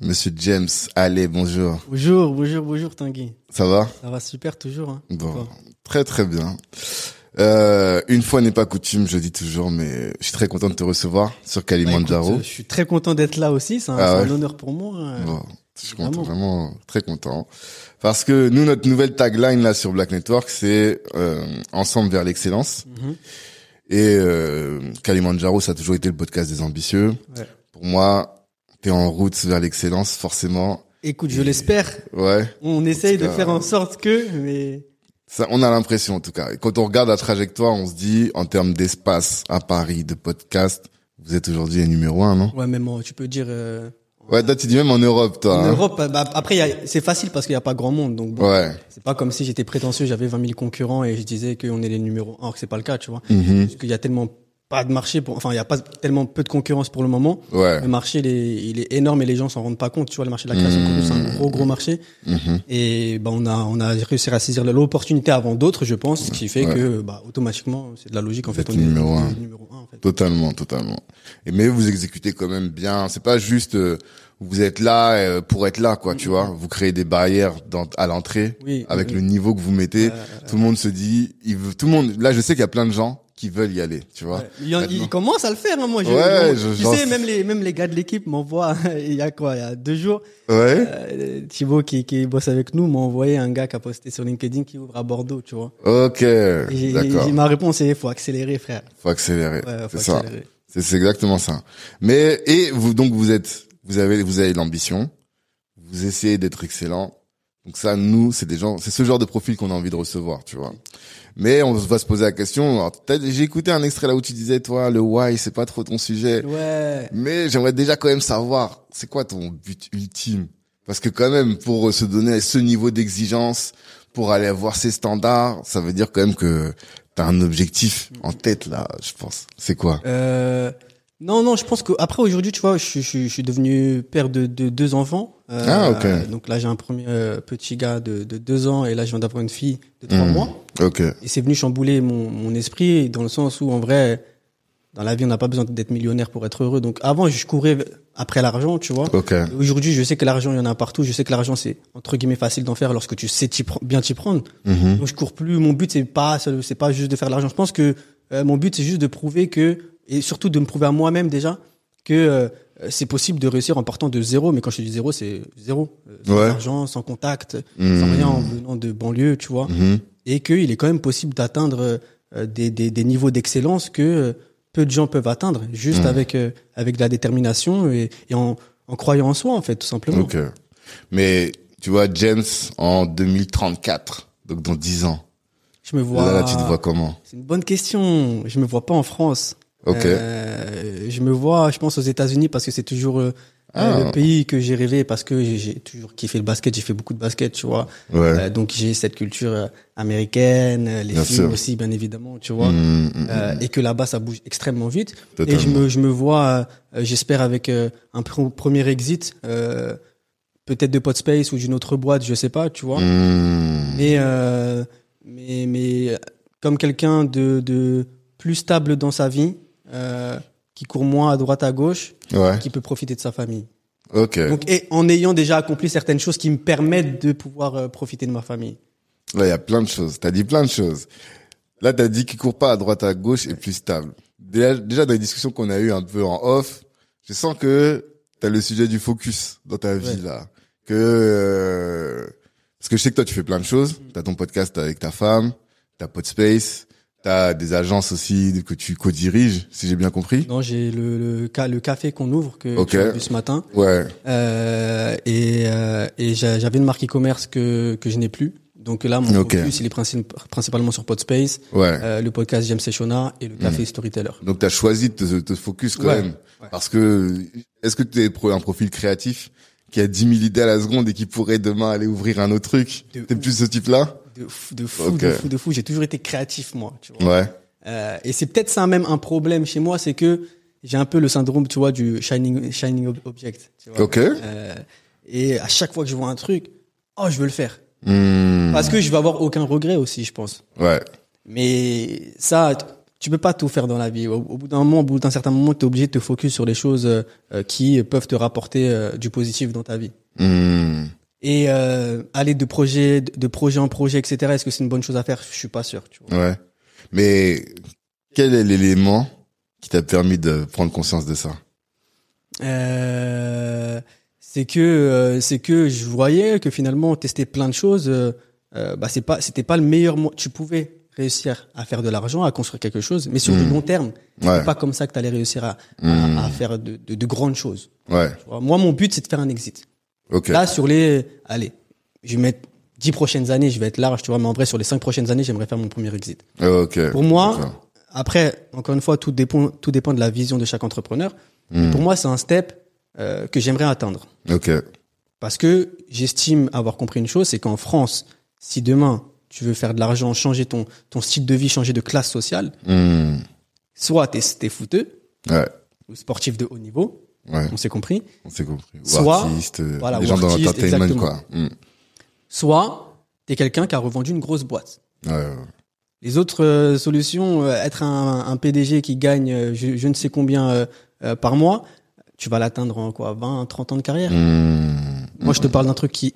Monsieur James, allez, bonjour. Bonjour, bonjour, bonjour Tanguy. Ça va? Ça va super toujours. Hein. Bon, très très bien. Euh, une fois n'est pas coutume, je dis toujours, mais je suis très content de te recevoir sur Bah, Kalimandjaro. écoute, je suis très content d'être là aussi, c'est un, Ah c'est ouais? un honneur pour moi. hein. Bon, je suis content, Vraiment. vraiment très content. Parce que nous, notre nouvelle tagline là sur Black Network, c'est euh, ensemble vers l'excellence. Mhm. Et euh, Kalimandjaro, ça a toujours été le podcast des ambitieux. Ouais. Pour moi, t'es en route vers l'excellence, forcément. Écoute, je l'espère. Ouais. On essaye de cas, faire en sorte que, mais Ça, on a l'impression en tout cas. Et quand on regarde la trajectoire, on se dit en termes d'espace à Paris, de podcast, vous êtes aujourd'hui les numéro un, non? Ouais, même tu peux dire euh, Ouais, toi tu dis même en Europe, toi. en hein. Europe. bah, après, il y a- c'est facile parce qu'il n'y a pas grand monde, donc bon, Ouais. c'est pas comme si j'étais prétentieux, j'avais 20 000 concurrents et je disais qu'on est les numéros 1, alors que c'est pas le cas, tu vois. Mhm. Parce qu'il y a tellement pas de marché, pour, enfin, il y a pas tellement peu de concurrence pour le moment. Ouais. Le marché, il est, il est énorme et les gens s'en rendent pas compte. Tu vois, le marché de la création contenu, c'est un gros, gros marché. Mhm. Et bah, on a, on a réussi à saisir l'opportunité avant d'autres, je pense, ce qui fait Ouais. que, bah, automatiquement, c'est de la logique. En fait, on numéro est un. numéro un, en fait. Totalement, totalement. Et mais vous exécutez quand même bien. C'est pas juste euh, vous êtes là euh, pour être là, quoi. Tu vois, vous créez des barrières dans, à l'entrée Oui, avec oui, le niveau que vous mettez. tout le monde se dit, il veut, tout le monde. Là, je sais qu'il y a plein de gens qui veulent y aller. Tu vois. Il, commence à le faire, hein, moi. Je, Ouais, je- je- tu sais, même les, même les gars de l'équipe m'envoient, il y a quoi, il y a deux jours, Ouais. euh, Thibaut qui, qui bosse avec nous m'a envoyé un gars qui a posté sur LinkedIn qui ouvre à Bordeaux, tu vois. Ok. D'accord. ma réponse est, faut accélérer, frère. Faut accélérer. Ouais, faut c'est ça. c'est exactement ça. Mais et vous donc vous êtes vous avez vous avez l'ambition, vous essayez d'être excellent. Donc ça nous c'est des gens c'est ce genre de profil qu'on a envie de recevoir, tu vois. Mais on va se poser la question. J'ai écouté un extrait là où tu disais toi le why c'est pas trop ton sujet. Ouais. Mais j'aimerais déjà quand même savoir c'est quoi ton but ultime? Parce que quand même pour se donner ce niveau d'exigence pour aller avoir ces standards, ça veut dire quand même que t'as un objectif en tête là, je pense. C'est quoi? Euh, non, non, je pense que après aujourd'hui, tu vois, je, suis- je, je suis devenu père de, de deux enfants. Euh, Ah, ok. Donc là, j'ai un premier euh, petit gars de, de deux ans et là, je viens d'avoir une fille de trois Mhm. mois. Ok. Et c'est venu chambouler mon, mon esprit dans le sens où, en vrai, dans la vie, on n'a pas besoin d'être millionnaire pour être heureux. Donc avant, je courais après l'argent, tu vois. Ok. Et Aujourd'hui, je sais que l'argent, il y en a partout. Je sais que l'argent, c'est entre guillemets facile d'en faire lorsque tu sais bien t'y prendre. Mhm. Donc je cours plus. Mon but c'est pas c'est pas juste de faire de l'argent. Je pense que euh, mon but c'est juste de prouver que et surtout de me prouver à moi-même déjà que euh, c'est possible de réussir en partant de zéro. Mais quand je dis zéro, c'est zéro, Euh, sans Ouais. argent, sans contact, Mhm. sans rien en venant de banlieue, tu vois. Mhm. Et qu'il est quand même possible d'atteindre euh, des, des, des niveaux d'excellence que peu de gens peuvent atteindre juste Mhm. avec avec de la détermination et, et en, en croyant en soi en fait tout simplement. Mais tu vois, James en 2034, donc dans 10 ans. Je me vois. Là, là, tu te vois comment? C'est une bonne question. Je me vois pas en France. Ok. Euh, je me vois, je pense, aux États-Unis parce que c'est toujours euh, Ah. le pays que j'ai rêvé parce que j'ai- toujours kiffé le basket. J'ai fait beaucoup de basket, tu vois. Ouais. Euh, donc j'ai cette culture américaine, les Bien films sûr. aussi, bien évidemment, tu vois. Mhm. Euh, et que là-bas, ça bouge extrêmement vite. Et Totalement. je me, je me vois, j'espère, avec un pr- premier exit, peut-être de Podspace ou d'une autre boîte, je sais pas, tu vois. Mhm. Mais, mais, mais comme quelqu'un de, de plus stable dans sa vie, euh, qui court moins à droite à gauche, Ouais. qui peut profiter de sa famille. Ok. Donc, et en ayant déjà accompli certaines choses qui me permettent de pouvoir euh, profiter de ma famille. Là, il y a plein de choses. T'as dit plein de choses. Là, t'as dit qu'il court pas à droite à gauche et plus stable. Déjà, déjà dans les discussions qu'on a eues un peu en off, je sens que t'as le sujet du focus dans ta vie Ouais. là. Que euh, parce que je sais que toi tu fais plein de choses. T'as ton podcast avec ta femme, t'as Podspace, t'as des agences aussi que tu co-diriges, si j'ai bien compris? Non, j'ai le, le, ca- le café qu'on ouvre que tu as vu ce matin. Ouais. Euh, et euh, et j'a- j'avais une marque e-commerce que, que je n'ai plus. Donc là, mon Ok. focus, il est princi- principalement sur Podspace, Ouais. euh, le podcast James Sechona et le café Storyteller. Donc t'as choisi de te, te focus quand Ouais. même. Ouais. Parce que est-ce que tu es un profil créatif qui a 10 000 idées à la seconde et qui pourrait demain aller ouvrir un autre truc? T'es plus ce type-là? De fou, de fou, de fou, de fou. J'ai toujours été créatif, moi. Tu vois. Ouais. Euh, et c'est peut-être ça même un problème chez moi, c'est que j'ai un peu le syndrome, tu vois, du shining, shining ob- object. Tu vois. Ok. Euh, et à chaque fois que je vois un truc, oh, je veux le faire. Hmm. Parce que je vais avoir aucun regret aussi, je pense. Ouais. Mais ça, tu peux pas tout faire dans la vie. Au, bout d'un moment, au bout d'un certain moment, tu es obligé de te focus sur les choses euh, euh, qui peuvent te rapporter euh, du positif dans ta vie. Hmm. Et euh, aller de projet, de projet en projet, etc. Est-ce que c'est une bonne chose à faire? Je suis pas sûr. Tu vois. Ouais. Mais quel est l'élément qui t'a permis de prendre conscience de ça? Euh, c'est que euh, c'est que je voyais que finalement tester plein de choses, euh, euh, bah c'est pas c'était pas le meilleur. Tu pouvais réussir à faire de l'argent, à construire quelque chose, mais sur Mm. le long terme, Ouais. c'est pas comme ça que tu allais réussir à, Mm. à, à faire de, de, de grandes choses. Ouais. Moi, mon but c'est de faire un exit. Ok. Là, sur les, allez, je vais mettre 10 prochaines années, je vais être large, tu vois, mais en vrai, sur les 5 prochaines années, j'aimerais faire mon premier exit. Ok. Pour moi, après, encore une fois, tout dépend, tout dépend de la vision de chaque entrepreneur. Hmm. Pour moi, c'est un step euh, que j'aimerais atteindre. Parce que j'estime avoir compris une chose, c'est qu'en France, si demain tu veux faire de l'argent, changer ton, ton style de vie, changer de classe sociale, Hmm. soit t'es es footeux Ouais. ou sportif de haut niveau, Ouais. on s'est compris, On s'est compris. Ou Soit- artiste, euh, voilà, les gens dans artiste, l'entertainment, exactement. quoi. Hmm. soit t'es quelqu'un qui a revendu une grosse boîte. Ouais, ouais. Les autres euh, solutions, euh, être un, un PDG qui gagne euh, je, je ne sais combien par mois, tu vas l'atteindre en quoi 20, 30 ans de carrière? Hmm. Moi, je te parle d'un truc qui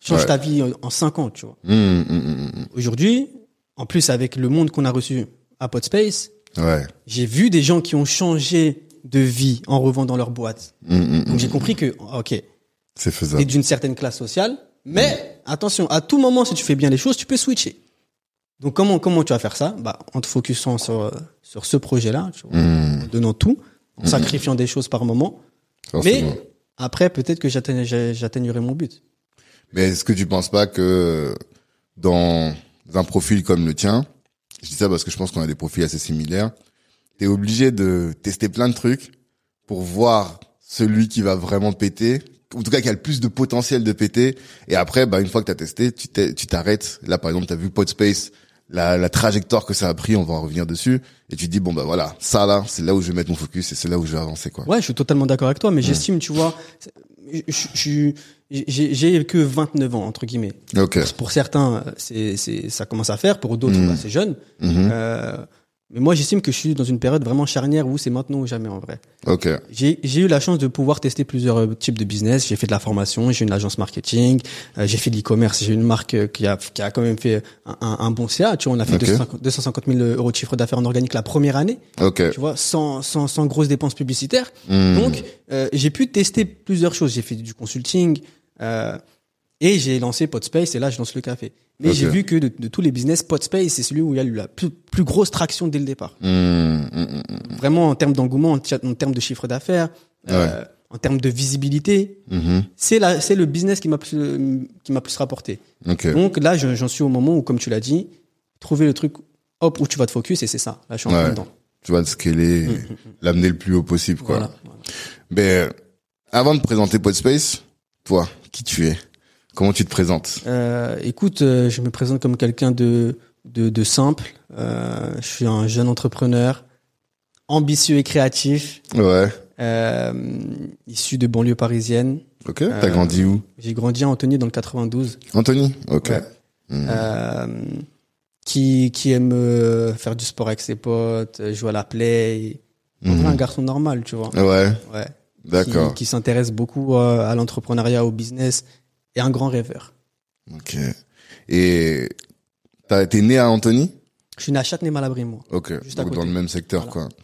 change Ouais. ta vie en- en 5 ans, tu vois. Hmm. Aujourd'hui, en plus avec le monde qu'on a reçu à Podspace, Ouais. j'ai vu des gens qui ont changé de vie en revendant leur boîte. Hmm, hmm, Donc hmm. j'ai compris que, ok, C'est t'es faisable. d'une certaine classe sociale, mais attention, à tout moment, si tu fais bien les choses, tu peux switcher. Donc comment comment tu vas faire ça? Bah en te focusant sur euh, sur ce projet-là, en donnant tout, en sacrifiant des choses par moment. Forcément. Mais après, peut-être que j'atteignerai mon but. Mais est-ce que tu penses pas que dans un profil comme le tien, je dis ça parce que je pense qu'on a des profils assez similaires, t'es obligé de tester plein de trucs pour voir celui qui va vraiment péter, en tout cas qui a le plus de potentiel de péter, et après, bah, une fois que t'as testé, tu t'es- tu t'arrêtes. Là, par exemple, t'as vu Podspace, la, la trajectoire que ça a pris, on va en revenir dessus, et tu te dis, bon, bah voilà, ça là, c'est là où je vais mettre mon focus, et c'est là où je vais avancer, quoi. Ouais, je suis totalement d'accord avec toi, mais j'estime, tu vois, je- j'ai que 29 ans entre guillemets. Ok. Pour certains, c'est c'est ça commence à faire, pour d'autres, Mm. bah, c'est jeune. Mhm. Euh, mais moi, j'estime que je suis dans une période vraiment charnière où c'est maintenant ou jamais en vrai. Ok. J'ai j'ai eu la chance de pouvoir tester plusieurs euh, types de business. J'ai fait de la formation, j'ai une agence marketing, euh, j'ai fait de l'e-commerce, j'ai une marque euh, qui a qui a quand même fait un, un, un bon CA. Tu vois, on a fait Ok. 250, 250 000 euros de chiffre d'affaires en organique la première année. Ok. Tu vois, sans sans sans grosses dépenses publicitaires. Hmm. Donc, euh, j'ai pu tester plusieurs choses. J'ai fait du consulting euh, et j'ai lancé Podspace et là, je lance le café. Mais j'ai vu que de, de tous les business, Podspace, c'est celui où il y a eu la plus, plus grosse traction dès le départ. Hmm, hmm, hmm. Vraiment en termes d'engouement, en, termes de chiffre d'affaires, euh, en termes de visibilité. C'est la, c'est le business qui m'a plus, qui m'a plus rapporté. Donc là, je- j'en suis au moment où, comme tu l'as dit, trouver le truc, hop, où tu vas te focus et c'est ça. Là, je suis en Ouais. dedans. Tu vas le scaler, l'amener le plus haut possible, quoi. Voilà. voilà. Mais euh, avant de présenter Podspace, toi, qui tu es? Comment tu te présentes? Euh, écoute, euh, je me présente comme quelqu'un de, de, de simple. Euh, je suis un jeune entrepreneur, ambitieux et créatif, Ouais. euh, issu de banlieue parisienne. Ok. T'as grandi où? J'ai grandi à Antony dans le 92. Anthony Ok. Ouais. Mhm. Euh, qui, qui aime euh, faire du sport avec ses potes, euh, jouer à la play. Vrai, un garçon normal, tu vois. Ouais. Ouais. D'accord. Qui, qui s'intéresse beaucoup euh, à l'entrepreneuriat, au business et un grand rêveur. Ok. Et t'as t'es né à Anthony Je suis né à Châtenay-Malabry, moi. Ok. Juste à Donc côté. dans le même secteur, Voilà. quoi.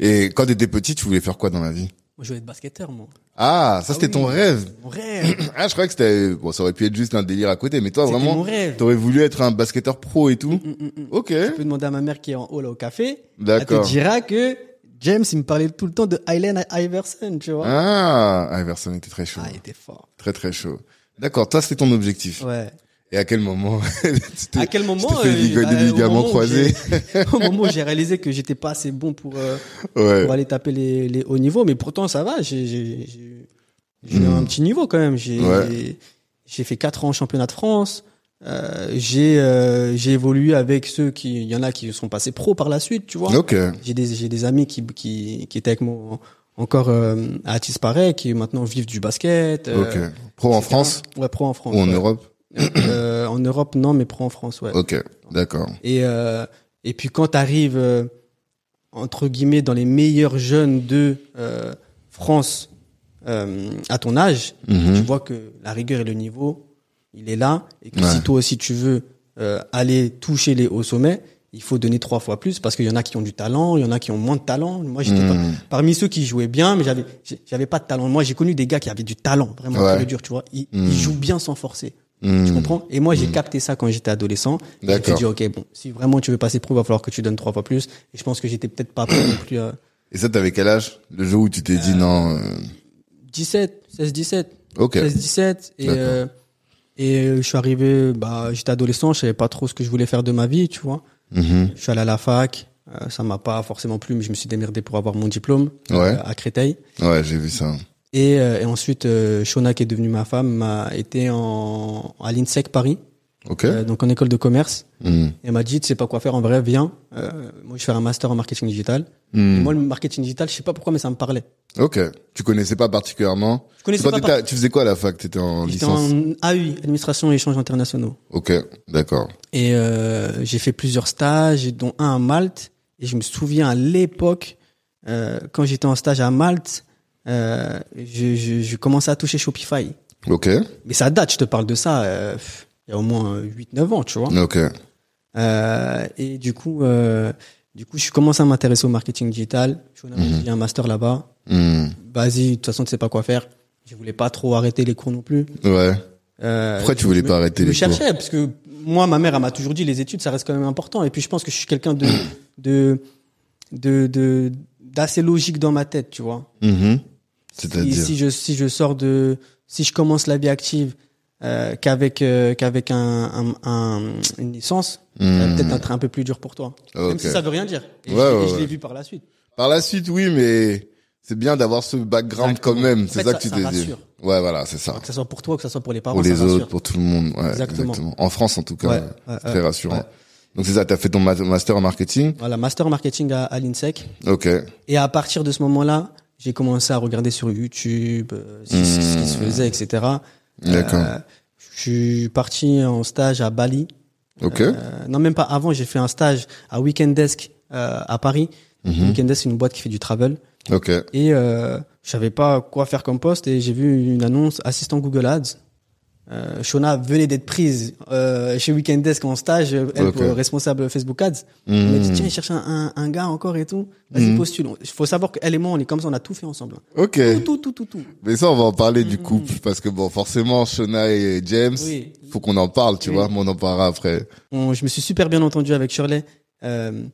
Et quand t'étais petit, tu voulais faire quoi dans la vie? Moi, je voulais être basketteur, moi. Ah, ça c'était oui. ton rêve. Mon rêve. Ah, je croyais que c'était bon, ça aurait pu être juste un délire à côté, mais toi C'était vraiment, mon rêve. t'aurais voulu être un basketteur pro et tout? Mm, mm, mm. Ok. Tu peux demander à ma mère qui est en haut là au café. Elle D'accord. te dira que James, il me parlait tout le temps de Allen Iverson, tu vois. Ah, Iverson était très chaud. Ah, il était fort. Très très chaud. D'accord, toi c'était ton objectif. Ouais. Et à quel moment À quel moment fait euh, des bah, ligaments croisés j'ai- Au moment où j'ai réalisé que j'étais pas assez bon pour euh, Ouais. pour aller taper les, les hauts niveaux, mais pourtant ça va. J'ai j'ai j'ai Mhm. un petit niveau quand même. J'ai Ouais. j'ai fait quatre ans en championnat de France. Euh, j'ai euh, j'ai évolué avec ceux qui, il y en a qui sont passés pro par la suite, tu vois. Ok. J'ai des j'ai des amis qui qui qui étaient avec moi encore euh, à Atis qui maintenant vivent du basket. euh. Pro en. France Ouais, pro en France. ou en ouais. Europe Euh, en Europe, non, mais pro en France, ouais. Ok. D'accord. Et, euh, et puis quand tu arrives, entre guillemets, dans les meilleurs jeunes de euh, France euh, à ton âge, Mhm. tu vois que la rigueur et le niveau, il est là. Et que Ouais. si toi aussi tu veux euh, aller toucher les hauts sommets, il faut donner trois fois plus parce qu'il y en a qui ont du talent, il y en a qui ont moins de talent. Moi, j'étais pas Mhm. parmi ceux qui jouaient bien, mais j'avais j'avais pas de talent. Moi, j'ai connu des gars qui avaient du talent, vraiment Ouais. et dur, tu vois. Ils, ils jouent bien sans forcer. Mhm. Tu comprends? Et moi, j'ai capté ça quand j'étais adolescent. Et J'ai dit, ok, bon, si vraiment tu veux passer pro, il va falloir que tu donnes trois fois plus. Et je pense que j'étais peut-être pas prêt non plus à Et ça, t'avais quel âge? Le jour où tu t'es dit non. euh, 17, 16, 17. Ok. 16, 17. Et, euh, et euh, je suis arrivé, bah, j'étais adolescent, je savais pas trop ce que je voulais faire de ma vie, tu vois. Mhm. Je suis allé à la fac. euh, ça m'a pas forcément plu, mais je me suis démerdé pour avoir mon diplôme Ouais. euh, à Créteil. Ouais, j'ai vu ça. Et, euh, et ensuite, euh, Shona, qui est devenue ma femme, m'a été en, à l'INSEC Paris, Ok. euh, donc en école de commerce. Et elle m'a dit, tu sais pas quoi faire en vrai, viens. Euh, moi, je fais un master en marketing digital. Et Mhm. moi, le marketing digital, je sais pas pourquoi, mais ça me parlait. Ok. Tu connaissais pas particulièrement Je connaissais pas Tu faisais quoi à la fac? T'étais en licence en AUI, administration et échanges internationaux. Ok. D'accord. Et euh, j'ai fait plusieurs stages, dont un à Malte. Et je me souviens à l'époque, euh, quand j'étais en stage à Malte, euh, je, je, je commençais à toucher Shopify. Ok. Mais ça date, je te parle de ça, il y a au moins 8-9 ans, tu vois. Ok. Euh, et du coup, euh, du coup, je commence à m'intéresser au marketing digital. Je suis Mhm. un master là-bas. Mhm. Vas-y, de toute façon, tu sais pas quoi faire. Je voulais pas trop arrêter les cours non plus. Ouais. Euh, Pourquoi tu je voulais me- pas arrêter je les cours cherchais parce que moi, ma mère, elle m'a toujours dit les études, ça reste quand même important. Et puis, je pense que je suis quelqu'un de de de de d'assez logique dans ma tête, tu vois. Mhm. Si, C'est-à-dire si je si je sors de si je commence la vie active euh, qu'avec euh, qu'avec un, un, un- une licence, Mhm. peut-être être un peu plus dur pour toi. Même Ok. si ça veut rien dire. Et, Ouais, je, et ouais, je l'ai ouais. vu par la suite. Par la suite, oui, mais c'est bien d'avoir ce background Exactement. quand même. En C'est ça ça- que tu t'es dit. Ouais, voilà, c'est ça. Que ça soit pour toi, que ça soit pour les parents, Pour ça les autres, rassure. pour tout le monde. Ouais, Exactement. exactement. En France, en tout cas, ouais, très rassurant. Ouais. Donc c'est ça, t'as fait ton ma- master en marketing? Voilà, master marketing à, à l'INSEC. Ok. Et à partir de ce moment-là, j'ai commencé à regarder sur YouTube euh, ce, ce- ce qui se faisait, etc. D'accord. Euh, je suis parti en stage à Bali. Ok. Euh, non, même pas avant, j'ai fait un stage à Weekend Desk euh, à Paris. Mhm. Weekend Desk, c'est une boîte qui fait du travel. Ok. Et euh, je savais pas quoi faire comme poste et j'ai vu une annonce assistant Google Ads. Euh, Shona venait d'être prise euh, chez Weekend Desk en stage, elle Ok. pour- responsable Facebook Ads. Elle m'a dit Mhm. tiens, il cherche un, un, un gars encore et tout. Vas-y Mhm. postule. Il faut savoir qu'elle et moi, on est comme ça, on a tout fait ensemble. Ok. Tout, tout, tout, tout, tout. Mais ça, on va en parler du couple parce que bon, forcément, Shona et James, Oui. faut qu'on en parle, tu Oui. vois, mais on en parlera après. On- je me suis super bien entendu avec Shirley, euh,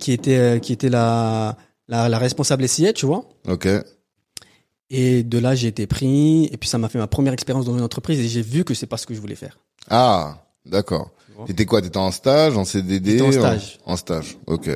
qui était euh, qui était la, la la responsable SIA, tu vois. Ok. Et de là, j'ai été pris. Et puis ça m'a fait ma première expérience dans une entreprise et j'ai vu que c'est pas ce que je voulais faire. Ah, d'accord. T'étais quoi T'étais en stage, en CDD J'étais en stage. En, en stage. Ok.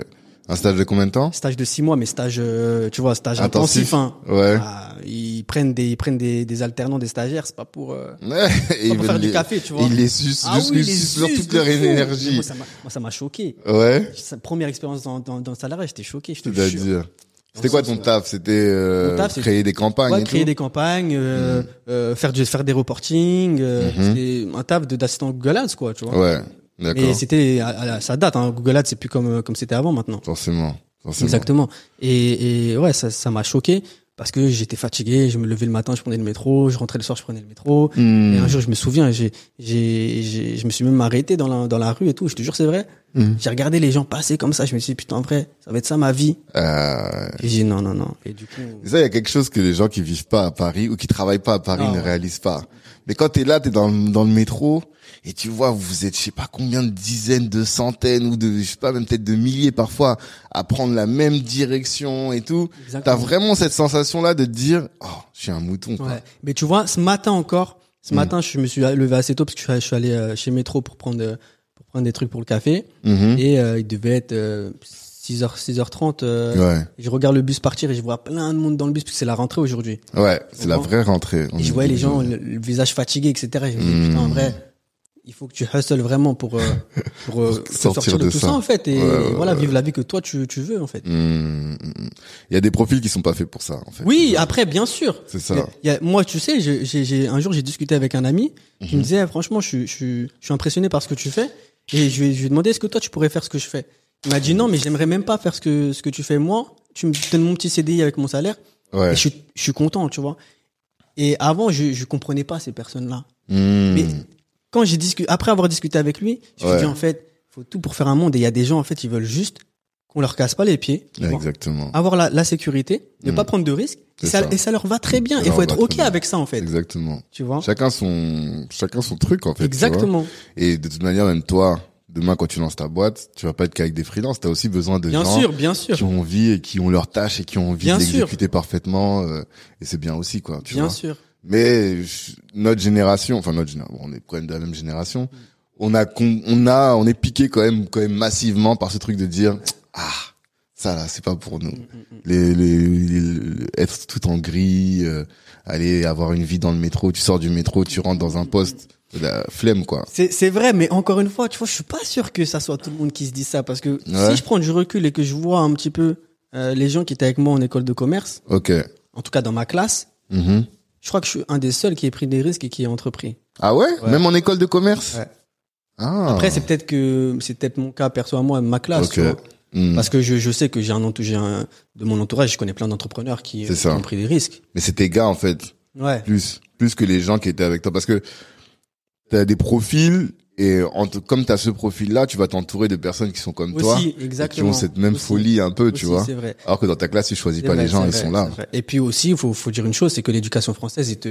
Un stage de combien de temps? Stage de six mois, mais stage, euh, tu vois, stage Intensif. intensif. hein. Ouais. Ah, ils prennent des ils prennent des, des alternants, des stagiaires. C'est pas pour, euh, Ouais. Pas ils pour faire veulent du les- café, tu vois. Ils les sucent, Ah oui, ils les sucent leur toute leur énergie. Moi, ça m'a- moi, ça m'a choqué. Ouais. Sa première expérience dans, dans, dans le salariat, j'étais choqué, je te jure. C'était quoi ton taf? C'était euh, créer des campagnes Ouais, et créer tout des campagnes, euh, euh, faire du, faire des reportings, euh, Mhm. c'était un taf d'assistant Google Ads, quoi, tu vois. Ouais. D'accord. Mais c'était, à, à la- ça date, hein. Google Ads, c'est plus comme, comme c'était avant maintenant. Forcément. Forcément. Exactement. Et, et ouais, ça, ça m'a choqué parce que j'étais fatigué, je me levais le matin, je prenais le métro, je rentrais le soir, je prenais le métro. Hmm. Et un jour, je me souviens, j'ai, j'ai, j'ai, je me suis même arrêté dans la, dans la rue et tout. Je te jure, c'est vrai. Hmm. J'ai regardé les gens passer comme ça. Je me suis dit, putain, vrai, ça va être ça ma vie. Euh, j'ai dit, non, non, non. Et du coup, ça, il y a quelque chose que les gens qui vivent pas à Paris ou qui travaillent pas à Paris Ah ne ouais. réalisent pas. Mais quand t'es là, t'es dans, dans le métro et tu vois, vous êtes, je sais pas combien de dizaines, de centaines ou de, je sais pas, même peut-être de milliers parfois à prendre la même direction et tout. T'as vraiment cette sensation-là de te dire, oh, je suis un mouton, quoi. Ouais. Mais tu vois, ce matin encore, ce Mm. matin, je me suis levé assez tôt parce que je suis- je suis allé euh, chez Métro pour prendre, euh, pour prendre des trucs pour le café. Mhm. Et euh, il devait être euh, 6h, 6h30, euh, Ouais. je regarde le bus partir et je vois plein de monde dans le bus parce que c'est la rentrée aujourd'hui. Ouais, c'est la vraie rentrée. Et je voyais les gens, le, le visage fatigué, etc. Et je me dis, putain, en vrai, il faut que tu hustles vraiment pour, euh, pour, euh, te sortir sortir, de, de tout ça. ça, en fait. Et Ouais, ouais, voilà, vivre la vie que toi, tu, tu veux, en fait. Hum, hum. Il y a des profils qui sont pas faits pour ça, en fait. Oui, après, bien sûr. C'est ça. Il y a- moi, tu sais, j'ai, un jour, j'ai discuté avec un ami qui me disait, franchement, je, suis- je, suis- je suis impressionné par ce que tu fais. Et je lui ai demandé, est-ce que toi, tu pourrais faire ce que je fais? Il m'a dit, non, mais j'aimerais même pas faire ce que, ce que tu fais moi. Tu me donnes mon petit CDI avec mon salaire. Ouais. Et je, suis- je suis content, tu vois. Et avant, je, je comprenais pas ces personnes-là. Hum. Mais quand j'ai discuté, après avoir discuté avec lui, je me suis dit, en fait, faut tout pour faire un monde. Et il y a des gens, en fait, ils veulent juste qu'on leur casse pas les pieds. Exactement. Avoir la, la sécurité, ne Mm. pas prendre de risques. Et ça, ça. et ça leur va très bien. Il faut être OK avec ça, en fait. Exactement. Tu vois? Chacun son, chacun son truc, en fait. Exactement. Et de toute manière, même toi, demain, quand tu lances ta boîte, tu vas pas être qu'avec des freelances. T'as aussi besoin de Bien gens sûr, bien sûr. qui ont envie et qui ont leur tâche et qui ont envie Bien de sûr. l'exécuter parfaitement. euh, et c'est bien aussi, quoi. Tu Bien vois. sûr. Mais je- notre génération, enfin notre génération, on est quand même de la même génération. On a, on a, on est piqué quand même, quand même massivement par ce truc de dire, ah, ça là, c'est pas pour nous. Les, les, les- être tout en gris, euh, aller avoir une vie dans le métro, tu sors du métro, tu rentres dans un poste, la flemme quoi. C'est, c'est vrai, mais encore une fois, tu vois, je suis pas sûr que ça soit tout le monde qui se dit ça parce que Ouais. si je prends du recul et que je vois un petit peu euh, les gens qui étaient avec moi en école de commerce, Ok. en tout cas dans ma classe, Mhm. je crois que je suis un des seuls qui ait pris des risques et qui ait entrepris. Ah ouais, Ouais. Même en école de commerce? Ouais. Ah. Après, c'est peut-être que c'est peut-être mon cas perso à moi, ma classe, Ok. tu vois. Hmm. Parce que je, je sais que j'ai un, un de mon entourage, je connais plein d'entrepreneurs qui, euh, qui ont pris des risques. Mais c'est tes gars en fait. Ouais. plus plus que les gens qui étaient avec toi parce que t'as des profils et en comme t'as ce profil là tu vas t'entourer de personnes qui sont comme toi Aussi, et qui exactement. ont cette même Aussi. folie un peu tu Aussi, vois vrai. alors que dans ta classe tu choisis pas vrai, les gens ils vrai, sont là. Et puis aussi, il faut, faut dire une chose, c'est que l'éducation française, ils te,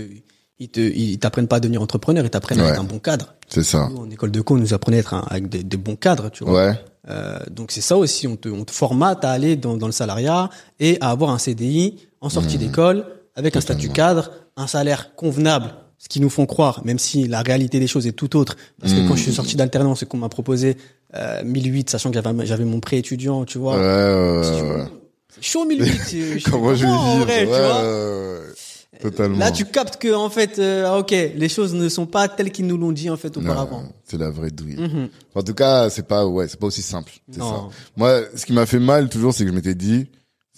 ils te, ils t'apprennent pas à devenir entrepreneur, ils t'apprennent à être un bon cadre. c'est ça Nous, en école de co, on nous apprenait à être un- avec des, des bons cadres, tu vois. ouais Euh, donc c'est ça aussi, on te, on te formate à aller dans, dans le salariat et à avoir un CDI en sortie d'école avec un statut cadre, un salaire convenable, ce qui nous font croire, même si la réalité des choses est tout autre. Parce que quand je suis sorti d'alternance et qu'on m'a proposé euh, 1008, sachant que j'avais j'avais mon prêt étudiant, tu vois, ouais, ouais, c'est chaud 1008. c'est- je sais comment je vais ouais. totalement Là, tu captes que en fait, euh, ah, ok, les choses ne sont pas telles qu'ils nous l'ont dit en fait auparavant. c'est la vraie douille Mhm. en tout cas c'est pas ouais c'est pas aussi simple c'est ça moi ce qui m'a fait mal toujours c'est que je m'étais dit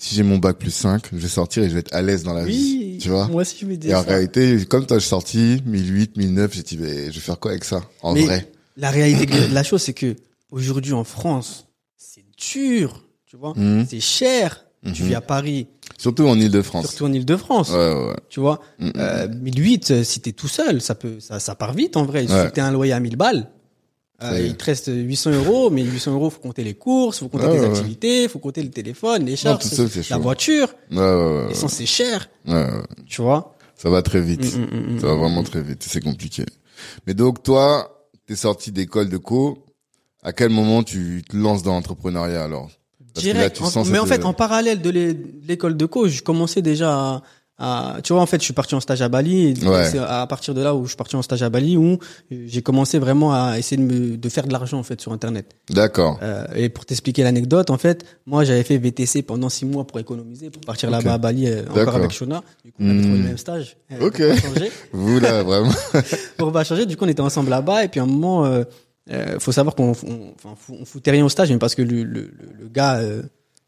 si j'ai mon bac plus 5 je vais sortir et je vais être à l'aise dans la vie Oui, tu vois moi aussi je me dis Et en ça. réalité, comme toi, je suis sorti 1008, 1009, j'ai dit, mais je vais faire quoi avec ça En Mais vrai? La réalité de la chose, c'est que aujourd'hui en France, c'est dur, tu vois, Mhm. c'est cher. Tu Mhm. vis à Paris, Surtout en Ile-de-France. surtout en Ile-de-France, Ouais, ouais, tu vois. Mhm. Euh, 1008, euh, si t'es tout seul, ça peut, ça, ça part vite en vrai. Il suffit Ouais. que t'aies un loyer à 1000 balles. Euh, il te reste 800 euros, mais 800 euros, faut compter les courses, faut compter Ouais, tes ouais, activités, faut compter le téléphone, les charges, tout seul, la voiture, Ouais, ouais, ouais, l'essence c'est cher, ouais. tu vois? Ça va très vite. Mm, mm, mm, Ça va vraiment très vite. C'est compliqué. Mais donc, toi, t'es sorti d'école de co. À quel moment tu te lances dans l'entrepreneuriat alors? Là, Direct. En- mais en fait, en parallèle de l'é- de l'école de coach, je commençais déjà à, à- tu vois, en fait, je suis parti en stage à Bali. Et Ouais. C'est à partir de là où je suis parti en stage à Bali où j'ai commencé vraiment à essayer de me, de faire de l'argent, en fait, sur Internet. D'accord. Euh, et pour t'expliquer l'anecdote, en fait, moi, j'avais fait VTC pendant six mois pour économiser, pour partir là-bas à Bali, euh, encore avec Shona. Du coup, on avait trouvé le même stage. euh, Ok. Vous là, vraiment. pour pas changer. Du coup, on était ensemble là-bas. Et puis, à un moment, euh, euh, faut savoir qu'on on, fou- on foutait rien au stage, mais parce que le, le, le, le gars euh,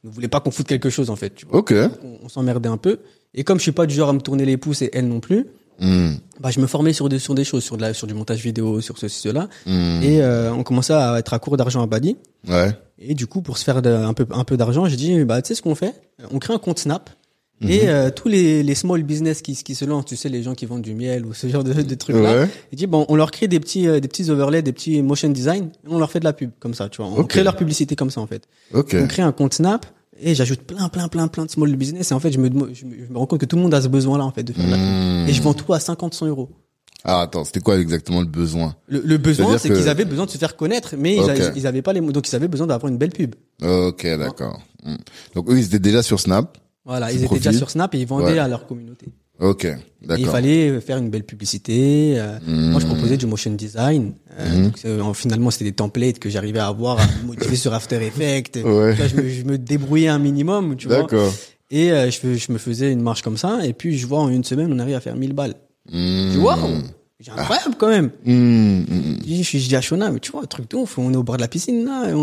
ne voulait pas qu'on foute quelque chose, en fait. Tu vois. Ok. Donc, on, on s'emmerdait un peu. Et comme je suis pas du genre à me tourner les pouces et elle non plus, Hmm, bah, je me formais sur des, sur des choses, sur, de la, sur du montage vidéo, sur ceci, cela. hmm. Et euh, on commençait à être à court d'argent à Bali. Ouais. Et du coup, pour se faire de- un peu, un peu d'argent, j'ai dit, bah, tu sais ce qu'on fait? On crée un compte Snap. Mhm. Et euh, tous les, les small business qui, qui se lancent, tu sais, les gens qui vendent du miel ou ce genre de, de trucs-là, Ouais. dit bon, on leur crée des petits, euh, des petits overlays, des petits motion design, et on leur fait de la pub comme ça, tu vois. On crée leur publicité comme ça en fait. On crée un compte Snap et j'ajoute plein, plein, plein, plein de small business. Et en fait, je me, je me, je me rends compte que tout le monde a ce besoin-là en fait de faire. Hmm. Et je vends tout à 50, 100 euros. Ah, attends, c'était quoi exactement le besoin? Le, le besoin, c'est qu'ils avaient besoin de se faire connaître, mais ils, Ok. a- ils avaient pas les, mots- donc ils avaient besoin d'avoir une belle pub. Ok, d'accord. Hmm. Donc eux, ils étaient déjà sur Snap. Voilà, ils étaient déjà sur Snap et ils vendaient Ouais. à leur communauté. Ok, Et il d'accord. fallait faire une belle publicité. euh, Moi, je Hmm. proposais du motion design. Euh, donc, euh, en- finalement, c'était des templates que j'arrivais à avoir, à modifier sur After Effects. Ouais. Vois, je, me, je me débrouillais un minimum, tu vois. D'accord. Et euh, je, je me faisais une marche comme ça. Et puis, je vois en une semaine, on arrive à faire 1000 balles. Hmm. Tu vois C'est incroyable quand même. Hmm, hmm, hmm. Je dis, je dis à Shona, mais tu vois, un truc de ouf, on est au bord de la piscine, là, et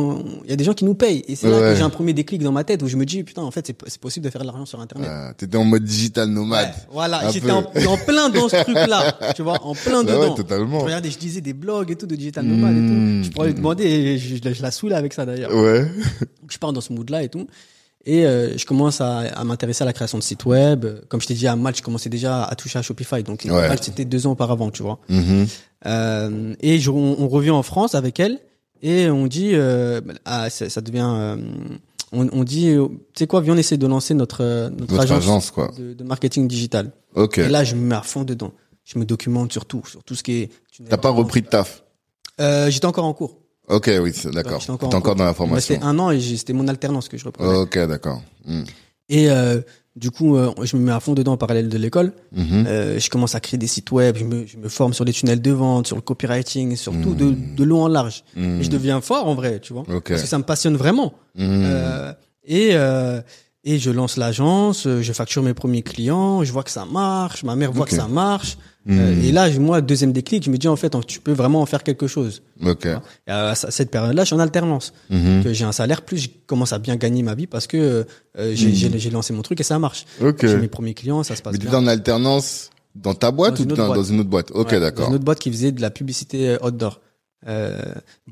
il y a des gens qui nous payent. Et c'est là Ouais. que j'ai un premier déclic dans ma tête où je me dis, putain, en fait, c'est c'est possible de faire de l'argent sur Internet. Ah, T'étais en mode digital nomade. Ouais, voilà, j'étais en, en plein dans ce truc-là, tu vois, en plein Bah ouais, dedans. totalement. Je regardais, je lisais des blogs et tout de digital nomade et Mmh. tout. Je pourrais lui demander, et je, je, je la saoule avec ça d'ailleurs. Ouais. Je pars dans ce mood-là et tout. Et euh, je commence à, à m'intéresser à la création de sites web. Comme je t'ai dit, à Match, je commençais déjà à toucher à Shopify. Donc, Ouais. C'était deux ans auparavant, tu vois. Mhm. Euh, et je- on, on revient en France avec elle et on dit, euh, ah, ça, ça devient, euh, on, on dit, euh, tu sais quoi, viens on essaie de lancer notre notre agence, agence, quoi. De, de marketing digital. Ok. Et là, je me mets à fond dedans. Je me documente sur tout, sur tout ce qui est. T'as pas repris de taf? euh, J'étais encore en cours. Ok, oui, d'accord. T'es encore encore, dans la formation. restait un an et c'était mon alternance que je reprenais. Ok, d'accord. Hmm. Et euh, du coup, euh, je me mets à fond dedans en parallèle de l'école. Mhm. Euh, je commence à créer des sites web, je me, je me forme sur les tunnels de vente, sur le copywriting, sur tout de, de long en large. Et je deviens fort en vrai, tu vois. Ok. Parce que ça me passionne vraiment. Euh, et, euh, et je lance l'agence, je facture mes premiers clients, je vois que ça marche, ma mère voit que ça marche. Euh, et là, moi, deuxième déclic, je me dis en fait, tu peux vraiment en faire quelque chose. Ok. Et à cette période-là, je suis en alternance. Mhm. Que j'ai un salaire, plus je commence à bien gagner ma vie parce que euh, j'ai j'ai lancé mon truc et ça marche. Hmm. Ok. J'ai mes premiers clients, ça se passe Mais bien. t'étais en alternance dans ta boîte Dans ou dans, boîte. dans une autre boîte? Ok, Ouais, d'accord. Dans une autre boîte qui faisait de la publicité euh, outdoor. Euh,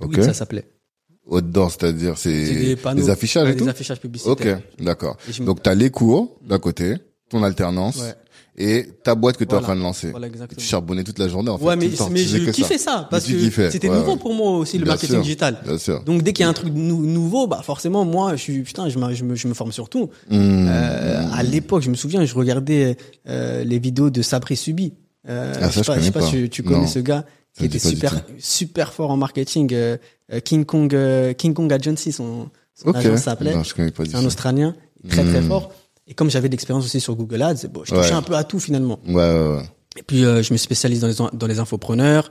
Ok. oui, ça s'appelait. Outdoor, c'est-à-dire C'est des des affichages et des tout? affichages publicitaires. Ok, d'accord. Me- Donc t'as les cours d'un côté, ton alternance Ouais. Et ta boîte que t'es en Voilà. train de lancer. Voilà, tu charbonnais toute la journée en fait. Ouais, mais, tout le temps, tu ça, parce tu que c'était ouais, nouveau ouais. pour moi aussi le Bien marketing sûr. digital. Bien sûr. Donc dès qu'il y a un truc nou- nouveau, bah forcément moi je suis putain je, me- je me je me forme sur tout. Mmh. Euh, à l'époque, je me souviens, je regardais euh, les vidéos de Sabri Subi. Euh, Ah, ça, je sais pas, je sais pas si tu, tu connais Non. ce gars qui était super super fort en marketing. euh, King Kong King Kong Agency, son, son Ok. agence s'appelait. C'est un. Australien, très très Hmm. fort. Et comme j'avais de l'expérience aussi sur Google Ads, bon, je touchais Ouais. un peu à tout finalement. Ouais, ouais, ouais. Et puis euh, je me spécialise dans les dans les infopreneurs.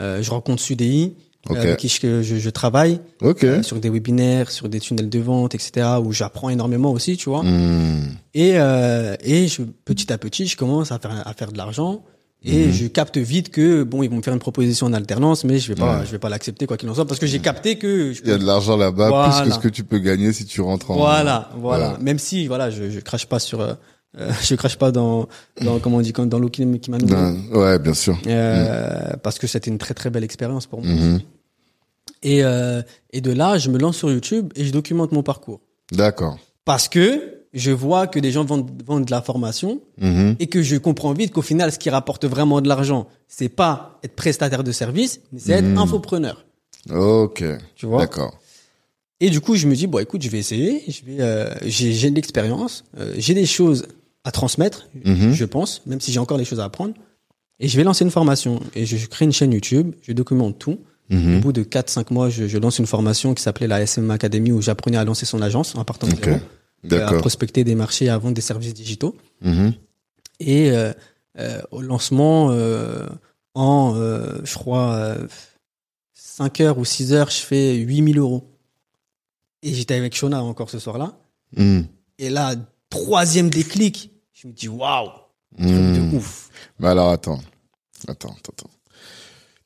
Euh, je rencontre Sudei, euh, Ok. avec qui je, je, je travaille Ok. euh, sur des webinaires, sur des tunnels de vente, etc. Où j'apprends énormément aussi, tu vois. Mmh. Et, euh, et je, petit à petit, je commence à faire, à faire de l'argent. Et Mhm. je capte vite que bon, ils vont me faire une proposition en alternance, mais je vais pas, Ouais. je vais pas l'accepter quoi qu'il en soit, parce que j'ai capté que je Il y a de l'argent là-bas, plus que ce que tu peux gagner si tu rentres en. voilà, voilà. Voilà. Même si voilà, je, je crache pas sur, euh, je crache pas dans, dans comment on dit, dans l'eau qui, qui m'a nourri. Ouais, bien sûr. Euh, parce que c'était une très très belle expérience pour moi. Mhm. Et, euh, et de là, je me lance sur YouTube et je documente mon parcours. D'accord. Parce que je vois que des gens vendent, vendent de la formation Mhm. et que je comprends vite qu'au final, ce qui rapporte vraiment de l'argent, c'est pas être prestataire de service, mais c'est être Mhm. infopreneur. Ok. Tu vois D'accord. Et du coup, je me dis bon, écoute, je vais essayer. Je vais, euh, j'ai, j'ai de l'expérience, euh, j'ai des choses à transmettre, Mhm. je pense, même si j'ai encore des choses à apprendre. Et je vais lancer une formation et je, je crée une chaîne YouTube. Je documente tout. Au bout de 4-5 mois, je, je lance une formation qui s'appelait la SM Academy où j'apprenais à lancer son agence en partant de Ok. zéro, euh, à prospecter des marchés, à vendre des services digitaux. Mhm. Et euh, euh, au lancement, euh, en, je crois, euh, 5 heures ou 6 heures, je fais 8000 euros. Et j'étais avec Shona encore ce soir-là. Mhm. Et là, troisième déclic, je me dis waouh, Mhm. de ouf. Mais alors, attends. Attends, attends, attends.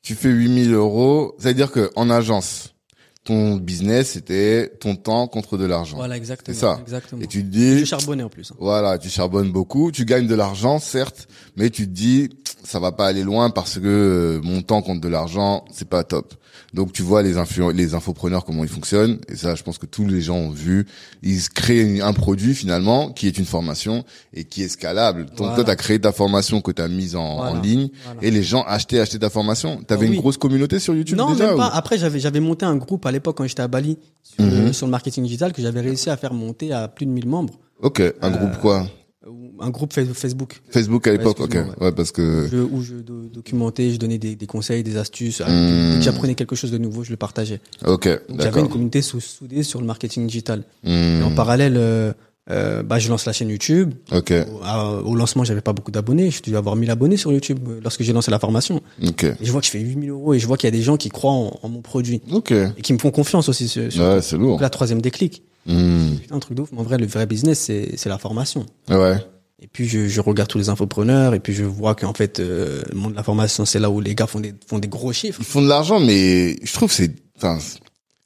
Tu fais 8000 euros. C'est-à-dire que en agence, ton business, c'était ton temps contre de l'argent. Voilà, exactement. C'est ça. Exactement. Et tu te dis, charbonnais en plus. hein. voilà, tu charbonnes beaucoup, tu gagnes de l'argent, certes, mais tu te dis, ça va pas aller loin parce que euh, mon temps contre de l'argent, c'est pas top. Donc tu vois les les infopreneurs comment ils fonctionnent et ça je pense que tous les gens ont vu, ils créent un produit finalement qui est une formation et qui est scalable. Donc Voilà. toi tu as créé ta formation que tu as mise en, Voilà. en ligne Voilà. et les gens achetaient achetaient ta formation. Tu avais Ah oui. une grosse communauté sur YouTube Non, déjà même pas. ou- Après, j'avais j'avais monté un groupe à l'époque quand j'étais à Bali sur, Mhm. sur le marketing digital que j'avais réussi à faire monter à plus de 1000 membres. OK, un groupe quoi? Ou Un groupe fa- Facebook Facebook à l'époque, OK. Ouais, parce que je- où je do- documentais, je donnais des, des conseils, des astuces. Que j'apprenais quelque chose de nouveau, je le partageais. OK, j'avais une communauté sous- soudée sur le marketing digital. Hmm. Et en parallèle, euh, euh, bah, je lance la chaîne YouTube. Ok. Au, à- au lancement, j'avais pas beaucoup d'abonnés. Je devais avoir 1000 abonnés sur YouTube lorsque j'ai lancé la formation. Ok. Et je vois que je fais 8000 euros et je vois qu'il y a des gens qui croient en, en mon produit Ok. et qui me font confiance aussi. Sur, sur- Ouais, c'est lourd. Donc là, troisième déclic. Hmm. Putain, un truc de ouf. Mais en vrai, le vrai business, c'est c'est la formation. Ouais. Et puis je, je regarde tous les infopreneurs et puis je vois qu'en fait euh, le monde de la formation c'est là où les gars font des font des gros chiffres. Ils font de l'argent, mais je trouve que c'est, enfin,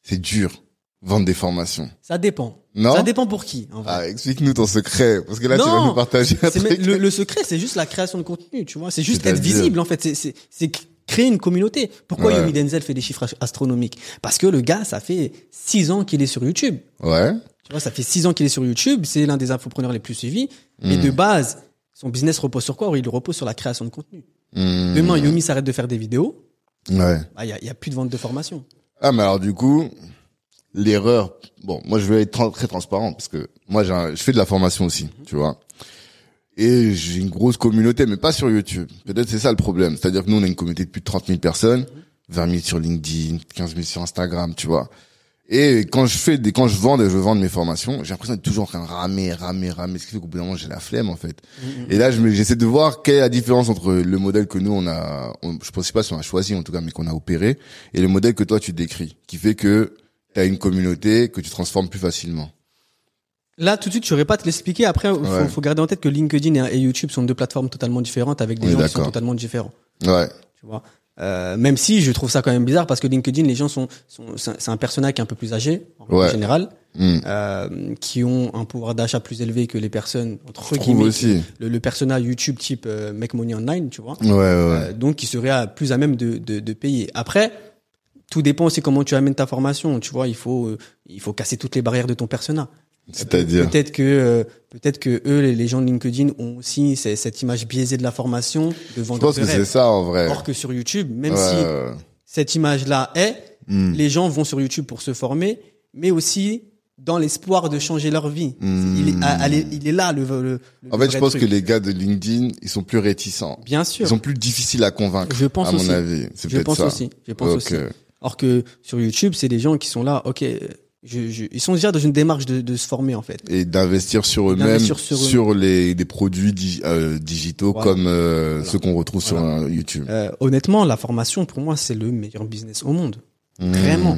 c'est dur vendre des formations. Ça dépend. Non Ça dépend pour qui. En vrai. Ah, explique-nous ton secret, parce que là, tu vas nous partager un truc. le, le secret, c'est juste la création de contenu, tu vois. C'est juste être visible, en fait. C'est- C'est c'est créer une communauté. Pourquoi Ouais. Yomi Denzel fait des chiffres astronomiques? Parce que le gars, ça fait six ans qu'il est sur YouTube. Ouais. Tu vois, ça fait six ans qu'il est sur YouTube. C'est l'un des infopreneurs les plus suivis. Mais Hmm. de base, son business repose sur quoi? Il repose sur la création de contenu. Hmm. Demain, Yomi s'arrête de faire des vidéos. Ouais. bah, Il y, a, y a plus de vente de formation. Ah, mais alors, du coup, l'erreur, bon, moi, je vais être tra- très transparent, parce que moi, un- je fais de la formation aussi, tu vois. Et j'ai une grosse communauté, mais pas sur YouTube. Peut-être c'est ça le problème. C'est-à-dire que nous, on a une communauté de plus de 30 000 personnes, 20 000 sur LinkedIn, 15 000 sur Instagram, tu vois. Et quand je fais des, quand je vends, je vends mes formations, j'ai l'impression d'être toujours en train de ramer, ramer, ramer, ce qui fait qu'au bout d'un moment, j'ai la flemme, en fait. Et là, je me, j'essaie de voir quelle est la différence entre le modèle que nous, on a, on, je pense pas si on a choisi, en tout cas, mais qu'on a opéré, et le modèle que toi, tu décris, qui fait que tu as une communauté que tu transformes plus facilement. Là, tout de suite, je saurais pas te l'expliquer. Après, il faut, Ouais. faut garder en tête que LinkedIn et, et YouTube sont deux plateformes totalement différentes avec des On gens qui sont totalement différents. Ouais. Tu vois. Euh, même si je trouve ça quand même bizarre parce que LinkedIn, les gens sont, sont c'est un- personnage qui est un peu plus âgé en Ouais. général, Hmm. euh, qui ont un pouvoir d'achat plus élevé que les personnes entre Je guillemets aussi. le, le personnage YouTube type euh, Make Money Online, tu vois. Ouais, ouais. Euh, donc qui serait à- plus à même de, de, de payer. Après, tout dépend aussi comment tu amènes ta formation. Tu vois, il faut euh, il faut casser toutes les barrières de ton persona. C'est-à-dire. Peut-être que euh, peut-être que eux, les, gens de LinkedIn, ont aussi cette image biaisée de la formation, de Je vendre pense de que c'est ça, en vrai. Or que sur YouTube, même Ouais, si cette image-là est, Hmm. les gens vont sur YouTube pour se former, mais aussi dans l'espoir de changer leur vie. Hmm. Il, est, il là le. le, En fait, je pense truc. que les gars de LinkedIn, ils sont plus réticents. bien sûr, Ils sont plus difficiles à convaincre. je pense à mon avis. C'est Je pense ça. aussi. Je pense aussi. Or que sur YouTube, c'est des gens qui sont là. Ok, je, je- ils sont déjà dans une démarche de, de se former en fait. Et d'investir sur eux-mêmes, sur, les des produits euh, digitaux Voilà. comme euh, Voilà. ceux qu'on retrouve sur YouTube. Euh, honnêtement, la formation pour moi c'est le meilleur business au monde. Hmm. Vraiment.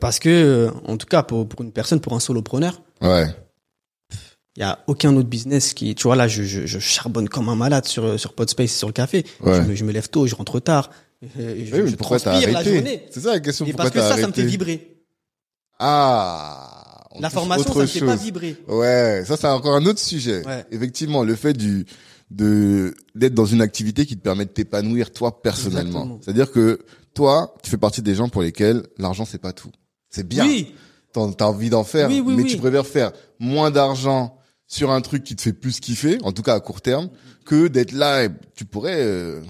Parce que, en tout cas, pour, pour une personne, pour un solopreneur, Ouais. il y a aucun autre business qui, tu vois, là, je, je, je charbonne comme un malade sur, sur Podspace sur le café. Ouais. Je, me, je me lève tôt, je rentre tard. Je, Oui, je transpire la journée. C'est ça la question. Et parce que ça, ça me fait vibrer. Ah. La formation, ça me fait pas vibrer. Ouais, ça c'est encore un autre sujet. Ouais. Effectivement, le fait du de d'être dans une activité qui te permet de t'épanouir toi personnellement. C'est-à-dire que toi, tu fais partie des gens pour lesquels l'argent c'est pas tout. C'est bien. Oui, T'as envie d'en faire, Oui, oui, mais oui. tu préfères faire moins d'argent sur un truc qui te fait plus kiffer, en tout cas à court terme, que d'être là. Et tu pourrais euh,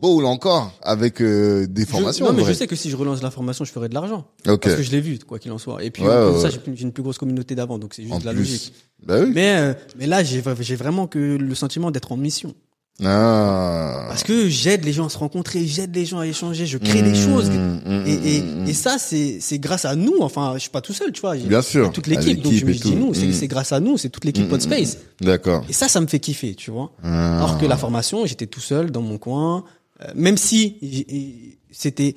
bowl encore avec euh, des Je- formations. non, en mais je sais que si je relance la formation, je ferai de l'argent. Ok. Parce que je l'ai vu, quoi qu'il en soit. Et puis, Ouais, ouais, ça, ouais. j'ai une plus grosse communauté d'avant, donc c'est juste En de la plus. logique. Bah oui. Mais, euh, mais là, j'ai vraiment que le sentiment d'être en mission. Ah. Parce que j'aide les gens à se rencontrer, j'aide les gens à échanger, je crée des Mmh, choses. mmh, Et, et, mmh, et ça, c'est c'est grâce à nous. Enfin, je suis pas tout seul, tu vois. Bien sûr. toute l'équipe. Donc je me et dis nous, c'est Mmh. grâce à nous, c'est toute l'équipe Mmh, Podspace. D'accord. Et ça, ça me fait kiffer, tu vois. Ah. Alors que la formation, j'étais tout seul dans mon coin, même si c'était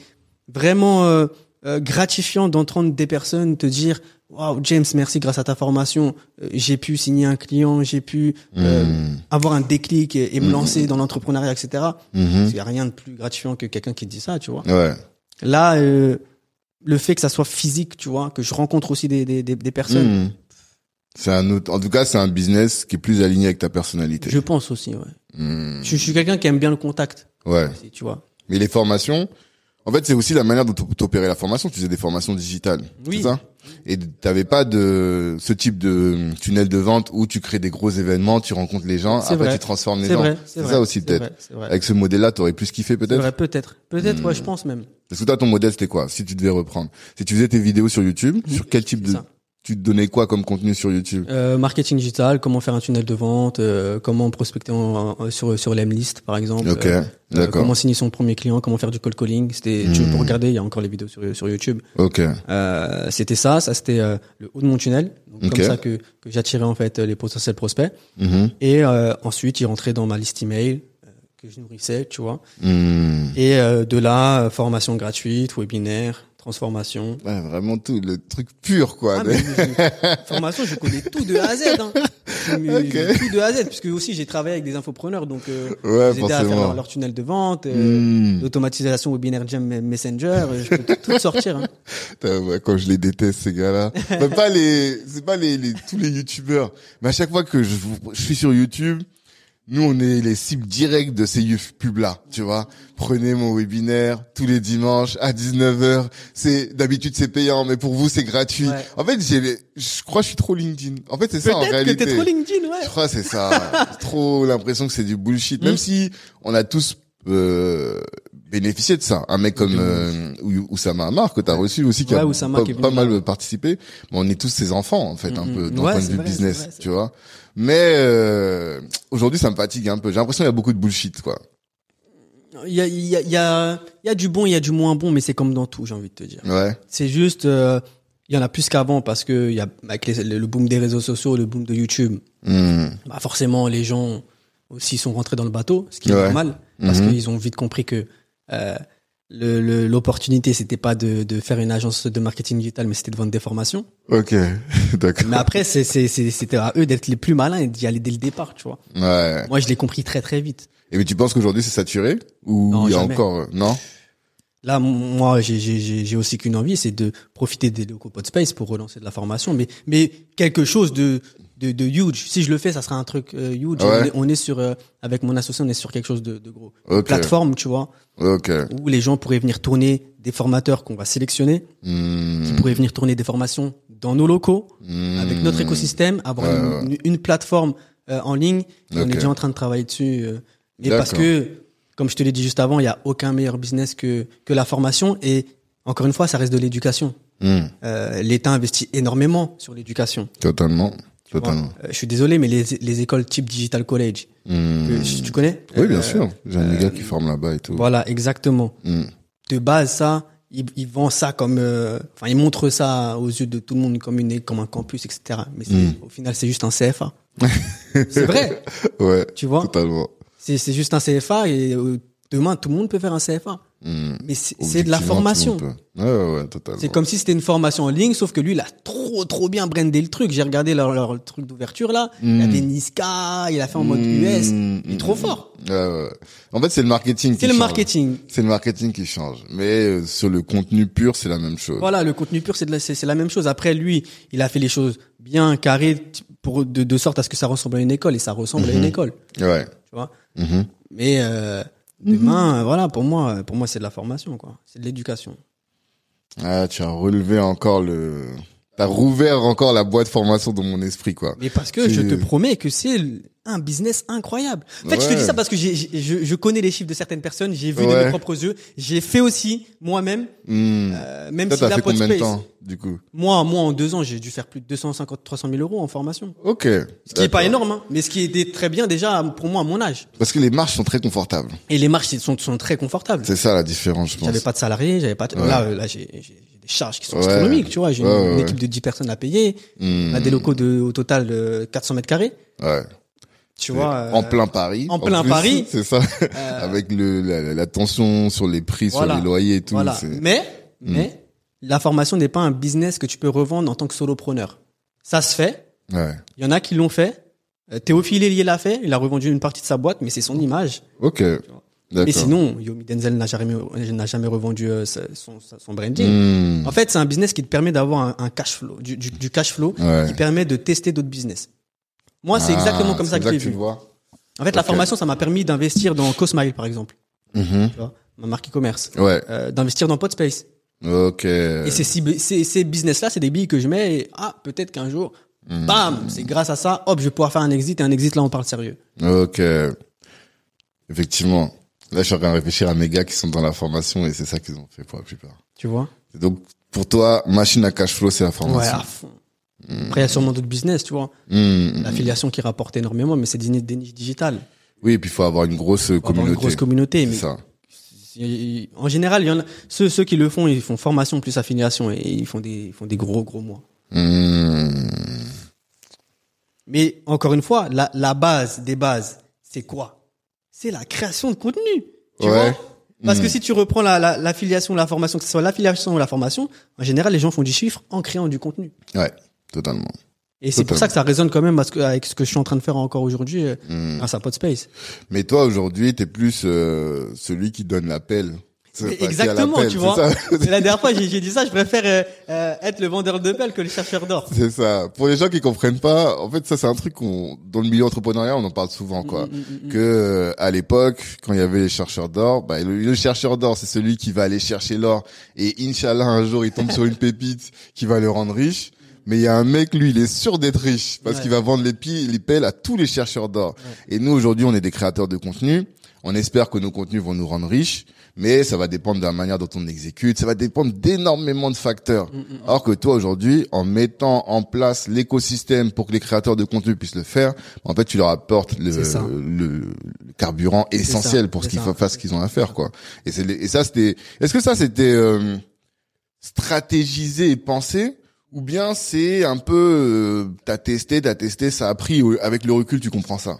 vraiment euh, euh, gratifiant d'entendre des personnes te dire Waouh, James, merci, grâce à ta formation, euh, j'ai pu signer un client, j'ai pu euh, Mmh. avoir un déclic et, et me Mhm. lancer dans l'entrepreneuriat, etc. Il n'y a rien de plus gratifiant que quelqu'un qui te dit ça, tu vois. Ouais. Là, euh, le fait que ça soit physique, tu vois, que je rencontre aussi des, des, des, des personnes, Mhm. C'est un autre. En tout cas, c'est un business qui est plus aligné avec ta personnalité. je pense aussi, ouais. Je, je suis quelqu'un qui aime bien le contact, Ouais. tu vois. Mais les formations, en fait, c'est aussi la manière dont tu opérais la formation. Tu faisais des formations digitales, Oui. c'est ça? Et t'avais pas de ce type de tunnel de vente où tu crées des gros événements, tu rencontres les gens, C'est après vrai. tu transformes les C'est gens. vrai, C'est vrai, ça aussi c'est peut-être. C'est. Avec ce modèle-là, t'aurais plus kiffé C'est peut-être. vrai, peut-être? Peut-être, Hmm. ouais, je pense même. Parce que toi, ton modèle c'était quoi? Si tu devais reprendre, si tu faisais tes vidéos sur YouTube, sur quel type C'est de ça. Tu te donnais quoi comme contenu sur YouTube? Euh, marketing digital, comment faire un tunnel de vente, euh, comment prospecter en- en- sur sur l'Emlist par exemple. Ok, euh, d'accord. comment signer son premier client, comment faire du cold calling. C'était, tu Hmm. peux regarder, il y a encore les vidéos sur sur YouTube. Ok, Euh, c'était ça, ça c'était euh, le haut de mon tunnel. Donc, Ok. Comme ça que que j'attirais en fait les potentiels prospects. Mhm. Et euh, ensuite, il rentrait dans ma liste email que je nourrissais, tu vois. Hmm. Et euh, de là, formation gratuite, webinaire, transformation. Ouais, vraiment tout, le truc pur, quoi. Ah, mais je- formation, je connais tout de A à Z. Hein. Mais Ok. Tout de A à Z, puisque aussi j'ai travaillé avec des infopreneurs, donc euh, ouais, j'ai aidé à faire leur, leur tunnel de vente, euh, Hmm. l'automatisation webinaire Jam Messenger, je peux tout, tout sortir. Hein. Ouais, quand je les déteste ces gars-là. Même pas les, c'est pas les, les tous les youtubeurs. Mais à chaque fois que je, je suis sur YouTube, nous on est les cibles directes de ces pubs-là, tu vois. Prenez mon webinaire tous les dimanches à 19h. C'est d'habitude c'est payant, mais pour vous c'est gratuit. Ouais. En fait, j'ai, je crois que je suis trop LinkedIn. En fait, c'est ça en Peut-être que réalité. t'es trop LinkedIn, ouais. Je crois c'est ça. Trop l'impression que c'est du bullshit. Même Mm. si on a tous euh, bénéficié de ça. Un mec comme De euh, Ou- Oussama Amar que t'as reçu aussi qui Ouais, a Oussama pas, qui pas mal là. participé. Mais on est tous ses enfants en fait, un Mm, peu mm. d'un Ouais, point de vue business, vrai, tu vois. Mais euh, aujourd'hui, ça me fatigue un peu. J'ai l'impression qu'il y a beaucoup de bullshit, quoi. Il y a, il y, a, il y, a, il y a du bon, il y a du moins bon, mais c'est comme dans tout, j'ai envie de te dire. Ouais. C'est juste, euh, il y en a plus qu'avant parce que il y a avec les- le, boom des réseaux sociaux, le boom de YouTube. Mm. Bah forcément, les gens aussi sont rentrés dans le bateau, ce qui est Ouais. normal, parce Mhm. qu'ils ont vite compris que euh, le- le- l'opportunité, c'était pas de, de faire une agence de marketing digital, mais c'était de vendre des formations. Ok, d'accord. Mais après, c'était à eux d'être les plus malins et d'y aller dès le départ, tu vois. Ouais. Moi, je l'ai compris très très vite. Et mais tu penses qu'aujourd'hui c'est saturé ou Non, il y a jamais. encore euh, non? Là, moi, j'ai aussi qu'une envie, c'est de profiter des locaux Podspace pour relancer de la formation, mais mais quelque chose de de, de huge. Si je le fais, ça sera un truc euh, huge. Ouais. On, est, on est sur euh, avec mon associé, on est sur quelque chose de, de gros. Ok. Plateforme, tu vois, Ok. où les gens pourraient venir tourner des formateurs qu'on va sélectionner, Hmm. qui pourraient venir tourner des formations dans nos locaux, Hmm. avec notre écosystème, avoir Ouais, une, une plateforme euh, en ligne. Et On est déjà en train de travailler dessus. mais parce que, comme je te l'ai dit juste avant, il y a aucun meilleur business que que la formation. Et encore une fois, ça reste de l'éducation. Hmm. L'État investit énormément sur l'éducation. Totalement. Totalement. Euh, je suis désolé, mais les, les écoles type Digital College, Hmm. que- tu connais Oui, bien Euh, sûr. J'ai un gars qui forme là-bas et tout. Voilà, exactement. Hmm. De base, ça, ils, ils vendent ça comme, euh, enfin, ils montrent ça aux yeux de tout le monde comme une, comme un campus, etc. Mais c'est- Mm. au final, c'est juste un CFA. c'est vrai, Ouais. tu vois. Totalement. C'est c'est juste un CFA et euh, demain, tout le monde peut faire un CFA. Hmm. Mais c'est de la formation. Ouais, ouais. C'est comme si c'était une formation en ligne, sauf que lui, il a trop, trop bien brandé le truc. J'ai regardé leur, leur truc d'ouverture là. Il y Mm. avait Niska, il a fait en mode. US. Il Hmm. est trop fort. Ouais, ouais. En fait, c'est le marketing. C'est le change. marketing. C'est le marketing qui change. Mais euh, sur le contenu pur, c'est la même chose. Voilà, le contenu pur, c'est la, c'est la même chose. Après, lui, il a fait les choses bien carrées pour de, de sorte à ce que ça ressemble à une école et ça ressemble à une Mhm. école, Ouais. tu vois. Mhm. Mais euh, demain, euh, voilà, pour moi, pour moi, c'est de la formation, quoi. C'est de l'éducation. Ah, tu as relevé encore le... T'as rouvert encore la boîte formation dans mon esprit, quoi. Mais parce que je te promets que c'est un business incroyable. En fait, je te dis ça parce que je, je connais les chiffres de certaines personnes, j'ai vu de mes propres yeux, j'ai fait aussi moi-même, Hmm. euh, même Toi, si la fait combien de temps, du coup? Moi, moi, en deux ans, j'ai dû faire plus de 250, 300 000 euros en formation. Ok. Ce qui est pas énorme, hein, mais ce qui était très bien déjà pour moi à mon âge. Parce que les marches sont très confortables. Et les marches sont, sont très confortables. C'est ça la différence, je pense. J'avais pas de salariés, j'avais pas de... Ouais. là euh, là j'ai des charges qui sont Ouais. astronomiques, tu vois, j'ai Ouais, une, équipe de 10 personnes à payer, Hmm. on a des locaux de au total de 400 mètres carrés, Ouais. tu vois. euh, en plein Paris. en plein plus, Paris. C'est ça. euh, Avec le, la, la tension sur les prix, Voilà. sur les loyers et tout. voilà. Mais Hmm. mais la formation n'est pas un business que tu peux revendre en tant que solopreneur. Ça se fait, Ouais. il y en a qui l'ont fait. Euh, Théophile Hélier l'a fait, il a revendu une partie de sa boîte, mais c'est son image. Ok. Mais sinon, Yomi Denzel n'a jamais, n'a jamais revendu euh, son, branding. Hmm. En fait, c'est un business qui te permet d'avoir un, un cash flow, du, du, du cash flow Ouais. qui permet de tester d'autres business. Moi, c'est Ah, exactement comme ça que c'est j'ai vu. vois. En fait, la formation, ça m'a permis d'investir dans Cosmile, par exemple, Mhm. tu vois, ma marque e-commerce, Ouais. euh, d'investir dans Podspace. Ok. Et ces, cibles- ces, ces business-là, c'est des billes que je mets et, ah, peut-être qu'un jour, Hmm. bam, c'est grâce à ça, hop, je vais pouvoir faire un exit et un exit, là, on parle sérieux. Ok. Effectivement. Là, je suis en train de réfléchir à mes gars qui sont dans la formation et c'est ça qu'ils ont fait pour la plupart. Tu vois? Et donc, pour toi, machine à cash flow, c'est la Ouais, formation. à fond. Après, il y a sûrement d'autres business, tu vois. Hmm. L'affiliation qui rapporte énormément, mais c'est des, des niches digitales. Oui, et puis il faut avoir une grosse Faut avoir communauté. Une grosse communauté. C'est Mais ça. en général, il y en a, ceux, ceux qui le font, ils font formation plus affiliation et ils font des, ils font des gros, gros mois. Hmm. Mais encore une fois, la, la base des bases, c'est quoi? C'est la création de contenu. Tu Ouais. vois Parce que Mm. si tu reprends la, la, l'affiliation, la formation, que ce soit l'affiliation ou la formation, en général, les gens font du chiffre en créant du contenu. Ouais, totalement. Et c'est pour ça que ça résonne quand même parce que, avec ce que je suis en train de faire encore aujourd'hui grâce à Podspace. Mais toi, aujourd'hui, t'es plus euh, celui qui donne l'appel. Exactement, tu vois. la dernière fois, j'ai, j'ai dit ça, je préfère euh, euh, être le vendeur de pelles que le chercheur d'or. C'est ça. Pour les gens qui comprennent pas, en fait, ça c'est un truc qu'on, dans le milieu entrepreneurial, on en parle souvent, quoi. Mm, mm, mm. Que euh, à l'époque, quand il y avait les chercheurs d'or, bah, le, le chercheur d'or, c'est celui qui va aller chercher l'or et Inch'Allah un jour il tombe sur une pépite qui va le rendre riche. Mais il y a un mec, lui, il est sûr d'être riche parce Ouais. qu'il va vendre les, pi- les pelles à tous les chercheurs d'or. Et nous, aujourd'hui, on est des créateurs de contenu. On espère que nos contenus vont nous rendre riches, mais ça va dépendre de la manière dont on exécute. Ça va dépendre d'énormément de facteurs. Mm, mm, Alors que toi aujourd'hui, en mettant en place l'écosystème pour que les créateurs de contenu puissent le faire, en fait, tu leur apportes le, carburant essentiel ça, pour ce qu'ils fassent ce qu'ils ont à faire, quoi. Et c'est et ça c'était. Est-ce que ça c'était euh, stratégisé et pensé? Ou bien c'est un peu euh, t'as testé, t'as testé, ça a pris avec le recul tu comprends ça?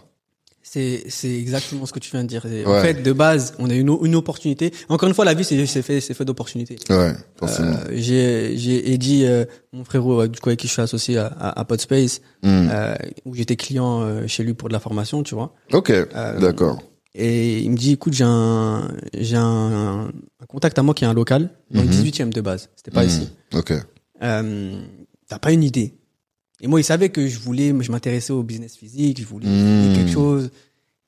C'est, c'est exactement ce que tu viens de dire. Ouais. En fait, de base, on a une, une opportunité. Encore une fois, la vie, c'est, c'est fait, c'est fait d'opportunités. Ouais, forcément. Euh, j'ai, j'ai Eddie, euh, mon frérot, euh, du coup, avec qui je suis associé à, à, à Podspace, Hmm. euh, où j'étais client chez lui pour de la formation, tu vois. ok, d'accord. Et il me dit, écoute, j'ai un, j'ai un, un contact à moi qui est un local, dans le Mhm. 18e de base. C'était pas Hmm. ici. Ok. Euh, t'as pas une idée. Et moi, il savait que je voulais, je m'intéressais au business physique, je voulais Mhm. quelque chose.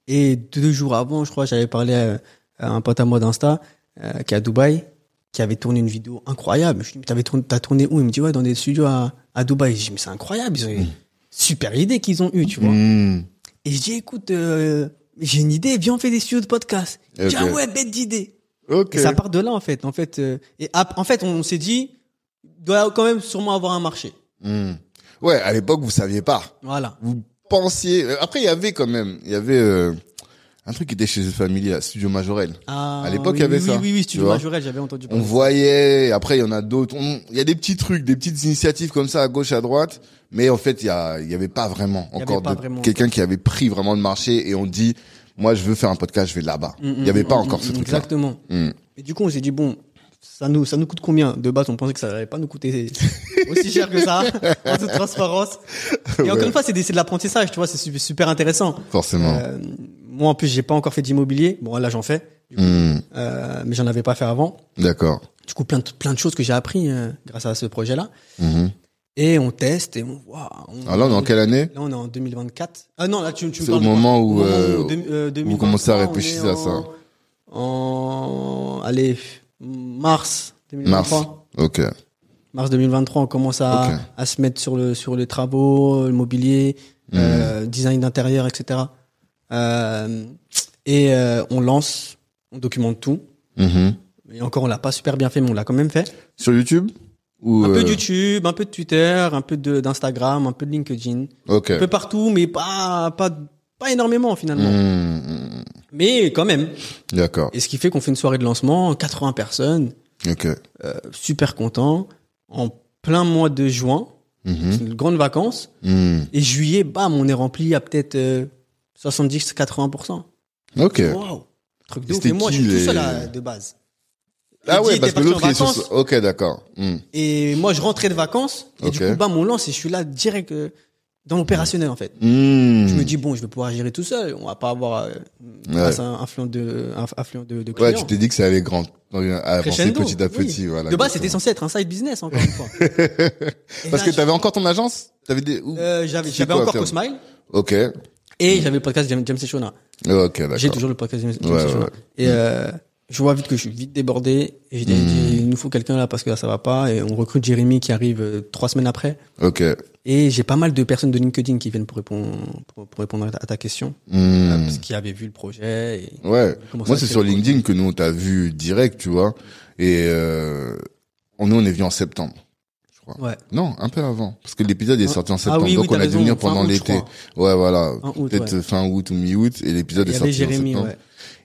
Et deux jours avant, je crois, j'avais parlé à, à un pote à moi d'Insta, euh, qui est à Dubaï, qui avait tourné une vidéo incroyable. Je lui dis, mais t'avais tourné, t'as tourné où? Il me dit, ouais, dans des studios à, à Dubaï. Je dis, mais c'est incroyable, ils ont une super idée qu'ils ont eue, tu vois. Hmm. Et je dis, écoute, euh, j'ai une idée, viens, on fait des studios de podcast. Il dit, Ok. ah ouais, bête d'idée. Ok. Et ça part de là, en fait. En fait, euh, et en fait, on s'est dit, il doit quand même sûrement avoir un marché. Hmm. Ouais, à l'époque vous saviez pas. Voilà. vous pensiez euh, après il y avait quand même il y avait euh, un truc qui était chez The Family à Studio Majorel Ah, À l'époque, oui, il y avait oui, ça, Oui, oui, oui, tu Studio. Majorel, j'avais entendu on parler. voyait après il y en a d'autres On- il y a des petits trucs des petites initiatives comme ça à gauche à droite mais en fait il y a il y avait pas vraiment Il encore de- vraiment. quelqu'un qui avait pris vraiment le marché et on dit moi je veux faire un podcast je vais là-bas Mm, il y avait mm, pas mm, encore mm, ce truc là Exactement. Et du coup, on s'est dit, bon, ça nous, ça nous coûte combien? De base, on pensait que ça allait pas nous coûter aussi cher que ça, en toute transparence. Et encore une fois, c'est c'est de l'apprentissage, tu vois, c'est su- super intéressant. forcément Euh, moi, en plus, j'ai pas encore fait d'immobilier. Bon, là, j'en fais. du coup. Hmm. Euh, mais j'en avais pas fait avant. d'accord Du coup, plein de, plein de choses que j'ai appris euh, grâce à ce projet-là. Mhm. Et on teste et on voit. alors là on est en quelle année? Là, on est en 2024. Ah non, là, tu, tu me C'est parles au moment où, Au moment euh, deux- euh, vous 2023, commencez à réfléchir à ça. En- allez, mars 2023. mars ok Mars 2023, on commence à, à se mettre sur le sur les travaux, le mobilier, Hmm. euh, design d'intérieur, etc. Euh, et euh, on lance, on documente tout. Mhm. Et encore, on l'a pas super bien fait, mais on l'a quand même fait. sur YouTube ou Un peu euh, de YouTube, un peu de Twitter, un peu d'Instagram, un peu de LinkedIn, ok un peu partout, mais pas pas pas énormément finalement. Hmm, hmm, Mais quand même. d'accord Et ce qui fait qu'on fait une soirée de lancement, 80 personnes, ok euh, super contents, en plein mois de juin, Mhm. c'est une grande vacances. Hmm. Et juillet, bam, on est rempli à peut-être euh, 70-80%. Ok. Waouh Truc de ouf. c'était Et moi, je suis tout seul à- de base. Ah Eddie ouais, parce que l'autre est sur... Ok, d'accord. Hmm. Et moi, je rentrais de vacances. Et du coup, bam, on lance et je suis là direct euh, dans l'opérationnel, en fait. Hmm. Je me dis, bon, je vais pouvoir gérer tout seul. On va pas avoir euh, à un affluent de, un affluent de, de clients. Ouais, tu t'es dit que ça allait grand, avancer petit à oui. petit, voilà. de base, c'était censé être un side business, encore une fois. Parce là, que t'avais encore ton agence? T'avais des... Euh, j'avais j'avais encore Cosmile Ok. et j'avais le podcast James, Shona. Ok, d'accord. J'ai toujours le podcast James, Ouais, ouais, ouais. Et euh, je vois vite que je suis vite débordé et Hmm. il nous faut quelqu'un là parce que là ça va pas et on recrute Jérémy qui arrive euh, trois semaines après Ok. et j'ai pas mal de personnes de LinkedIn qui viennent pour répondre pour, pour répondre à ta, à ta question euh, parce qu'ils avaient vu le projet et Ouais. Moi, c'est sur LinkedIn que nous, on t'a vu direct, tu vois. Et euh, on, nous, on est venu en septembre. Je crois. Ouais. Non, un peu avant. Parce que l'épisode est sorti en Ah septembre. oui, donc on a dû venir pendant l'été. Ouais, voilà. Peut-être ouais. fin août ou mi-août. Et l'épisode est sorti en Jérémy, septembre. ouais.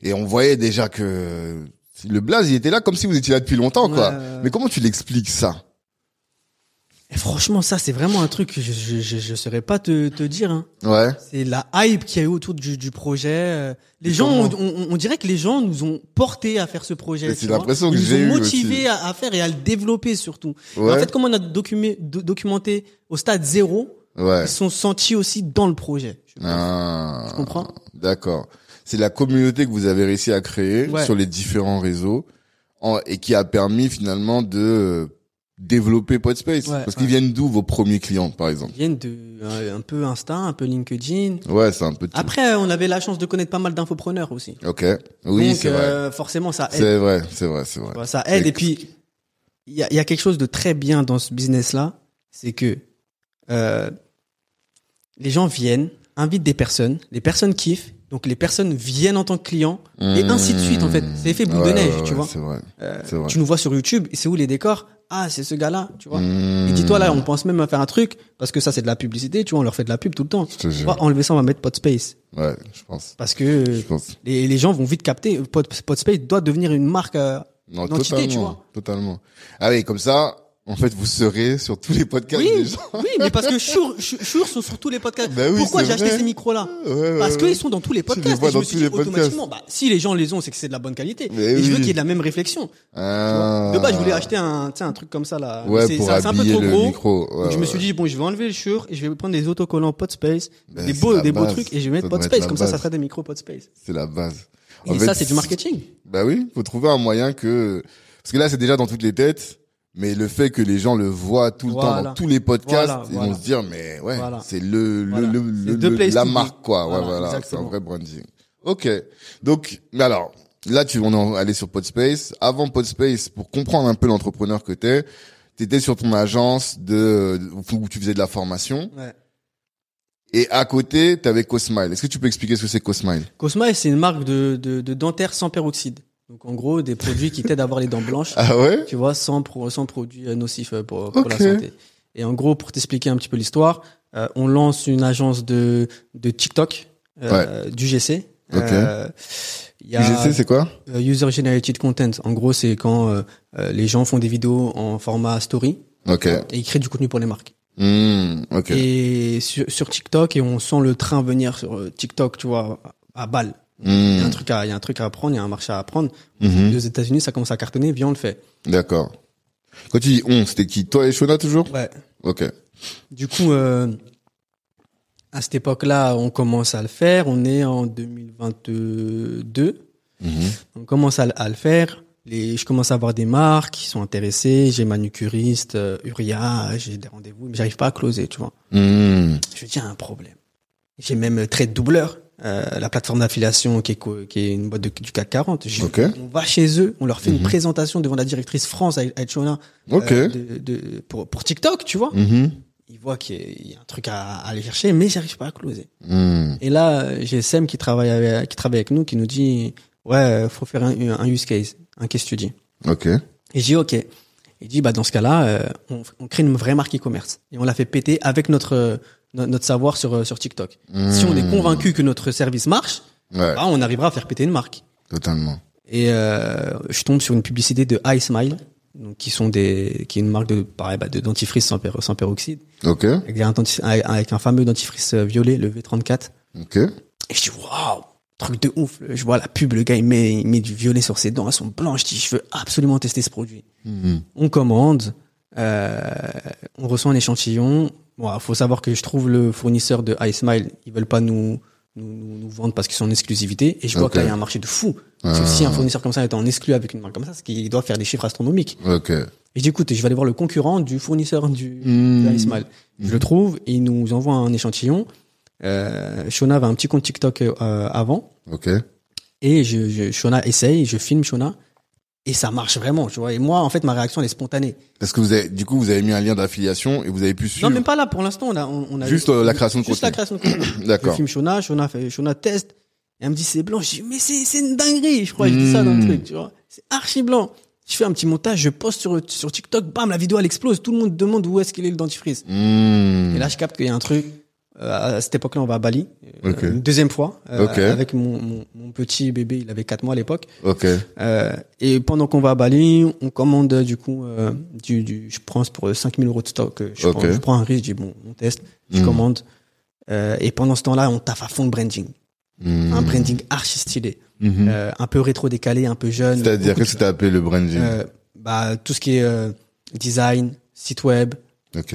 Et on voyait déjà que le blaze, il était là comme si vous étiez là depuis longtemps, quoi. Mais comment tu l'expliques ça? Et franchement, ça, c'est vraiment un truc que je, je, je, je saurais pas te, te dire, hein. Ouais. C'est la hype qu'il y a eu autour du, du projet. Les gens, on, on, on dirait que les gens nous ont portés à faire ce projet. C'est l'impression que Ils j'ai nous eue ont motivés à, à faire et à le développer surtout. Ouais. En fait, comme on a documé- do- documenté au stade zéro, Ouais. ils sont sentis aussi dans le projet. Je. Ah. Tu comprends? D'accord. C'est la communauté que vous avez réussi à créer Ouais. sur les différents réseaux en- et qui a permis finalement de euh, développer Podspace. Ouais, Parce qu'ils ouais. viennent d'où vos premiers clients, par exemple? Ils viennent de euh, un peu Insta, un peu LinkedIn. Ouais, c'est un peu tout. Après, on avait la chance de connaître pas mal d'infopreneurs aussi. Ok. Oui, Donc, c'est vrai. euh, forcément, ça aide. C'est vrai, c'est vrai, c'est vrai. Ça aide. Et- puis, il y a, il y a quelque chose de très bien dans ce business-là, c'est que euh, les gens viennent, invitent des personnes, les personnes kiffent, donc les personnes viennent en tant que clients, et ainsi de suite, en fait. C'est effet boule de neige, ouais, tu vois. C'est vrai. Euh, vrai. tu nous vois sur YouTube, et c'est où les décors? Ah, c'est ce gars-là, tu vois. Mmh. Et dis-toi là, on pense même à faire un truc, parce que ça c'est de la publicité, tu vois, on leur fait de la pub tout le temps. Je va enlever ça, on va mettre Podspace. Ouais, je pense. Parce que pense. les, les gens vont vite capter, Pod, Podspace doit devenir une marque euh, Non, totalement. tu vois. Totalement. Ah oui, comme ça, en fait, vous serez sur tous les podcasts des Oui, gens. oui, mais parce que Shure, Shure Shure sont sur tous les podcasts. Bah oui, Pourquoi j'ai acheté ces micros-là Ouais, ouais, Parce qu'ils sont dans tous les podcasts. vois Et je me suis dit automatiquement, bah, si les gens les ont, c'est que c'est de la bonne qualité. Mais et je veux qu'il y ait de la même réflexion. Ah. De base, je voulais acheter un, un truc comme ça là. Ouais, c'est un peu trop gros. micro. Ouais, Donc je me suis dit bon, je vais enlever le Shure et je vais prendre des autocollants Podspace, Ben, des beaux, des beaux trucs et je vais mettre Podspace comme ça, ça sera des micros Podspace. C'est la base. Et ça, c'est du marketing. Bah oui, faut trouver un moyen que parce que là c'est déjà dans toutes les têtes, mais le fait que les gens le voient tout le temps dans tous les podcasts, Voilà, ils voilà. vont se dire mais ouais, c'est le le le, le- la marque quoi. Ouais Voilà, c'est un vrai branding. OK. Donc mais alors là tu on est allé sur Podspace, avant Podspace pour comprendre un peu l'entrepreneur que t'es, t'étais sur ton agence de où tu faisais de la formation Ouais. et à côté t'avais Cosmile. Est-ce que tu peux expliquer ce que c'est Cosmile? Cosma, c'est une marque de, de, de dentaire sans peroxyde. Donc en gros, des produits qui t'aident à avoir les dents blanches. Ah ouais? tu vois, sans, pro, sans produits nocifs euh, pour, la santé. Et en gros, pour t'expliquer un petit peu l'histoire, euh, on lance une agence de, de TikTok, euh, du GC. Ok. Euh, y a UGC c'est quoi? User Generated Content. En gros, c'est quand les gens font des vidéos en format story OK. et ils créent du contenu pour les marques. Hmm, OK. Et sur, sur TikTok, et on sent le train venir sur TikTok, tu vois, à balle. Il y a un Hmm. truc à, il y a un truc à apprendre, il y a un marché à apprendre. Mhm. Aux États-Unis, ça commence à cartonner, viens, on le fait. D'accord. Quand tu dis on, c'était qui? Toi et Shona toujours? Ouais. Ok. Du coup, euh, à cette époque-là, on commence à le faire. On est en 2022. Mhm. On commence à, le- à le faire. Les, je commence à avoir des marques qui sont intéressées. J'ai manucuriste, euh, Uria, j'ai des rendez-vous, mais j'arrive pas à closer, tu vois. Hmm. Je dis, il y a un problème. J'ai même euh, Trade Doubleur, euh, la plateforme d'affiliation qui est, qui est une boîte de- du CAC 40. Je- Ok. On va chez eux, on leur fait Mhm. une présentation devant la directrice France Ok. euh, de, de- pour, pour TikTok, tu vois. Mhm. Ils voient qu'il y a- il y a un truc à, à aller chercher, mais j'arrive pas à closer. Hmm. Et là, j'ai Sem qui travaille avec, qui travaille avec nous, qui nous dit, ouais, faut faire un, un use case, un case study. Ok. Et j'ai ok. Il dit, bah, dans ce cas-là, euh, on, on crée une vraie marque e-commerce. Et on l'a fait péter avec notre, no- notre savoir sur, euh, sur TikTok. Si on est Hmm. convaincu que notre service marche, Ouais. bah, on arrivera à faire péter une marque. Totalement. Et euh, je tombe sur une publicité de iSmile, donc qui sont des, qui est une marque de, pareil, bah, de dentifrice sans, sans peroxyde, Ok. avec un, avec un fameux dentifrice euh, violet, le V34. Ok. Et je dis, waouh, truc de ouf. Je vois la pub, le gars, il met, il met du violet sur ses dents, elles sont blanches. Je dis, je veux absolument tester ce produit. Mhm. On commande, on reçoit un échantillon. Bon, faut savoir que je trouve le fournisseur de iSmile, ils veulent pas nous, nous, nous, nous vendre parce qu'ils sont en exclusivité. Et je vois Ok. que là, il y a un marché de fou. Parce que Ah. si un fournisseur comme ça est en exclu avec une marque comme ça, c'est qu'il doit faire des chiffres astronomiques. Ok. Et je dis, écoute, je vais aller voir le concurrent du fournisseur du, Hmm. de iSmile. Je le trouve, et il nous envoie un échantillon. Euh, Shona avait un petit compte TikTok euh, avant. Ok. Et je, je, Shona essaye, je filme Shona. Et ça marche vraiment, tu vois. Et moi, en fait, ma réaction, elle est spontanée. Parce que vous avez, du coup, vous avez mis un lien d'affiliation et vous avez pu suivre. Non, même pas là, pour l'instant, on a, on, a Juste, euh, la création de Juste la contenu. création de contenu. je D'accord. filme Shona, Shona fait, Shona teste. Et elle me dit, c'est blanc. Je dis, mais c'est, c'est une dinguerie. Je crois que je dis ça dans le Mm. truc, tu vois. C'est archi blanc. Je fais un petit montage, je poste sur, sur TikTok, bam, la vidéo elle explose. Tout le monde demande où est-ce qu'il est le dentifrice. Hmm. Et là, je capte qu'il y a un truc. Euh, à cette époque-là, on va à Bali. euh, Ok. Une deuxième fois. euh, Ok. Avec mon, mon, mon petit bébé, il avait quatre mois à l'époque. Ok. Euh, et pendant qu'on va à Bali, on commande du coup euh, du, du, je prends pour 5000 euros de stock. Je, prends, je prends un risque, je dis bon, on teste, je Mhm. commande. Euh, et pendant ce temps-là, on taffe à fond le branding, Hmm. un branding archi stylé, euh, un peu rétro décalé, un peu jeune. C'est-à-dire, qu'est-ce que t'as appelé le branding euh, bah tout ce qui est euh, design, site web,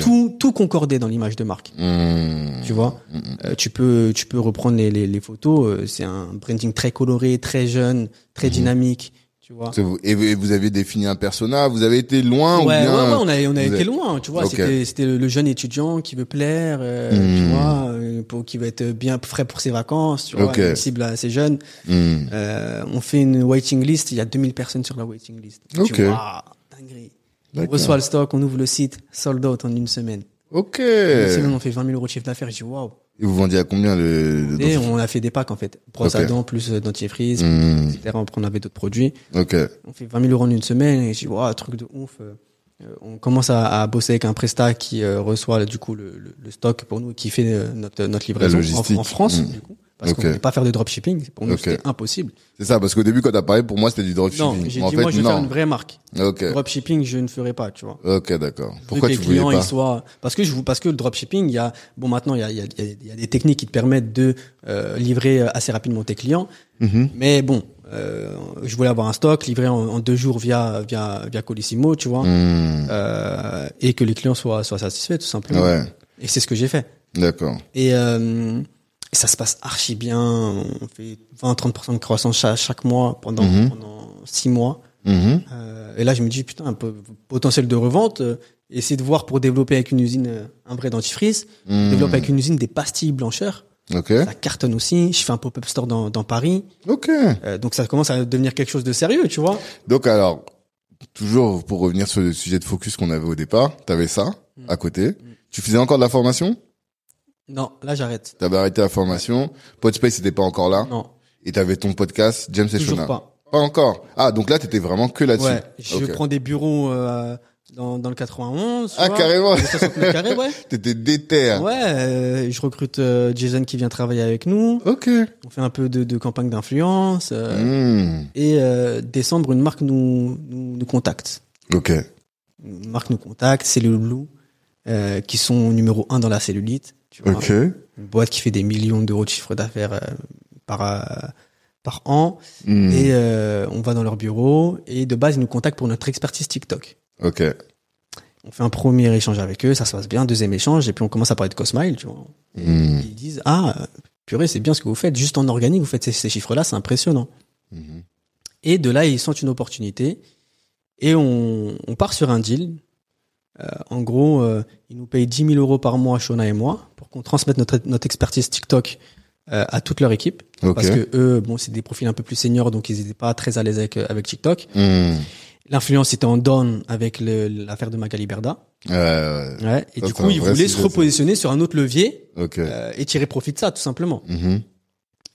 Tout tout concordé dans l'image de marque. Hmm. Tu vois, Euh, tu peux tu peux reprendre les les, les photos. euh, c'est un branding très coloré, très jeune, très dynamique. Tu vois. Et vous, avez défini un persona, vous avez été loin Ouais, ou ouais, bien ouais, on a, on a été avez- loin, tu vois. Ok. C'était, c'était le jeune étudiant qui veut plaire, euh, Hmm. tu vois, pour, qui veut être bien frais pour ses vacances, tu vois, Ok. une cible assez jeune. Hmm. On fait une waiting list, il y a 2000 personnes sur la waiting list. Tu vois, dinguerie. On reçoit le stock, on ouvre le site, sold out en une semaine. Ok. Une semaine, on fait 20 000 euros de chiffre d'affaires. Je dis waouh. Et vous vendiez à combien le, Et on a fait des packs en fait. Brosse à dents plus euh, dentifrice, Hmm. etc. Après, on avait d'autres produits. Ok. On fait 20 000 euros en une semaine et je dis, waouh, truc de ouf. Euh, on commence à, à bosser avec un prestat qui euh, reçoit du coup le, le, le stock pour nous, qui fait euh, notre, notre livraison en, France, Mm. du coup. Parce qu'on ne peut pas faire de dropshipping. Pour nous, Ok. c'était impossible. C'est ça, parce qu'au début, quand t'as parlé, pour moi, c'était du Non, dropshipping. j'ai Mais en dit, fait, moi, je veux faire non. une vraie marque. Ok. Dropshipping, je ne ferai pas, tu vois. Ok, d'accord. Pourquoi que tu voulais clients, pas ils soient, parce que je vous, parce que le dropshipping, il y a, bon, maintenant, il y a, il y a, il y a- des techniques qui te permettent de euh, livrer assez rapidement tes clients. Mhm. Mais bon, euh, je voulais avoir un stock livré en, en deux jours via, via, via Colissimo, tu vois. Hmm. euh, et que les clients soient, soient satisfaits tout simplement. Ouais, Et c'est ce que j'ai fait. d'accord. Et, euh, et ça se passe archi bien. On fait 20-30% de croissance chaque, chaque mois pendant, Mhm. pendant six mois. Mhm. Euh, et là, je me dis, putain, un peu potentiel de revente. euh, essayer de voir pour développer avec une usine euh, un vrai dentifrice. Hmm. Développer avec une usine des pastilles blancheurs. Ok. Ça cartonne aussi. Je fais un pop-up store dans, dans Paris. Ok. Euh, donc ça commence à devenir quelque chose de sérieux, tu vois. Donc alors, toujours pour revenir sur le sujet de focus qu'on avait au départ, t'avais ça Mm. à côté. Tu faisais encore de la formation? Non, là, j'arrête. T'avais arrêté la formation. Podspace n'était pas encore là. Non, Et t'avais ton podcast James et toujours Shona. pas. Pas encore. Ah, donc là, t'étais vraiment que là-dessus. Ouais, je Ok. prends des bureaux euh, dans, dans le 91. tu Ah, vois. carrément. Des 60 mètres carrés, ouais. T'étais déter. Ouais, euh, je recrute euh, Jason qui vient travailler avec nous. Ok. On fait un peu de, de campagne d'influence. euh, Hmm. Et euh, décembre, une marque nous, nous, nous contacte. Ok. Une marque nous contacte, c'est le Loup, euh, qui sont numéro un dans la cellulite. Tu vois. Ok. Une boîte qui fait des millions d'euros de chiffre d'affaires euh, par, euh, par an. Hmm. Et euh, on va dans leur bureau. Et de base, ils nous contactent pour notre expertise TikTok. Ok. On fait un premier échange avec eux, ça se passe bien, deuxième échange, et puis on commence à parler de Cosmile, tu vois. Et Hmm. Ils disent, ah, purée, c'est bien ce que vous faites, juste en organique, vous faites ces, ces chiffres-là, c'est impressionnant. Mhm. Et de là, ils sentent une opportunité, et on, on part sur un deal. Euh, en gros, euh, ils nous payent 10 000 euros par mois, Shona et moi, pour qu'on transmette notre, notre expertise TikTok euh, à toute leur équipe. Ok. Parce que eux, bon, c'est des profils un peu plus seniors, donc ils n'étaient pas très à l'aise avec, euh, avec TikTok. Hmm. L'influence était en down avec l'affaire de Magali Berda. Ouais, ouais. Ouais, et du coup, ils voulaient se repositionner sur un autre levier Ok. euh, et tirer profit de ça, tout simplement. Mhm.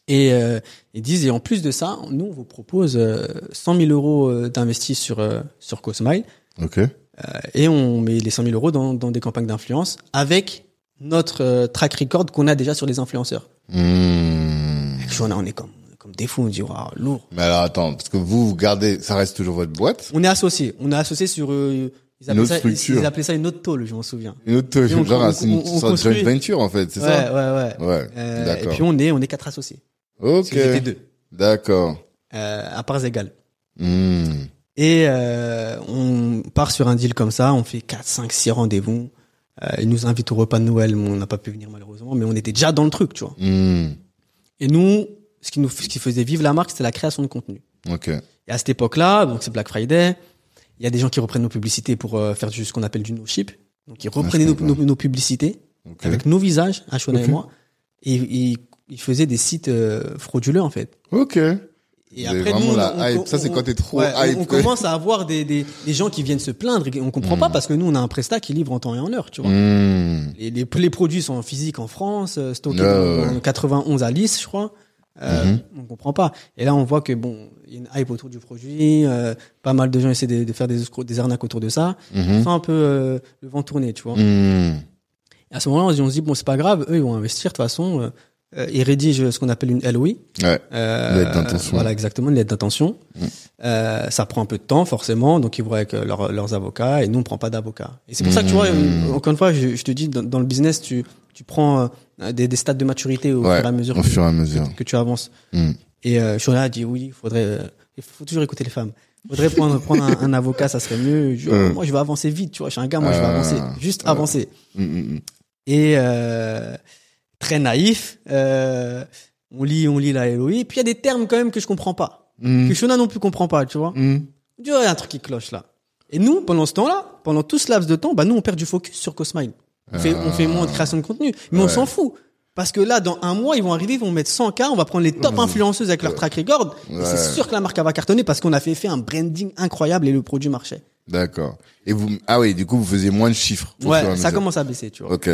Et euh, ils disent, et en plus de ça, nous, on vous propose euh, 100 000 euros euh, d'investis sur, euh, sur Cosmile Ok. Euh, et on met les 100 000 euros dans, dans des campagnes d'influence avec notre euh, track record qu'on a déjà sur les influenceurs. Et puis, on, est comme, comme des fous, on dit, waouh, lourd. Mais alors attends, parce que vous, vous gardez, ça reste toujours votre boîte? On est associés. On est associés sur... euh, ils, Une appelaient autre ça, structure. ils appelaient ça une autre tôle, je m'en souviens. Une autre, Et on- genre, c'est une sorte de joint venture en fait, c'est ouais, ça? Ouais, ouais. Ouais. Euh, et D'accord. puis on est, on est quatre associés. Ok. J'étais deux. D'accord. Euh, à parts égales. Hmm. Et euh, on part sur un deal comme ça, on fait 4, 5, 6 rendez-vous. Euh, ils nous invitent au repas de Noël, mais on n'a pas pu venir malheureusement, mais on était déjà dans le truc, tu vois. Hmm. Et nous, ce qui nous, ce qui faisait vivre la marque, c'était la création de contenu. Ok. Et à cette époque-là, donc c'est Black Friday, il y a des gens qui reprennent nos publicités pour euh, faire du, ce qu'on appelle du no-ship. Donc ils reprenaient nos, nos, nos publicités Ok. avec nos visages, Ashona Ok. et moi, et ils, ils faisaient des sites euh, frauduleux en fait. Ok. Et après, nous, la on- hype. on- Ça, c'est quand t'es trop ouais, on- hype, On, quoi. commence à avoir des, des, des gens qui viennent se plaindre et on comprend pas parce que nous, on a un prestat qui livre en temps et en heure, tu vois. Hmm. Les, les, les produits sont en physique en France, euh, stockés dans 91 à Nice, je crois. Euh, Mhm. On comprend pas. Et là, on voit que bon, il y a une hype autour du produit. euh, pas mal de gens essaient de, de faire des, des arnaques autour de ça. On Mhm. sent un peu euh, le vent tourner, tu vois. Et à ce moment-là, on se dit, on se dit, bon, c'est pas grave. Eux, ils vont investir de toute façon. Euh, euh, ils rédigent ce qu'on appelle une LOI. Ouais. Euh, Lettre d'intention. Voilà, exactement, une lettre d'intention. Mm. Euh, ça prend un peu de temps, forcément. Donc, ils vont avec euh, leurs- leurs avocats et nous, on prend pas d'avocats. Et c'est pour ça que tu vois, Mm. euh, encore une fois, je, je te dis, dans, dans le business, tu, tu prends euh, des, des stades de maturité au Ouais, fur et à mesure Au que, fur et à mesure. que tu avances. Mm. Et euh, Shona a dit oui, il faudrait, euh, il faut toujours écouter les femmes. Il faudrait prendre, prendre un, un avocat, ça serait mieux. Je- Mm. Moi, je vais avancer vite, tu vois. Je suis un gars, moi, je vais avancer, juste avancer. Et euh, très naïf, euh, on lit, on lit la LOI. Puis il y a des termes quand même que je comprends pas, Mm. que Shona non plus comprend pas, tu vois. Mm. Vois, il y a un truc qui cloche là. Et nous, pendant ce temps-là, pendant tout ce laps de temps, bah nous, on perd du focus sur Cosmile. On fait, on fait moins de création de contenu, mais on s'en fout. Parce que là, dans un mois, ils vont arriver, ils vont mettre 100 k, on va prendre les top influenceuses avec leur track record. et. C'est sûr que la marque va cartonner parce qu'on a fait, fait un branding incroyable et le produit marchait. D'accord. Et vous, ah oui, du coup, vous faisiez moins de chiffres. Ouais, ça mesure. commence à baisser, tu vois. Ok.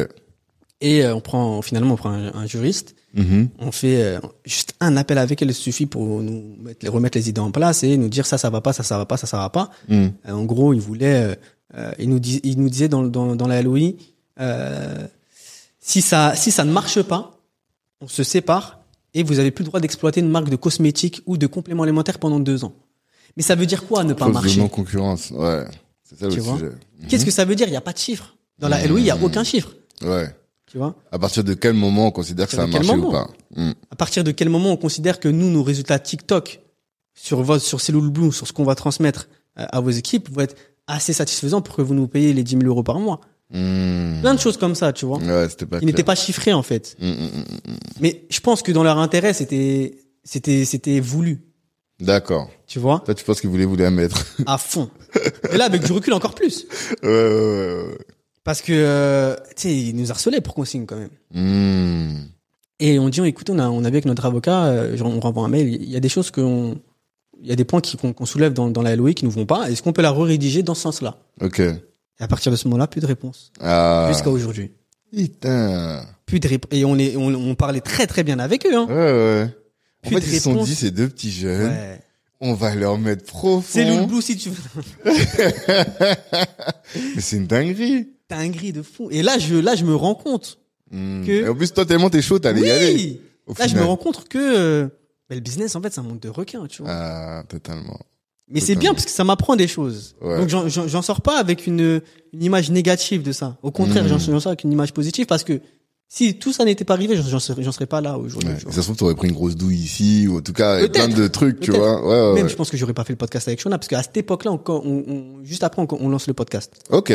Et euh, on prend, finalement, on prend un, un juriste. Mhm. On fait euh, juste un appel avec elle suffit pour nous mettre, remettre les idées en place et nous dire ça, ça va pas, ça, ça va pas, ça, ça va pas. Mm. Euh, en gros, il voulait, euh, il nous dis, il nous disait dans, dans, dans la LOI, euh, si ça, si ça ne marche pas, on se sépare et vous avez plus le droit d'exploiter une marque de cosmétiques ou de compléments alimentaires pendant deux ans. Mais ça veut dire quoi ne pas de marcher non-concurrence. Ouais. C'est ça Tu le sujet. Qu'est-ce que ça veut dire? Il y a pas de chiffre. Dans la LOI, il y a aucun chiffre. Ouais. Tu vois? À partir de quel moment on considère que ça a marché ou pas? Mm. À partir de quel moment on considère que nous, nos résultats TikTok sur votre, sur Cellule Blue, sur ce qu'on va transmettre euh, à vos équipes, vont être assez satisfaisants pour que vous nous payiez les 10 000 euros par mois? Mm. Plein de choses comme ça, tu vois. Ouais, pas Qui n'étaient pas chiffrés en fait. Mm, mm, mm, mm. Mais je pense que dans leur intérêt, c'était, c'était, c'était voulu, D'accord. tu vois, Toi, tu penses qu'ils voulaient vous la mettre à fond. Et là, avec du recul encore plus, Ouais, ouais, ouais. ouais. Parce que, euh, tu sais, ils nous harcelaient pour qu'on signe quand même. Mm. Et on dit, écoute, on a, on a vu avec notre avocat, euh, genre, on renvoie un mail, il y a des choses qu'on, il y a des points qu'on qu'on soulève dans, dans la LOI qui nous vont pas. Est-ce qu'on peut la rédiger dans ce sens-là? Ok. Et à partir de ce moment-là, plus de réponse. Ah. Jusqu'à aujourd'hui. Putain. Plus de réponse. Et on est, on, on parlait très très bien avec eux, hein. Ouais, ouais. En Plus fait, de ils se sont dit, ces deux petits jeunes, Ouais. on va leur mettre profond. C'est blue si tu veux. Mais c'est une dinguerie. Dinguerie de fou. Et là, je, là, je me rends compte. Mm. Que- Et en plus, toi, tellement t'es chaud, t'allais y aller. Oui! Là, je me rends compte que, euh, bah, le business, en fait, c'est un monde de requins, tu vois. Ah, totalement. Mais c'est bien parce que ça m'apprend des choses. Ouais. Donc, j'en- sors pas avec une, une image négative de ça. Au contraire, Mm. j'en sors avec une image positive parce que si tout ça n'était pas arrivé, j'en- serais, serais pas là aujourd'hui. Ouais. Ça se trouve, t'aurais pris une grosse douille ici, ou en tout cas, plein de trucs, tu vois. Ouais, ouais, Même, je pense que j'aurais pas fait le podcast avec Shona parce qu'à cette époque-là, on, on, on- juste après, on, on lance le podcast. Ok.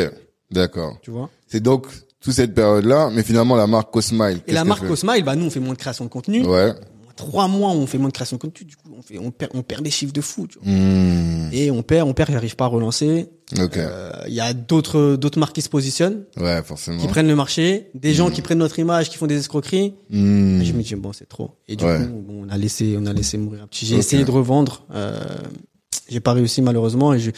D'accord. Tu vois. C'est donc toute cette période-là, mais finalement, la marque Cosmile. Et la marque Cosmile, bah, nous, on fait moins de création de contenu. Ouais. Trois mois, on fait moins de création de contenu. Du coup, on fait, on perd, on perd des chiffres de fou, tu vois. Hmm. Et on perd, on perd, j'arrive pas à relancer. Ok. Euh, Il y a d'autres, d'autres marques qui se positionnent, Ouais, forcément. qui prennent le marché, des gens qui prennent notre image, qui font des escroqueries. Hmm. Et je me dis bon, c'est trop. Et du Ouais. coup, bon, on a laissé, on a laissé mourir un petit. J'ai essayé de revendre, euh, j'ai pas réussi malheureusement. Et je,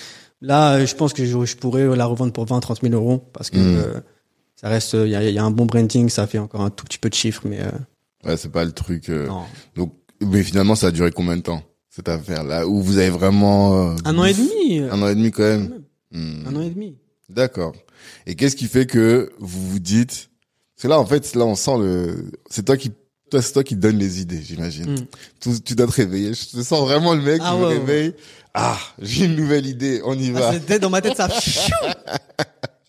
là, je pense que je, je pourrais la revendre pour 20, 30 000 euros parce que Mm. euh, ça reste, il y a, y a un bon branding, ça fait encore un tout petit peu de chiffres, mais euh, Ouais, c'est pas le truc. euh, non. Donc, mais finalement, ça a duré combien de temps cette affaire-là? Où vous avez vraiment euh, Un an et demi. euh, Un an et demi quand même? Quand Hmm. Un an et demi. D'accord. Et qu'est-ce qui fait que vous vous dites Parce que là, en fait, là, on sent le. C'est toi qui, toi, c'est toi qui donne les idées, j'imagine. Mm. Tu, tu dois te réveiller. Je te sens vraiment le mec Ah qui me ouais, ouais. réveille. Ah, j'ai une nouvelle idée. On y Ah, va. c'était dans ma tête ça. Pfiou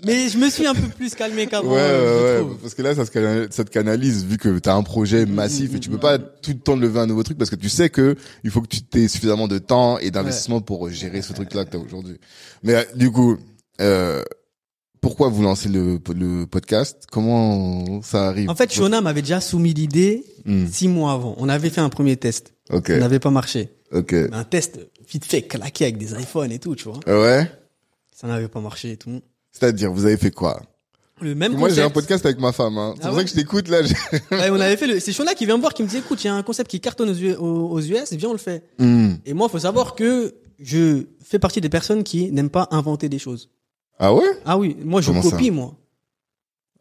mais je me suis un peu plus calmé qu'avant. Ouais, euh, ouais, ouais. Parce que là, ça, se canalise, ça te canalise vu que t'as un projet massif et tu peux pas tout le temps lever un nouveau truc parce que tu sais que il faut que tu aies suffisamment de temps et d'investissement pour gérer ce truc-là que t'as aujourd'hui. Mais euh, du coup, euh, pourquoi vous lancez le, le podcast? Comment ça arrive? En fait, Shona m'avait déjà soumis l'idée Hmm. six mois avant. On avait fait un premier test. Ok, Ça n'avait pas marché. ok. Un test vite fait, claqué avec des iPhones et tout, tu vois. Ah Ouais? Ça n'avait pas marché et tout. C'est-à-dire, vous avez fait quoi? Le même Moi, j'ai un podcast avec ma femme. Hein. C'est Ah pour ouais? ça que je t'écoute là. Ouais, on avait fait le, c'est Shona qui vient me voir qui me dit, écoute, il y a un concept qui cartonne aux, US, viens, on le fait. Hmm. Et moi, faut savoir que je fais partie des personnes qui n'aiment pas inventer des choses. Ah ouais? Ah oui, moi, je Comment ça copie, moi.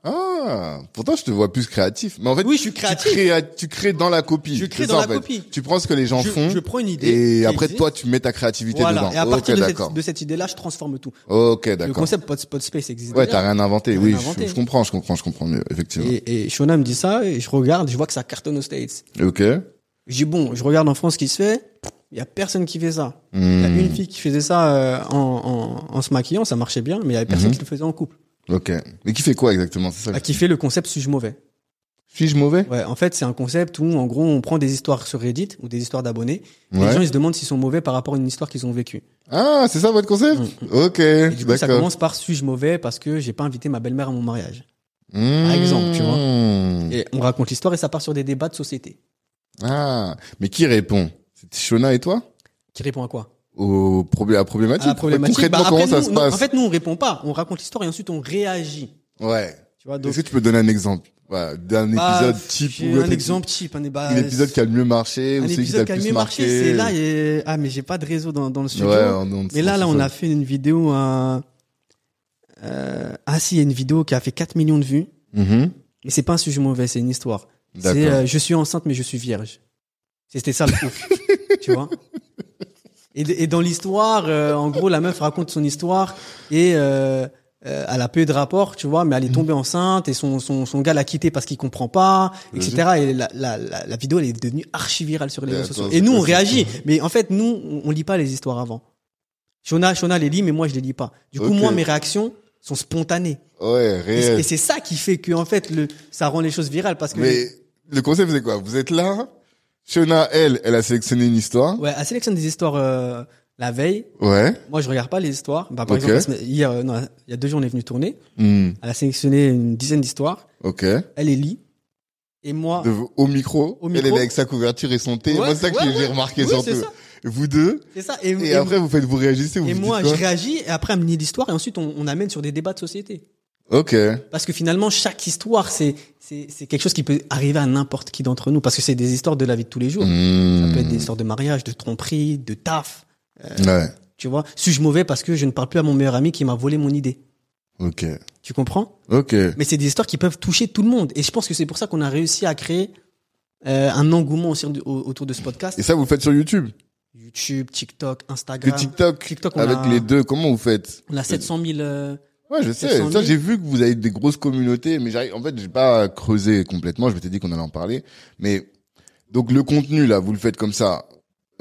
Ah. Pourtant je te vois plus créatif. Mais en fait, Oui, je suis tu créatif. crées, tu crées dans la copie. Je crée dans ça, la en fait. copie. Tu prends ce que les gens je, font je prends une idée. et après existe. toi tu mets ta créativité voilà. dedans. Et à partir de cette, d'accord. de cette idée-là, je transforme tout. Ok, Le d'accord. concept pod, Podspace existe Ouais, t'as rien inventé. Oui, rien je- inventé. Je, comprends, je comprends, je comprends mieux, effectivement. Et, et Shona me dit ça, et je regarde, je vois que ça cartonne aux States. Ok. Je dis bon, je regarde en France ce qui se fait. Il y a personne qui fait ça. Il y a Hmm, une fille qui faisait ça euh, en, en, en se maquillant, ça marchait bien, mais il y avait personne Mhm. qui le faisait en couple. Ok. Mais qui fait quoi exactement? Ça. À qui fait le concept suis-je mauvais? Suis-je mauvais? Ouais, en fait, c'est un concept où, en gros, on prend des histoires sur Reddit ou des histoires d'abonnés. et Ouais. Les gens, ils se demandent s'ils sont mauvais par rapport à une histoire qu'ils ont vécue. Ah, c'est ça votre concept? Ok, Et du coup, ça commence par suis-je mauvais parce que j'ai pas invité ma belle-mère à mon mariage. Par exemple, tu vois. Hmm. Et on raconte l'histoire et ça part sur des débats de société. Ah, mais qui répond? Shona et toi Qui répond à quoi Au problème, à la problématique. À la problématique. Concrètement, Bah, après, comment ça se passe En fait, nous, on répond pas. On raconte l'histoire et ensuite on réagit. Ouais. Tu vois, donc, Est-ce que tu peux donner un exemple? Voilà, d'un bah, épisode type ou un exemple type. Un, bah, épisode qui a le mieux marché un ou celui qui a le plus marché, c'est là. Et... Ah, mais j'ai pas de réseau dans, dans le studio. Ouais, on, on- Mais là, là, on a fait une vidéo. euh, euh, ah si, il y a une vidéo qui a fait 4 millions de vues. Mhm. Mais c'est pas un sujet mauvais, c'est une histoire. C'est euh, je suis enceinte mais je suis vierge. C'était ça le coup. tu vois et, et dans l'histoire, euh, en gros, la meuf raconte son histoire et euh, euh, elle a peu de rapport, tu vois, mais elle est tombée enceinte et son, son, son gars l'a quittée parce qu'il comprend pas, etc. Et la, la, la, la vidéo, elle est devenue archi virale sur les réseaux sociaux. Et nous, on réagit. Mais en fait, nous, on, on lit pas les histoires avant. Shona, Shona les lit, mais moi, je les lis pas. Du coup, moi, mes réactions sont spontanées. Ouais, Et, réel. et c'est ça qui fait que, en fait, le, ça rend les choses virales parce que Mais le concept, c'est quoi? Vous êtes là, Shona, elle, elle a sélectionné une histoire. Ouais, elle sélectionne des histoires euh, la veille. Ouais. Moi, je regarde pas les histoires. Bah, par exemple, hier, euh, non, il y a deux jours, on est venu tourner. Hmm. Elle a sélectionné une dizaine d'histoires. Ok. Elle les lit. Et moi, De- au micro. Au Elle, micro. elle est avec sa couverture et son thé. Ouais, Moi, c'est ça que ouais, j'ai ouais. remarqué surtout. Vous deux. c'est ça. Et, Et, et- après, vous faites, vous réagissez. Vous et vous moi, dites je réagis. Et après, elle me lit l'histoire. Et ensuite, on, on amène sur des débats de société. Ok. Parce que finalement, chaque histoire, c'est c'est c'est quelque chose qui peut arriver à n'importe qui d'entre nous. Parce que c'est des histoires de la vie de tous les jours. Hmm. Ça peut être des histoires de mariage, de tromperie, de taf. Ouais. Tu vois. Suis-je mauvais parce que je ne parle plus à mon meilleur ami qui m'a volé mon idée? Ok. Tu comprends? Ok. Mais c'est des histoires qui peuvent toucher tout le monde. Et je pense que c'est pour ça qu'on a réussi à créer euh, un engouement aussi au- autour de ce podcast. Et ça, vous le faites sur YouTube? YouTube, TikTok, Que Instagram. TikTok. TikTok, on avec a- les deux, comment vous faites? On a 700 000. euh, Ouais, je sais. 700 000. Ça, j'ai vu que vous avez des grosses communautés, mais j'arrive, en fait, j'ai pas creusé complètement. Je m'étais dit qu'on allait en parler. Mais, donc, le contenu, là, vous le faites comme ça.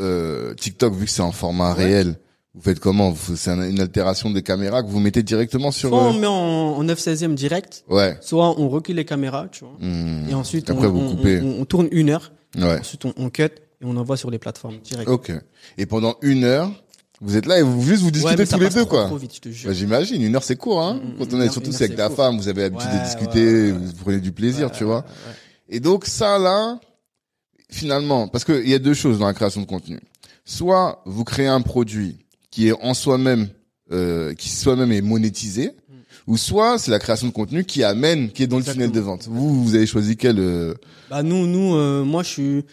Euh, TikTok, vu que c'est en format Ouais. réel, vous faites comment? C'est un- une altération des caméras que vous mettez directement sur, soit on euh, met en, en 9-16e direct, ouais. soit on recule les caméras, tu vois. Hmm. Et ensuite, Après, on, vous on- on- on tourne une heure. Ouais. Ensuite, on, on cut et on envoie sur les plateformes direct. Ok. Et pendant une heure, vous êtes là et vous juste vous discutez tous les deux, quoi. Bah, j'imagine, une heure c'est court, hein. Mm, Quand une on est surtout c'est avec ta court. femme, vous avez l'habitude Ouais, de discuter, ouais, vous prenez du plaisir, tu vois. Et donc ça là, finalement, parce qu'il y a deux choses dans la création de contenu. Soit vous créez un produit qui est en soi-même, euh, qui soi-même est monétisé, ou soit c'est la création de contenu qui amène, qui est dans le tunnel de vente. Vous, vous avez choisi quel euh, Bah nous, nous, euh, moi je suis.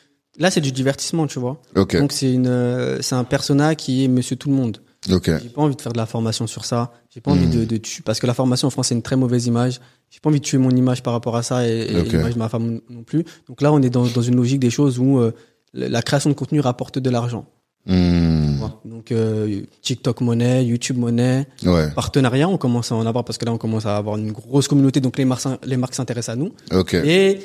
Là, c'est du divertissement, tu vois. Donc c'est une, euh, c'est un persona qui est Monsieur Tout le Monde. ok, J'ai pas envie de faire de la formation sur ça. J'ai pas envie Mm. de, de tuer parce que la formation en France c'est une très mauvaise image. J'ai pas envie de tuer mon image par rapport à ça et, l'image de ma femme non plus. Donc là, on est dans, dans une logique des choses où euh, la création de contenu rapporte de l'argent. Hmm. Donc euh, TikTok monnaie, YouTube monnaie, ouais, partenariat, on commence à en avoir parce que là on commence à avoir une grosse communauté, donc les marques, les marques s'intéressent à nous. Et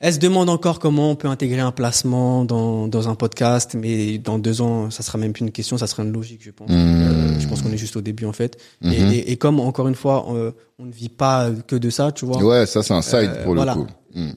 elle se demande encore comment on peut intégrer un placement dans, dans un podcast, mais dans deux ans, ça sera même plus une question, ça sera une logique, je pense. Mmh. Euh, je pense qu'on est juste au début en fait. Et, et, et comme encore une fois, euh, on ne vit pas que de ça, tu vois. ouais, ça c'est un side Euh, pour le voilà. coup. Hmm.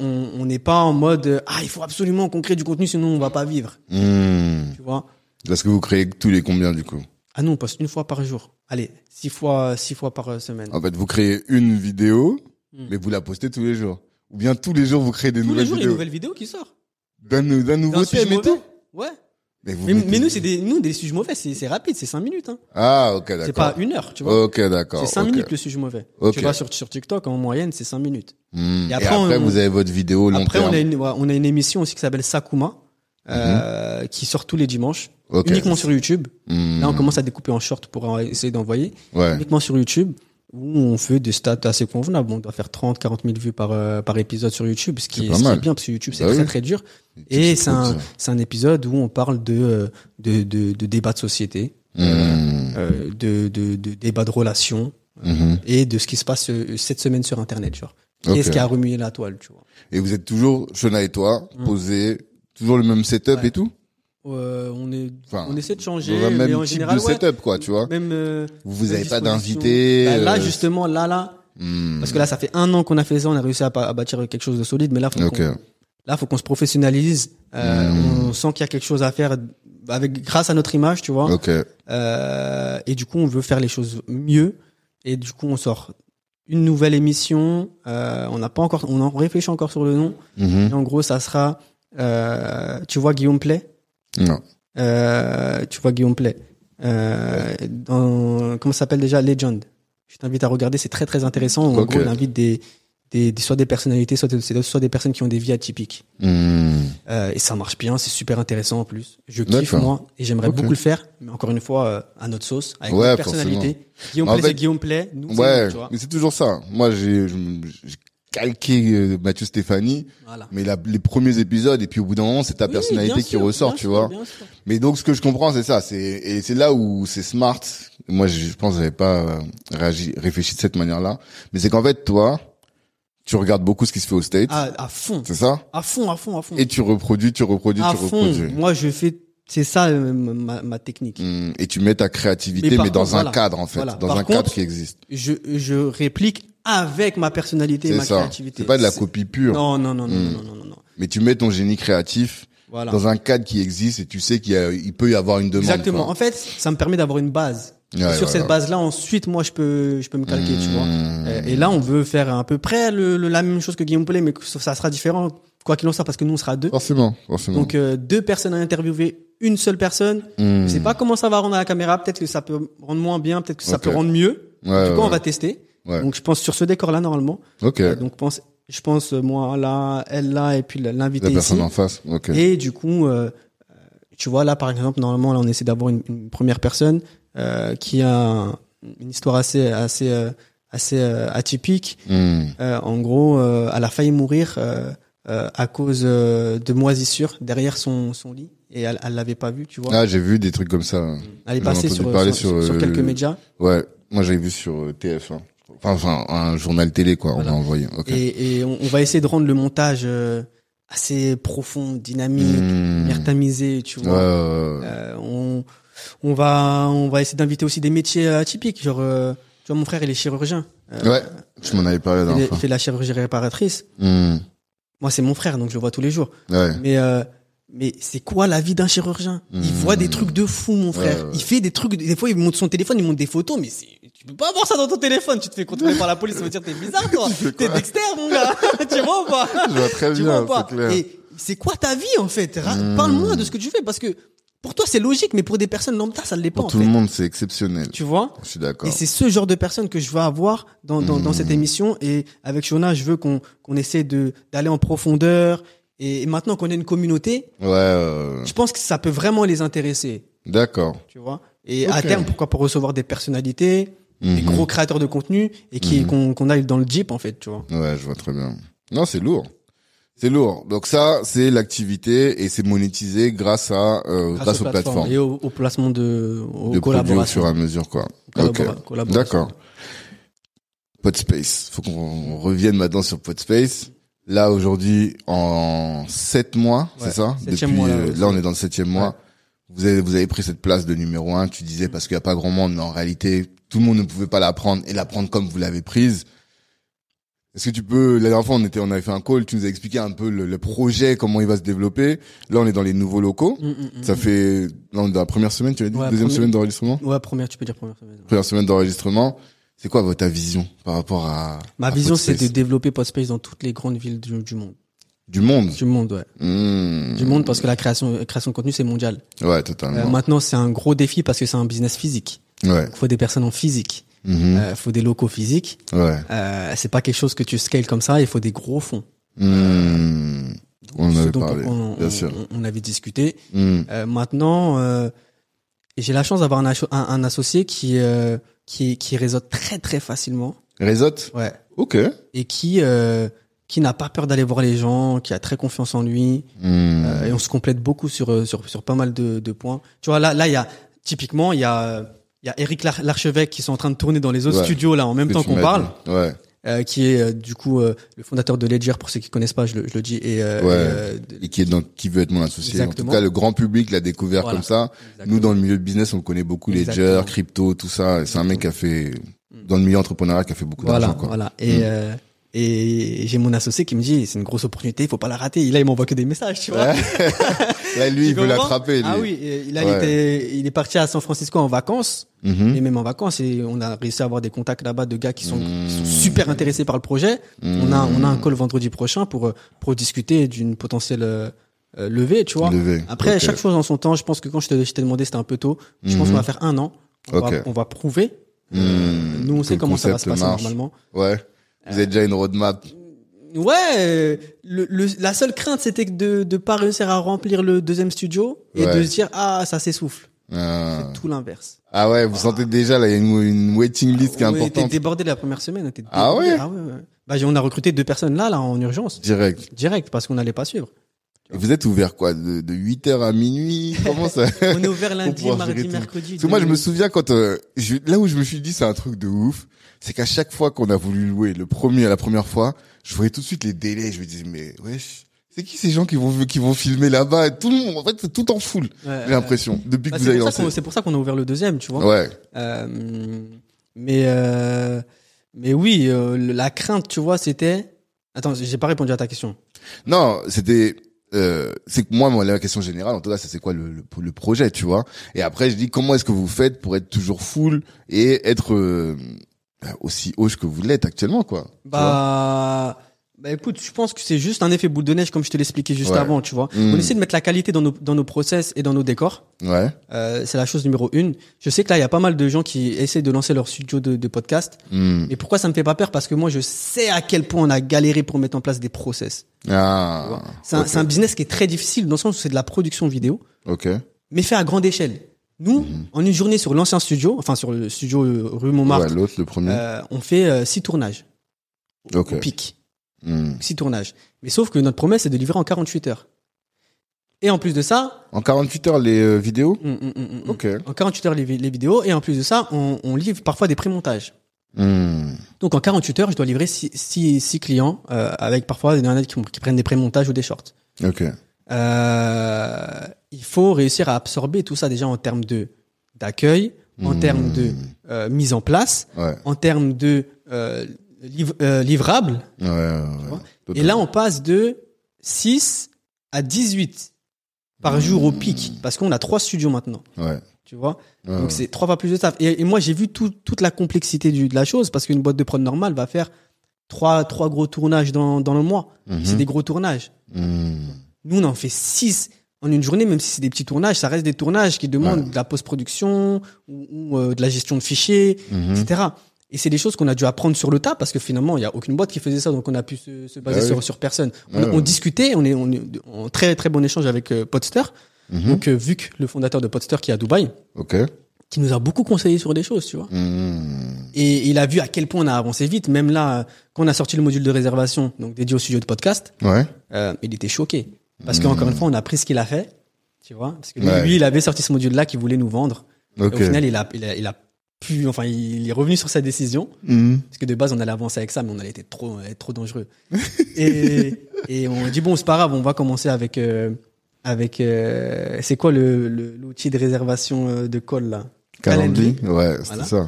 On n'est pas en mode ah il faut absolument qu'on crée du contenu sinon on va pas vivre, Hmm. tu vois. Parce que vous créez tous les combien du coup? Ah non, on poste une fois par jour. Allez, six fois six fois par semaine. En fait, vous créez une vidéo, Hmm. mais vous la postez tous les jours. Ou bien tous les jours vous créez des Tous les nouvelles jours, il y a une vidéos. nouvelle vidéo qui sort. D'un d'un nouveau sujet thème et mauvais. tout. Ouais. Mais, vous Mais, mettez- mais nous, c'est des, nous, des sujets mauvais, c'est, c'est rapide, c'est 5 minutes, hein. Ah, ok, C'est d'accord. pas une heure, tu vois. Ok, d'accord. c'est 5 ok. minutes le sujet mauvais. Ok. Tu vas sur, sur TikTok, en moyenne, c'est 5 minutes. Hmm. Et Et après, on- vous avez votre vidéo long Après, terme. on a, une, ouais, on a une émission aussi qui s'appelle Sakuma, euh, qui sort tous les dimanches, Mhm. Uniquement sur YouTube. Hmm. Là, on commence à découper en short pour essayer d'envoyer. Ouais. Uniquement sur YouTube, où on fait des stats assez convenables. On doit faire 30, 40 000 vues par euh, par épisode sur YouTube, ce qui, est, ce qui bien parce que YouTube c'est Bah très oui. très dur. YouTube, Et c'est un un épisode où on parle de euh, de de, de débats de société, Mmh. euh, de, de de débats de relations Mhm. et de ce qui se passe cette semaine sur Internet, genre. Ok. Qu'est-ce qui a remué la toile, tu vois? Et vous êtes toujours, Shona et toi, posés, toujours le même setup. Ouais. et tout? Euh, on est Enfin, on essaie de changer, Dans un mais même en type général de ouais, setup, quoi, tu vois même euh, Vous vous même avez pas d'invité Bah, là euh, justement là là hmm. parce que là ça fait un an qu'on a fait ça, on a réussi à, bâtir quelque chose de solide, mais là faut qu'on là faut qu'on se professionnalise. Euh, Mm. On sent qu'il y a quelque chose à faire avec grâce à notre image, tu vois. Ok. Euh, et du coup, on veut faire les choses mieux. Et du coup, on sort une nouvelle émission. Euh, on n'a pas encore, on en réfléchit encore sur le nom. Mhm. Et en gros, ça sera, euh, tu vois Guillaume Play? Non. Euh, tu vois Guillaume Play. Euh, dans, comment ça s'appelle déjà? Legend. Je t'invite à regarder, c'est très très intéressant. En gros, il invite des, des, des- soit des personnalités, soit, des- soit des personnes qui ont des vies atypiques. Hmm. Euh, et ça marche bien, c'est super intéressant en plus. Je kiffe moi et j'aimerais beaucoup le faire, mais encore une fois euh, à notre sauce, avec Ouais, notre personnalité. Guillaume En Play, fait- c'est Guillaume Play. Nous, Ouais, nous, tu vois. mais c'est toujours ça. Moi, j'ai calqué euh, Mathieu Stéphanie, Voilà. mais la- les premiers épisodes, et puis au bout d'un moment, c'est ta Oui, personnalité qui sûr, ressort, tu sûr, vois. Mais donc, ce que je comprends, c'est ça. C'est et c'est là où c'est smart. Moi, je pense que j'avais pas euh, réagi, réfléchi de cette manière-là. Mais c'est qu'en fait, toi, tu regardes beaucoup ce qui se fait au States. À, à fond, C'est ça? À fond, à fond, à fond. Et tu reproduis, tu reproduis, à tu fond. reproduis. Moi, je fais, c'est ça euh, ma, ma technique. Hmm, Et tu mets ta créativité, Mais dans contre, un voilà. cadre, en fait. Voilà. Dans Par un cadre qui existe. Je, je réplique avec ma personnalité et ma ça. créativité. C'est pas de la copie pure. Non, non, non, non, Hmm. non, non, non, non. Mais tu mets ton génie créatif Voilà. dans un cadre qui existe et tu sais qu'il il peut y avoir une demande. Exactement. quoi. En fait, ça me permet d'avoir une base. Et sur cette base-là, ensuite, moi, je peux, je peux me calquer, tu vois. Mmh. Et là, on veut faire à peu près le, le- la même chose que Guillaume Pellet, mais que ça sera différent, quoi qu'il en soit, parce que nous, on sera deux. Forcément, forcément. Donc, euh, deux personnes à interviewer, une seule personne. Hmm. Je sais pas comment ça va rendre à la caméra. Peut-être que ça peut rendre moins bien, peut-être que ça peut rendre mieux. Ouais, en tout cas, ouais, on va tester. ouais. Donc, je pense sur ce décor-là, normalement. Ok. Euh, donc, pense, je pense, euh, moi, là, elle, là, et puis l'invité La ici. personne en face. Ok. Et du coup, euh, tu vois, là, par exemple, normalement, là, on essaie d'avoir une, une première personne euh, qui a un- une histoire assez, assez, euh, assez euh, atypique. Euh, en gros, elle a failli mourir euh, euh, à cause euh, de moisissures derrière son, son lit et elle, elle l'avait pas vu, tu vois. Ah, j'ai vu des trucs comme ça. elle est passée sur, sur, sur, sur euh, quelques le- médias Ouais. Moi, j'avais vu sur euh, TF1. Enfin, enfin, un journal télé, quoi. Voilà. On m'a envoyé. Ok. et, et on, on va essayer de rendre le montage euh, assez profond, dynamique, Hmm. bien tamisé, tu vois. ouais, ouais. Euh, on, on va, on va essayer d'inviter aussi des métiers euh, atypiques. Genre, euh, tu vois, mon frère, il est chirurgien. Euh, Ouais. Tu m'en avais parlé il, fait de la chirurgie réparatrice. Hmm. Moi, c'est mon frère, donc je le vois tous les jours. Ouais. Mais, euh, mais c'est quoi la vie d'un chirurgien? Il Mmh. voit des trucs de fou, mon frère. Ouais, ouais. Il fait des trucs. Des fois, il monte son téléphone, il monte des photos, mais c'est. Tu peux pas avoir ça dans ton téléphone. Tu te fais contrôler par la police. Ça veut dire t'es bizarre, toi. T'es Dexter, mon gars. tu vois ou pas? Je vois très tu bien, vois pas? clair. Et c'est quoi ta vie en fait? Mmh. Parle-moi de ce que tu fais parce que pour toi c'est logique, mais pour des personnes lambda ça ne l'est pas Pour en tout fait. le monde, c'est exceptionnel. Tu vois Je suis d'accord. Et c'est ce genre de personnes que je veux avoir dans, dans, dans Mmh. cette émission. Et avec Shona, je veux qu'on qu'on essaie de d'aller en profondeur. Et, maintenant qu'on a une communauté, Ouais, ouais. je pense que ça peut vraiment les intéresser. D'accord. Tu vois Et à terme, pourquoi pas recevoir des personnalités, des Mhm. gros créateurs de contenu et qui qu'on qu'on aille dans le jeep en fait, tu vois. Ouais, je vois très bien. Non, c'est lourd. C'est lourd. Donc ça, c'est l'activité et c'est monétisé grâce à euh, grâce, aux plateformes, et au, au placement de aux de produits au collaborations. fur et à mesure, quoi. Collabora- Ok. collaboration. D'accord. Podspace. Faut qu'on revienne maintenant sur Podspace. Là aujourd'hui, en sept mois, Ouais, c'est ça Depuis mois, là, euh, ouais, là, on est dans le septième mois. Vous avez vous avez pris cette place de numéro un. Tu disais parce qu'il y a pas grand monde, mais en réalité, tout le monde ne pouvait pas la prendre et la prendre comme vous l'avez prise. Est-ce que tu peux, la dernière fois, on était, on avait fait un call, tu nous as expliqué un peu le, le projet, comment il va se développer. Là, on est dans les nouveaux locaux. Mm, mm, mm, Ça fait, là, on est dans la première semaine, tu as dit, Ouais, deuxième première- semaine d'enregistrement? Ouais, première, tu peux dire première semaine. Première semaine d'enregistrement. C'est quoi votre ta vision par rapport à, Ma à vision, c'est de développer Podspace dans toutes les grandes villes du, du monde. du monde? Du monde, ouais. Mmh. Du monde parce que la création, création de contenu, c'est mondial. Ouais, Euh, totalement. maintenant, c'est un gros défi parce que c'est un business physique. ouais. Il faut des personnes en physique. Mhm. Il faut des locaux physiques. Ouais. Euh, c'est pas quelque chose que tu scales comme ça. Il faut des gros fonds. Mmh. On en Ce avait parlé, on, bien on- sûr. on- on avait discuté. Mmh. Euh, maintenant, euh, j'ai la chance d'avoir un, asso- un, un associé qui, euh, qui qui réseaute très très facilement. Réseaute? Ouais. Ok. Et qui euh, qui n'a pas peur d'aller voir les gens, qui a très confiance en lui. Hmm. Euh, et on se complète beaucoup sur euh, sur sur pas mal de, de points. Tu vois là là il y a typiquement il y a il y a Eric Lar- Larchevêque qui sont en train de tourner dans les autres Ouais. studios là en même temps qu'on parle. Ouais. euh, qui est euh, du coup euh, le fondateur de Ledger pour ceux qui connaissent pas, je le, je le dis et, euh, Ouais. et, euh, Et qui est dans, qui veut être mon associé. En tout cas, le grand public l'a découvert Voilà. comme ça. Nous, dans le milieu de business, on connaît beaucoup, Exactement. Ledger, crypto, tout ça. C'est un mec qui a fait, dans le milieu entrepreneurial, qui a fait beaucoup voilà d'argent, quoi. voilà et Mm. Et j'ai mon associé qui me dit c'est une grosse opportunité, il faut pas la rater. Là il m'envoie que des messages, tu vois. Là, lui, Tu il veut l'attraper. Ah oui, et là il Ouais. était il est parti à San Francisco en vacances. Mhm. et même en vacances et on a réussi à avoir des contacts là-bas de gars qui sont, qui sont Mmh. super intéressés par le projet. On a on a un call vendredi prochain pour euh, pour discuter d'une potentielle euh, euh, levée, tu vois. Levé. Après chaque chose en son temps, je pense que quand je t'ai demandé c'était un peu tôt. Je pense Mhm. qu'on va faire un an. On, va, on va prouver. Euh, Nous on sait comment ça va se passer marche. normalement. Ouais. Vous avez déjà une roadmap? Ouais, le, le- la seule crainte c'était de de pas réussir à remplir le deuxième studio et Ouais. de se dire ah ça s'essouffle. Ah. Tout l'inverse. Ah ouais, vous sentez déjà, là, il y a une, une waiting list qui est On était importante. débordé la première semaine. on Ah débordé. ouais Ah ouais, ouais. Bah, on a recruté deux personnes là, là, en urgence, Direct. direct, parce qu'on n'allait pas suivre. Et vous êtes ouvert quoi de, de 8h à minuit? Comment ça? On est ouvert lundi, mardi, mercredi. Parce que moi, je me souviens quand euh, je- là où je me suis dit c'est un truc de ouf, c'est qu'à chaque fois qu'on a voulu louer le premier, la première fois, je voyais tout de suite les délais. Je me disais mais wesh, c'est qui ces gens qui vont qui vont filmer là-bas? Tout le monde, en fait, c'est tout en. Ouais, J'ai l'impression depuis bah, que vous avez lancé. c'est pour ça qu'on a ouvert le deuxième, tu vois. Ouais. Euh, mais euh, mais oui, euh, la crainte, tu vois, c'était. Attends, j'ai pas répondu à ta question. Non, c'était euh, c'est que moi, moi la question générale en tout cas, ça c'est quoi le, le, le projet, tu vois? Et après, je dis comment est-ce que vous faites pour être toujours full et être euh, aussi haut que vous l'êtes actuellement, quoi? Bah. Bah écoute, je pense que c'est juste un effet boule de neige comme je te l'expliquais juste Ouais. avant, tu vois. Mm. On essaie de mettre la qualité dans nos, dans nos process et dans nos décors. Ouais. Euh, c'est la chose numéro une. Je sais que là, il y a pas mal de gens qui essaient de lancer leur studio de, de podcast. Hmm. Mais pourquoi ça me fait pas peur? Parce que moi, je sais à quel point on a galéré pour mettre en place des process. Ah. C'est un, ok. c'est un business qui est très difficile dans le sens où c'est de la production vidéo, Ok. mais fait à grande échelle. Nous, en une journée sur l'ancien studio, enfin sur le studio euh, rue Montmartre, Ouais, l'autre, le premier. euh, on fait euh, six tournages. Au pic. Hmm. Six tournages. Mais sauf que notre promesse, c'est de livrer en 48 heures. Et en plus de ça, En 48 heures, les euh, vidéos hum, hum, hum, Ok. en 48 heures les, vi- les vidéos, et en plus de ça, on, on livre parfois des pré-montages. Hmm. Donc en 48 heures, je dois livrer six, six, six clients, euh, avec parfois des qui, qui prennent des pré-montages ou des shorts. Ok. Euh, il faut réussir à absorber tout ça déjà en termes de d'accueil, en Hmm. termes de euh, mise en place, Ouais. en termes de euh, liv- euh, livrables. Ouais, ouais, Et là, on passe de 6 à 18 par jour au pic, parce qu'on a trois studios maintenant. Ouais. Tu vois Ouais, Donc c'est trois fois plus de taf. Et, et moi, j'ai vu tout- toute la complexité du, de la chose, parce qu'une boîte de prod normale va faire trois, trois gros tournages dans, dans le mois. Mhm. C'est des gros tournages. Hmm. Nous, on en fait six en une journée, même si c'est des petits tournages, ça reste des tournages qui demandent Ouais. de la post-production ou, ou, euh, de la gestion de fichiers, etc. Et c'est des choses qu'on a dû apprendre sur le tas parce que finalement, il y a aucune boîte qui faisait ça, donc on a pu se, se baser oui. sur, sur personne. On, ouais. discutait, on est, on est en très très bon échange avec euh, Podster. Mhm. Donc euh, Vuc, le fondateur de Podster qui est à Dubaï, qui nous a beaucoup conseillé sur des choses, tu vois. Hmm. Et il a vu à quel point on a avancé vite. Même là, quand on a sorti le module de réservation, donc dédié au studio de podcast, Ouais. euh, il était choqué. Parce qu'encore une fois, on a pris ce qu'il a fait. Tu vois Parce que lui, Ouais. lui, il avait sorti ce module-là qu'il voulait nous vendre. Et au final, il a, il, a, il a pu, enfin, il est revenu sur sa décision. Hmm. Parce que de base, on allait avancer avec ça, mais on allait être trop, être trop dangereux. et, et on dit, bon, c'est pas grave, on va commencer avec, euh, avec, euh, c'est quoi le, l'outil de réservation euh, de call, là? Calendly. Ouais, c'était Voilà. ça.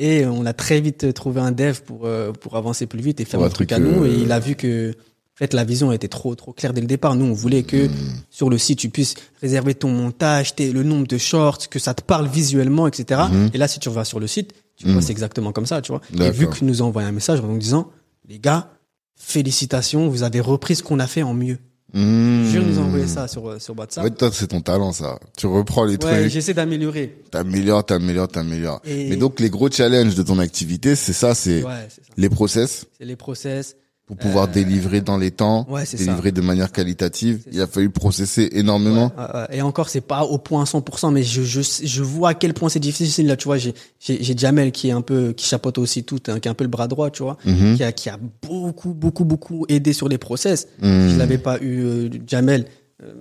Et on a très vite trouvé un dev pour euh, pour avancer plus vite et faire un truc, à nous. euh, Et il a vu que en fait la vision était trop trop claire dès le départ. Nous on voulait que Hmm. sur le site tu puisses réserver ton montage, tes- le nombre de shorts, que ça te parle visuellement, etc. Mhm. Et là si tu vas sur le site, tu Mhm. vois c'est exactement comme ça, tu vois. Et vu que nous a envoyé un message en nous disant les gars félicitations, vous avez repris ce qu'on a fait en mieux. Hmm. Je nous a envoyé ça sur sur WhatsApp. Toi, c'est ton talent, ça. Tu reprends les Ouais, trucs, j'essaie d'améliorer. t'améliores, t'améliores, t'améliores. Et- Mais donc, les gros challenges de ton activité, c'est ça, c'est Ouais, les process. C'est les process, pour pouvoir délivrer dans les temps, Ouais, c'est ça. délivrer de manière qualitative. Il a fallu processer énormément. Ouais, et encore, c'est pas au point 100%, mais je, je, je vois à quel point c'est difficile. Là, tu vois, j'ai, Jamel qui est un peu, qui chapeaute aussi tout, hein, qui est un peu le bras droit, tu vois, Mhm. qui a, qui a beaucoup, beaucoup, beaucoup aidé sur les process. Mhm. Je n'avais pas eu euh, Jamel, euh,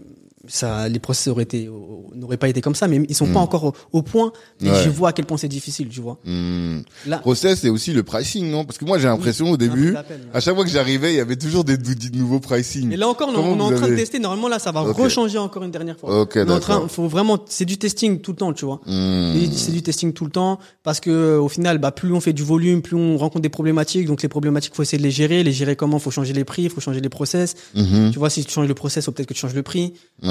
ça, les process auraient été, n'auraient pas été comme ça, mais ils sont pas encore au, au point. Et. Ouais. je vois à quel point c'est difficile, tu vois. Hmm. Là, Process, c'est aussi le pricing, non? Parce que moi, j'ai l'impression au début, à chaque fois que j'arrivais, il y avait toujours des, des nouveaux pricing. Et là encore, on, Comment on est en train de tester. Normalement, là, ça va Ok. rechanger encore une dernière fois. Ok, On est en train, faut vraiment, c'est du testing tout le temps, tu vois. Hmm. C'est du testing tout le temps parce que au final, bah, plus on fait du volume, plus on rencontre des problématiques. Donc les problématiques, faut essayer de les gérer. Les gérer comment? Faut changer les prix, faut changer les process. Mhm. Tu vois, si tu changes le process, peut-être que tu changes le prix. Ouais.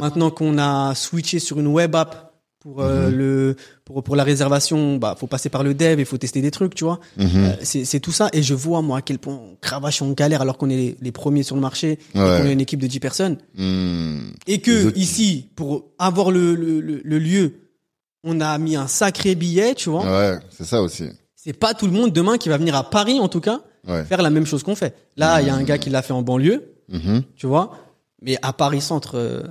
Maintenant qu'on a switché sur une web app pour euh, Mhm. le pour pour la réservation, bah faut passer par le dev et faut tester des trucs, tu vois. Mhm. Euh, c'est tout ça et je vois moi à quel point on cravache, on galère alors qu'on est les, les premiers sur le marché, et Ouais. qu'on est une équipe de 10 personnes Hmm. et que autres- ici pour avoir le, le, le, le lieu, on a mis un sacré billet, tu vois. Ouais, c'est ça aussi. C'est pas tout le monde demain qui va venir à Paris, en tout cas, Ouais. faire la même chose qu'on fait. Là, il y a un gars qui l'a fait en banlieue, Mhm. tu vois. Mais à Paris Centre, euh,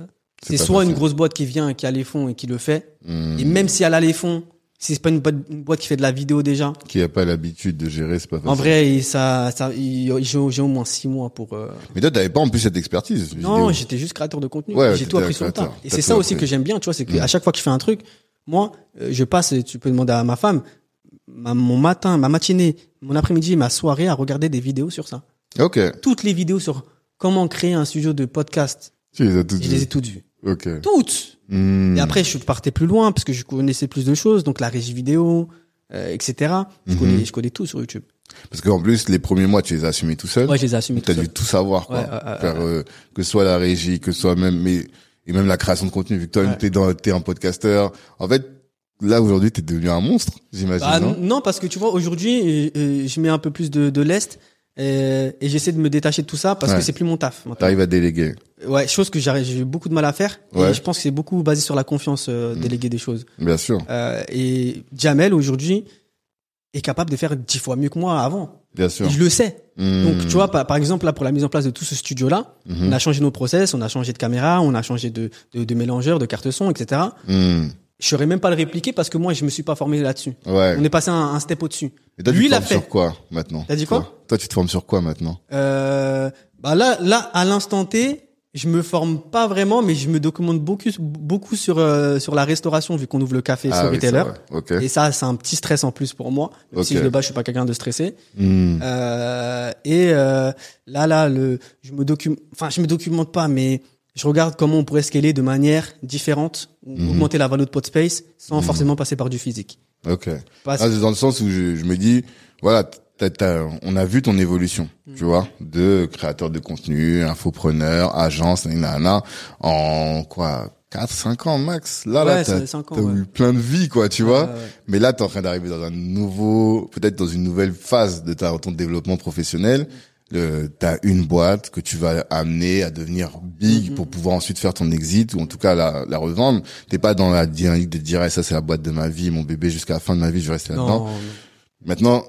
C'est soit une grosse boîte qui vient, qui a les fonds et qui le fait. Hmm. Et même si elle a les fonds, si c'est pas une boîte, qui fait de la vidéo déjà, Qui a pas l'habitude de gérer, c'est pas facile. en vrai, ça, ça, j'ai au moins six mois pour. euh, Mais toi, t'avais pas en plus cette expertise. Non, j'étais juste créateur de contenu. Ouais, j'ai tout appris sur le tas. Et c'est ça aussi que j'aime bien, tu vois, c'est qu'à chaque fois que je fais un truc, moi, euh, je passe, tu peux demander à ma femme, ma- mon matin, ma matinée, mon après-midi, ma soirée à regarder des vidéos sur ça. Ok. Toutes les vidéos sur comment créer un studio de podcast, Tu les as toutes je les ai toutes vues. Ok. Toutes. Hmm. Et après, je partais plus loin parce que je connaissais plus de choses, donc la régie vidéo, euh, etc. Je Mhm. connais, je connais tout sur YouTube. Parce qu'en plus, les premiers mois, tu les as assumés tout seul. Ouais, je les ai assumés T'as tout dû seul. tout savoir, quoi. Ouais, Faire, euh, que ce soit la régie, que ce soit même, mais, et même la création de contenu, vu que toi, Ouais. t'es dans, t'es un podcasteur. En fait, là, aujourd'hui, t'es devenu un monstre, j'imagine, Bah, non? non, parce que tu vois, aujourd'hui, euh, euh, je mets un peu plus de, de lest euh, et j'essaie de me détacher de tout ça parce Ouais. que c'est plus mon taf. T'arrives à déléguer. Ouais, chose que j'ai eu beaucoup de mal à faire. Ouais. Et je pense que c'est beaucoup basé sur la confiance, euh, déléguer des choses. Bien sûr. Euh, et Jamel, aujourd'hui, est capable de faire dix fois mieux que moi avant. Bien sûr. Et je le sais. Hmm. Donc, tu vois, par, par exemple, là, pour la mise en place de tout ce studio-là, Mhm. on a changé nos process, on a changé de caméra, on a changé de, de, de mélangeur, de carte son, etc. Je saurais même pas le répliquer parce que moi, je me suis pas formé là-dessus. Ouais. On est passé un, un step au-dessus. Et toi, Lui, tu te formes fait. sur quoi, maintenant? T'as dit quoi Toi Toi, tu te formes sur quoi, maintenant? Euh, bah là, là, à l'instant T, je me forme pas vraiment, mais je me documente beaucoup, beaucoup sur euh, sur la restauration vu qu'on ouvre le café Ah oui, storyteller. vrai. Ok. et ça, c'est un petit stress en plus pour moi. Même Si je le bats, je suis pas quelqu'un de stressé. Hmm. Euh, et euh, là, là, le, je me documente, enfin, je me documente pas, mais je regarde comment on pourrait scaler de manière différente, Mhm. augmenter la valeur de Podspace sans Mhm. forcément passer par du physique. Ok. Parce- Ah, c'est dans le sens où je, je me dis, voilà, t'as- t'as- on a vu ton évolution, Mm. tu vois, de créateur de contenu, infopreneur, agence, nanana, en quoi, 4, 5 ans max. Là, là, Ouais, ans, t'as ouais. eu plein de vie, quoi, tu vois. Ouais. Mais là, t'es en train d'arriver dans un nouveau, peut-être dans une nouvelle phase de ta, ton développement professionnel. Le, t'as une boîte que tu vas amener à devenir big Mhm. pour pouvoir ensuite faire ton exit ou en tout cas la, la revendre. T'es pas dans la dynamique de dire, Eh, ça c'est la boîte de ma vie, mon bébé jusqu'à la fin de ma vie, je vais rester là-dedans. Maintenant,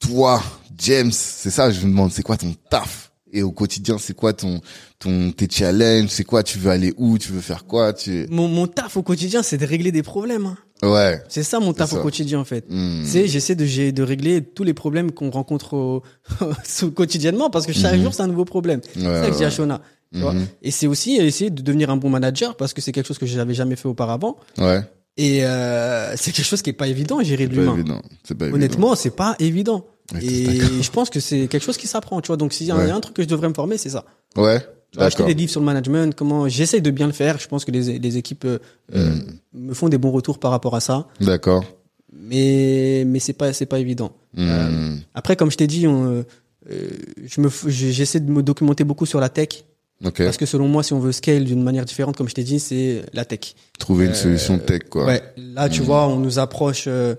toi, James, c'est ça, je me demande, c'est quoi ton taf? Et au quotidien, c'est quoi ton, ton, tes challenges? C'est quoi? Tu veux aller où? Tu veux faire quoi? Tu Mon, mon taf au quotidien, c'est de régler des problèmes. Ouais. C'est ça mon taf au quotidien en fait. Hmm. C'est j'essaie de, j'ai- de régler tous les problèmes qu'on rencontre au, quotidiennement parce que chaque Mhm. jour c'est un nouveau problème. Ouais, C'est ça que je dis à ouais. Shona. tu vois. Mhm. Et c'est aussi essayer de devenir un bon manager parce que c'est quelque chose que je n'avais jamais fait auparavant. Ouais. Et euh, c'est quelque chose qui est pas évident, gérer l'humain. évident. C'est pas Honnêtement, c'est pas évident. Ouais, Et je pense que c'est quelque chose qui s'apprend, tu vois. Donc s'il y a Ouais. un truc que je devrais me former, c'est ça. Ouais. Acheter des livres sur le management, comment j'essaie de bien le faire. Je pense que les, les équipes euh, euh, Hmm. me font des bons retours par rapport à ça, D'accord. mais mais c'est pas c'est pas évident. Euh, Hmm. Après, comme je t'ai dit, on, euh, euh, je me j'essaie de me documenter beaucoup sur la tech Ok. parce que selon moi, si on veut scale d'une manière différente, comme je t'ai dit, c'est la tech. Trouver une solution tech, quoi. Ouais. Là, tu Mhm. vois, on nous approche. euh,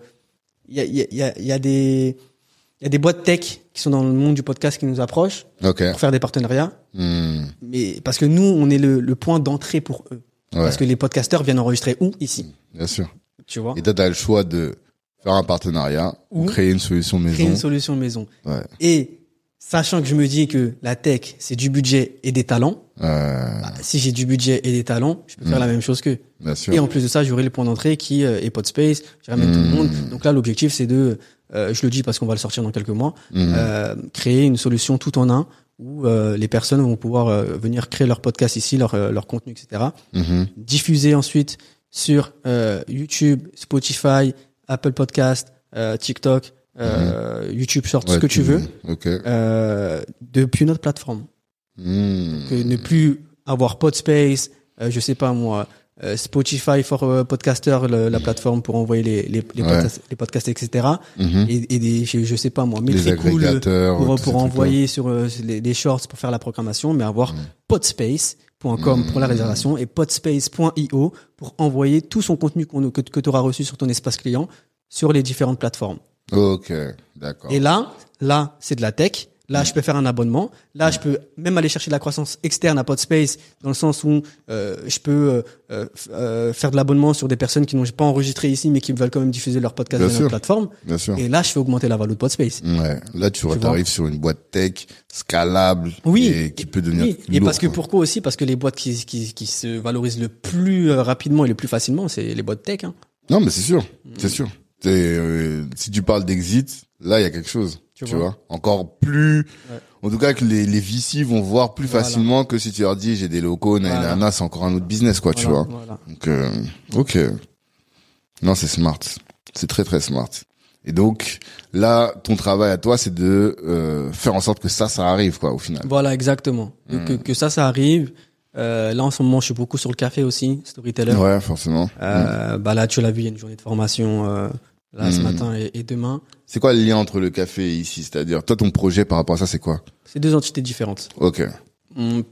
Il y, a, y, a, y, a, il y a des il y a des boîtes tech qui sont dans le monde du podcast qui nous approchent Ok. pour faire des partenariats, Hmm. mais parce que nous, on est le, le point d'entrée pour eux. Ouais. Parce que les podcasteurs viennent enregistrer où? Ici, Bien sûr. tu vois? Et toi, t'as le choix de faire un partenariat ou Ou créer une solution Créer maison. une solution maison. Ouais. Et sachant que je me dis que la tech, c'est du budget et des talents. Euh, bah, si j'ai du budget et des talents, je peux faire Mm. la même chose qu'eux. bien sûr. Et en plus de ça, j'aurai le point d'entrée qui euh, est Podspace. Je ramène tout le Mm. monde. Donc là, l'objectif, c'est de, euh, je le dis parce qu'on va le sortir dans quelques mois, Mhm. euh, créer une solution tout en un où euh, les personnes vont pouvoir euh, venir créer leur podcast ici, leur, euh, leur contenu, etc. Mhm. Diffuser ensuite sur euh, YouTube, Spotify, Apple Podcast, euh, TikTok, euh, YouTube Short, ce Ouais, que tu veux, Ok. euh, depuis notre plateforme. Mhm. Ne plus avoir Podspace, euh, je sais pas moi, Spotify for euh, Podcaster, le- la plateforme pour envoyer les, les, les, Ouais. podcasts, les podcasts, etc. Mhm. Et, et des, je, je sais pas moi, Metricool euh, agrégateurs. pour, pour envoyer sur euh, les, les shorts pour faire la programmation, mais avoir Mm. podspace.com pour la réservation et podspace.io pour envoyer tout son contenu que, que tu auras reçu sur ton espace client sur les différentes plateformes. Ok, d'accord. Et là, là, c'est de la tech. Là, je peux faire un abonnement. Là, je peux même aller chercher de la croissance externe à Podspace, dans le sens où euh, je peux euh, euh, faire de l'abonnement sur des personnes qui n'ont pas enregistré ici, mais qui veulent quand même diffuser leur podcast Bien sur sûr. notre plateforme. Bien sûr. Et là, je fais augmenter la valeur de Podspace. Ouais. Là, tu, arrives sur une boîte tech scalable Oui. et qui peut devenir Oui, et parce que quoi. pourquoi aussi? Parce que les boîtes qui, qui, qui se valorisent le plus euh, rapidement et le plus facilement, c'est les boîtes tech. Hein. Non, mais c'est sûr, Mm. c'est sûr. Euh, si tu parles d'exit, là, il y a quelque chose. Tu, Tu vois. vois. Encore plus. Ouais. En tout cas, que les, les VC vont voir plus Voilà. facilement que si tu leur dis j'ai des locaux, Voilà. nanana, c'est encore un autre business, quoi, tu Voilà, vois. voilà. Donc, euh, ok. Non, c'est smart. C'est très, très smart. Et donc, là, ton travail à toi, c'est de euh, faire en sorte que ça, ça arrive, quoi, au final. Voilà, exactement. Que- Mm. Que, que ça, ça arrive. Euh, là, en ce moment, je suis beaucoup sur le café aussi, storyteller. Ouais, forcément. Euh, bah là, tu l'as vu, il y a une journée de formation là ce Mm. matin et, et demain. C'est quoi le lien entre le café et ici? C'est-à-dire, toi, ton projet par rapport à ça, c'est quoi? C'est deux entités différentes. Ok.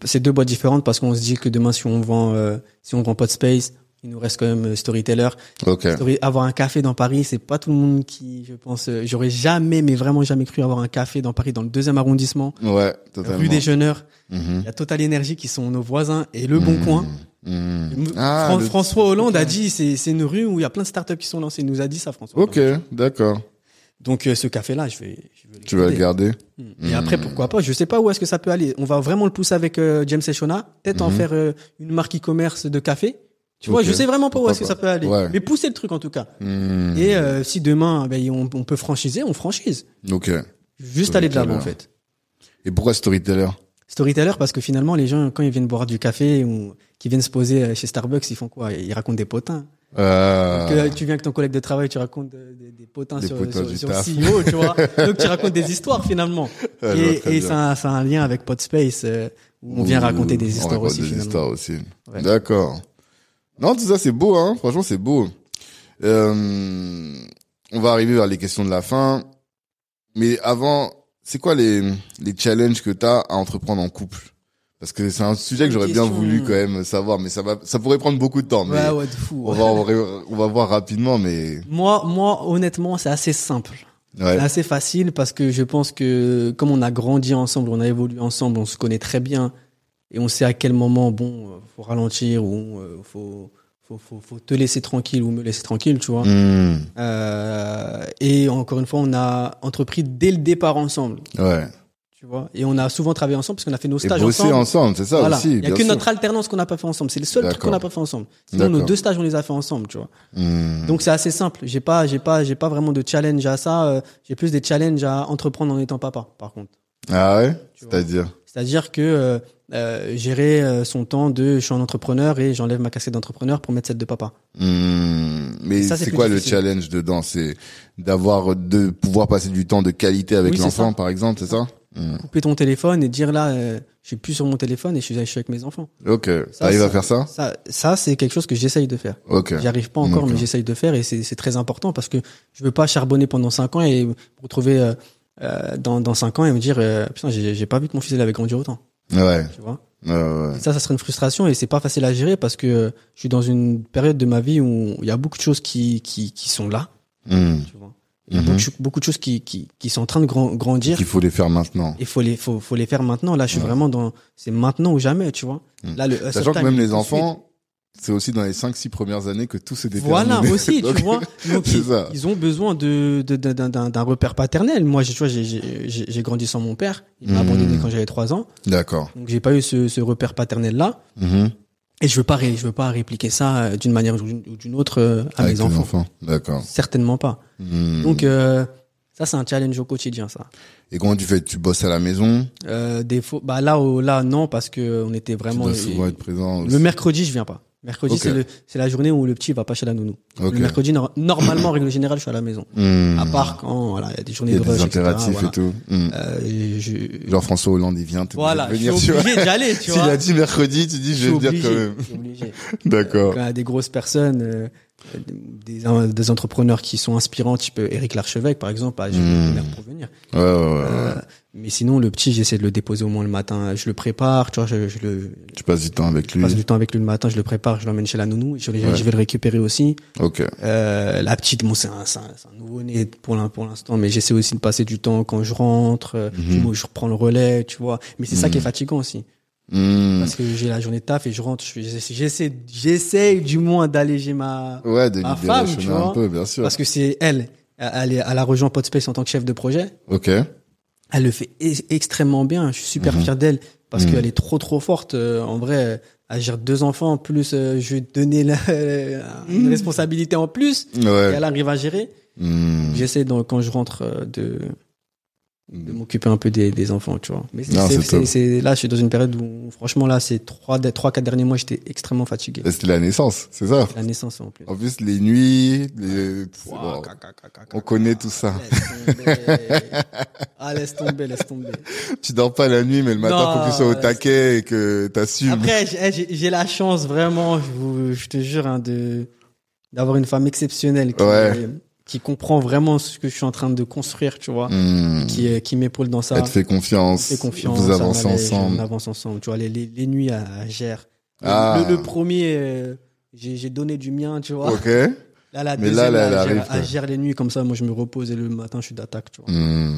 C'est deux boîtes différentes parce qu'on se dit que demain, si on vend, euh, si on vend pas de space, il nous reste quand même euh, storyteller. Ok. Story- avoir un café dans Paris, c'est pas tout le monde qui, je pense, euh, j'aurais jamais, mais vraiment jamais cru avoir un café dans Paris, dans le deuxième arrondissement, Ouais, totalement. rue des Jeuneurs. Mhm. Il y a Total Énergie qui sont nos voisins et Le Bon Coin. Fran- Ah, le- François Hollande a dit, c'est c'est une rue où il y a plein de startups qui sont lancées. Il nous a dit ça, François. Ok, d'accord. Donc euh, ce café-là, je vais, je vais le Tu vas le garder. garder Mm. Et après, pourquoi pas Je sais pas où est-ce que ça peut aller. On va vraiment le pousser avec euh, James et Shona. Peut-être en faire euh, une marque e-commerce de café. Tu vois, je sais vraiment pas où est-ce que ça peut aller. Ouais. Mais pousser le truc en tout cas. Et euh, si demain, ben, on, on peut franchiser, on franchise. Ok. Juste aller de l'avant en fait. Et pourquoi storyteller? Storyteller parce que finalement, les gens, quand ils viennent boire du café ou qui viennent se poser euh, chez Starbucks, ils font quoi? Ils racontent des potins. euh... Que tu viens avec ton collègue de travail, tu racontes de- de- des potins Des sur, potins sur, sur. CEO, tu vois. Donc tu racontes des histoires finalement. Ouais, et ça, a- ça a un lien avec Podspace euh, où on vient raconter des on histoires raconte aussi des finalement. histoires aussi. Ouais. D'accord. Non, tout ça c'est beau, hein. Franchement, c'est beau. Euh, on va arriver vers les questions de la fin, mais avant, c'est quoi les les challenges que t'as à entreprendre en couple? Parce que c'est un sujet que j'aurais bien voulu quand même savoir, mais ça va, ça pourrait prendre beaucoup de temps. Mais Ouais, ouais, de fou. on va on va voir rapidement, mais Moi, moi, honnêtement, c'est assez simple. ouais. C'est assez facile parce que je pense que comme on a grandi ensemble, on a évolué ensemble, on se connaît très bien et on sait à quel moment, bon, euh, faut ralentir ou euh, faut, faut, faut, faut te laisser tranquille ou me laisser tranquille, tu vois. Hmm, Euh, et encore une fois, on a entrepris dès le départ ensemble, ouais. tu vois. Et on a souvent travaillé ensemble parce qu'on a fait nos Et stages bosser ensemble. ensemble, c'est ça voilà. aussi. Il y a que sûr. notre alternance qu'on n'a pas fait ensemble. C'est le seul truc qu'on n'a pas fait ensemble. Sinon, nos deux stages, on les a fait ensemble, tu vois. Hmm. Donc c'est assez simple. J'ai pas, j'ai pas, j'ai pas vraiment de challenge à ça. Euh, J'ai plus des challenges à entreprendre en étant papa, par contre. Ah ouais? C'est-à-dire? C'est-à-dire que euh, euh, gérer euh, son temps de je suis un entrepreneur et j'enlève ma casquette d'entrepreneur pour mettre celle de papa. Hmm, Mais c'est quoi le challenge dedans? C'est d'avoir de pouvoir passer du temps de qualité avec Oui, l'enfant, par exemple, c'est ça? Hmm. Couper ton téléphone et dire là, euh, je suis plus sur mon téléphone et je suis, je suis avec mes enfants. Ok, Ça, t'arrives à faire ça? Ça, ça c'est quelque chose que j'essaye de faire. Ok. J'y arrive pas encore, mais j'essaye de faire et c'est c'est très important parce que je veux pas charbonner pendant cinq ans et me retrouver euh, euh, dans dans cinq ans et me dire euh, putain j'ai j'ai pas vu que mon fils il avait grandi autant. Ouais. Tu vois. Ouais, ouais. Et ça, ça serait une frustration et c'est pas facile à gérer parce que euh, je suis dans une période de ma vie où il y a beaucoup de choses qui qui, qui sont là. Tu vois. Il y a beaucoup, de cho- beaucoup de choses qui, qui, qui sont en train de gran- grandir. Il faut les faire maintenant. Il faut les, faut, faut les faire maintenant. Là, je suis Ouais. vraiment dans, c'est maintenant ou jamais, tu vois. Mhm. Là, le Sachant que même les enfants, c'est aussi dans les 5-6 premières années que tout se détermine. Voilà aussi, Donc, tu vois. Donc, ils, ça. ils ont besoin de d'un repère paternel. Moi, j'ai- tu vois, j'ai- j'ai j'ai- j'ai grandi sans mon père. Il m'a abandonné quand j'avais trois ans. D'accord. Donc, j'ai pas eu ce, ce repère paternel là. Mhm. Et je veux pas, je veux pas répliquer ça euh, d'une manière ou d'une- autre euh, à Avec mes enfants. enfants. D'accord. Certainement pas. Mhm. Donc, euh, ça, c'est un challenge au quotidien, ça. Et comment tu fais? Tu bosses à la maison? Euh, des fois, bah là, au- là, non, parce que on était Tu vraiment. dois souvent être présent aussi. Le mercredi, je viens pas. Mercredi, Ok. c'est le, c'est la journée où le petit va pas chez la nounou. Ok. Le mercredi, nor- normalement, en règle générale, je suis à la maison. Mhm. À part quand, voilà, il y a des journées y a de des rush, etc., impératifs voilà. et tout. Mhm. Euh, je- Genre François Hollande, il vient, voilà, je suis venir, obligé d'y aller, tu S'il vois. a dit mercredi, tu dis je vais venir obligé, quand même. je suis obligé. D'accord. Quand il y a des grosses personnes, euh, des, des entrepreneurs qui sont inspirants, type Eric Larchevêque, par exemple, bah, je Hmm. vais pour venir. Ouais, ouais, ouais. Mais sinon, le petit, j'essaie de le déposer au moins le matin. Je le prépare, tu vois, je, je le Tu passes du temps avec je lui. passe du temps avec lui le matin, je le prépare, je l'emmène chez la nounou, je, Ouais. je vais le récupérer aussi. Ok. Euh, la petite, bon, c'est un, un, un nouveau-né pour l'in- pour l'instant, mais j'essaie aussi de passer du temps quand je rentre, euh, Mhm. je, je reprends le relais, tu vois. Mais c'est ça Mhm. qui est fatigant aussi. Mhm. Parce que j'ai la journée de taf et je rentre, je j'essaie, j'essaie, du moins d'alléger ma, Ouais, de Ma femme, tu un vois. peu, bien sûr. parce que c'est elle, elle, elle a rejoint Podspace en tant que chef de projet. Ok. Elle le fait extrêmement bien. Je suis super Mhm. fier d'elle parce Mhm. qu'elle est trop trop forte. Euh, en vrai, elle gère deux enfants plus. euh, je vais te donner la- une responsabilité en plus. Et Mhm. Elle arrive à gérer. Mhm. J'essaie donc quand je rentre euh, de de m'occuper un peu des, des enfants, tu vois. Mais c'est, là, je suis dans une période où, franchement, là, ces trois, trois, quatre derniers mois, j'étais extrêmement fatigué. C'était la naissance, c'est ça? La naissance en plus. En plus, les nuits, les... bon. caca, caca, on connaît tout ça. Laisse tomber. ah, laisse tomber, laisse tomber. Tu dors pas la nuit, mais le matin, Non, faut que tu sois au taquet et que t'assumes. Après, j'ai- j'ai j'ai la chance vraiment, je, vous- je te jure, hein, de d'avoir une femme exceptionnelle qui, Ouais. Qui comprend vraiment ce que je suis en train de construire, tu vois, Mhm. qui m'épaule dans ça. Elle te fait confiance. fait confiance, Vous avancez ensemble. On avance ensemble. Tu vois, les, les, les nuits à, gère. Le- Ah. Le, le premier, euh, j'ai donné du mien, tu vois. Ok. Là, la Mais deuxième, là, là, elle elle, arrive, gère, elle gère les nuits comme ça. Moi, je me repose et le matin, je suis d'attaque, tu vois. Hmm.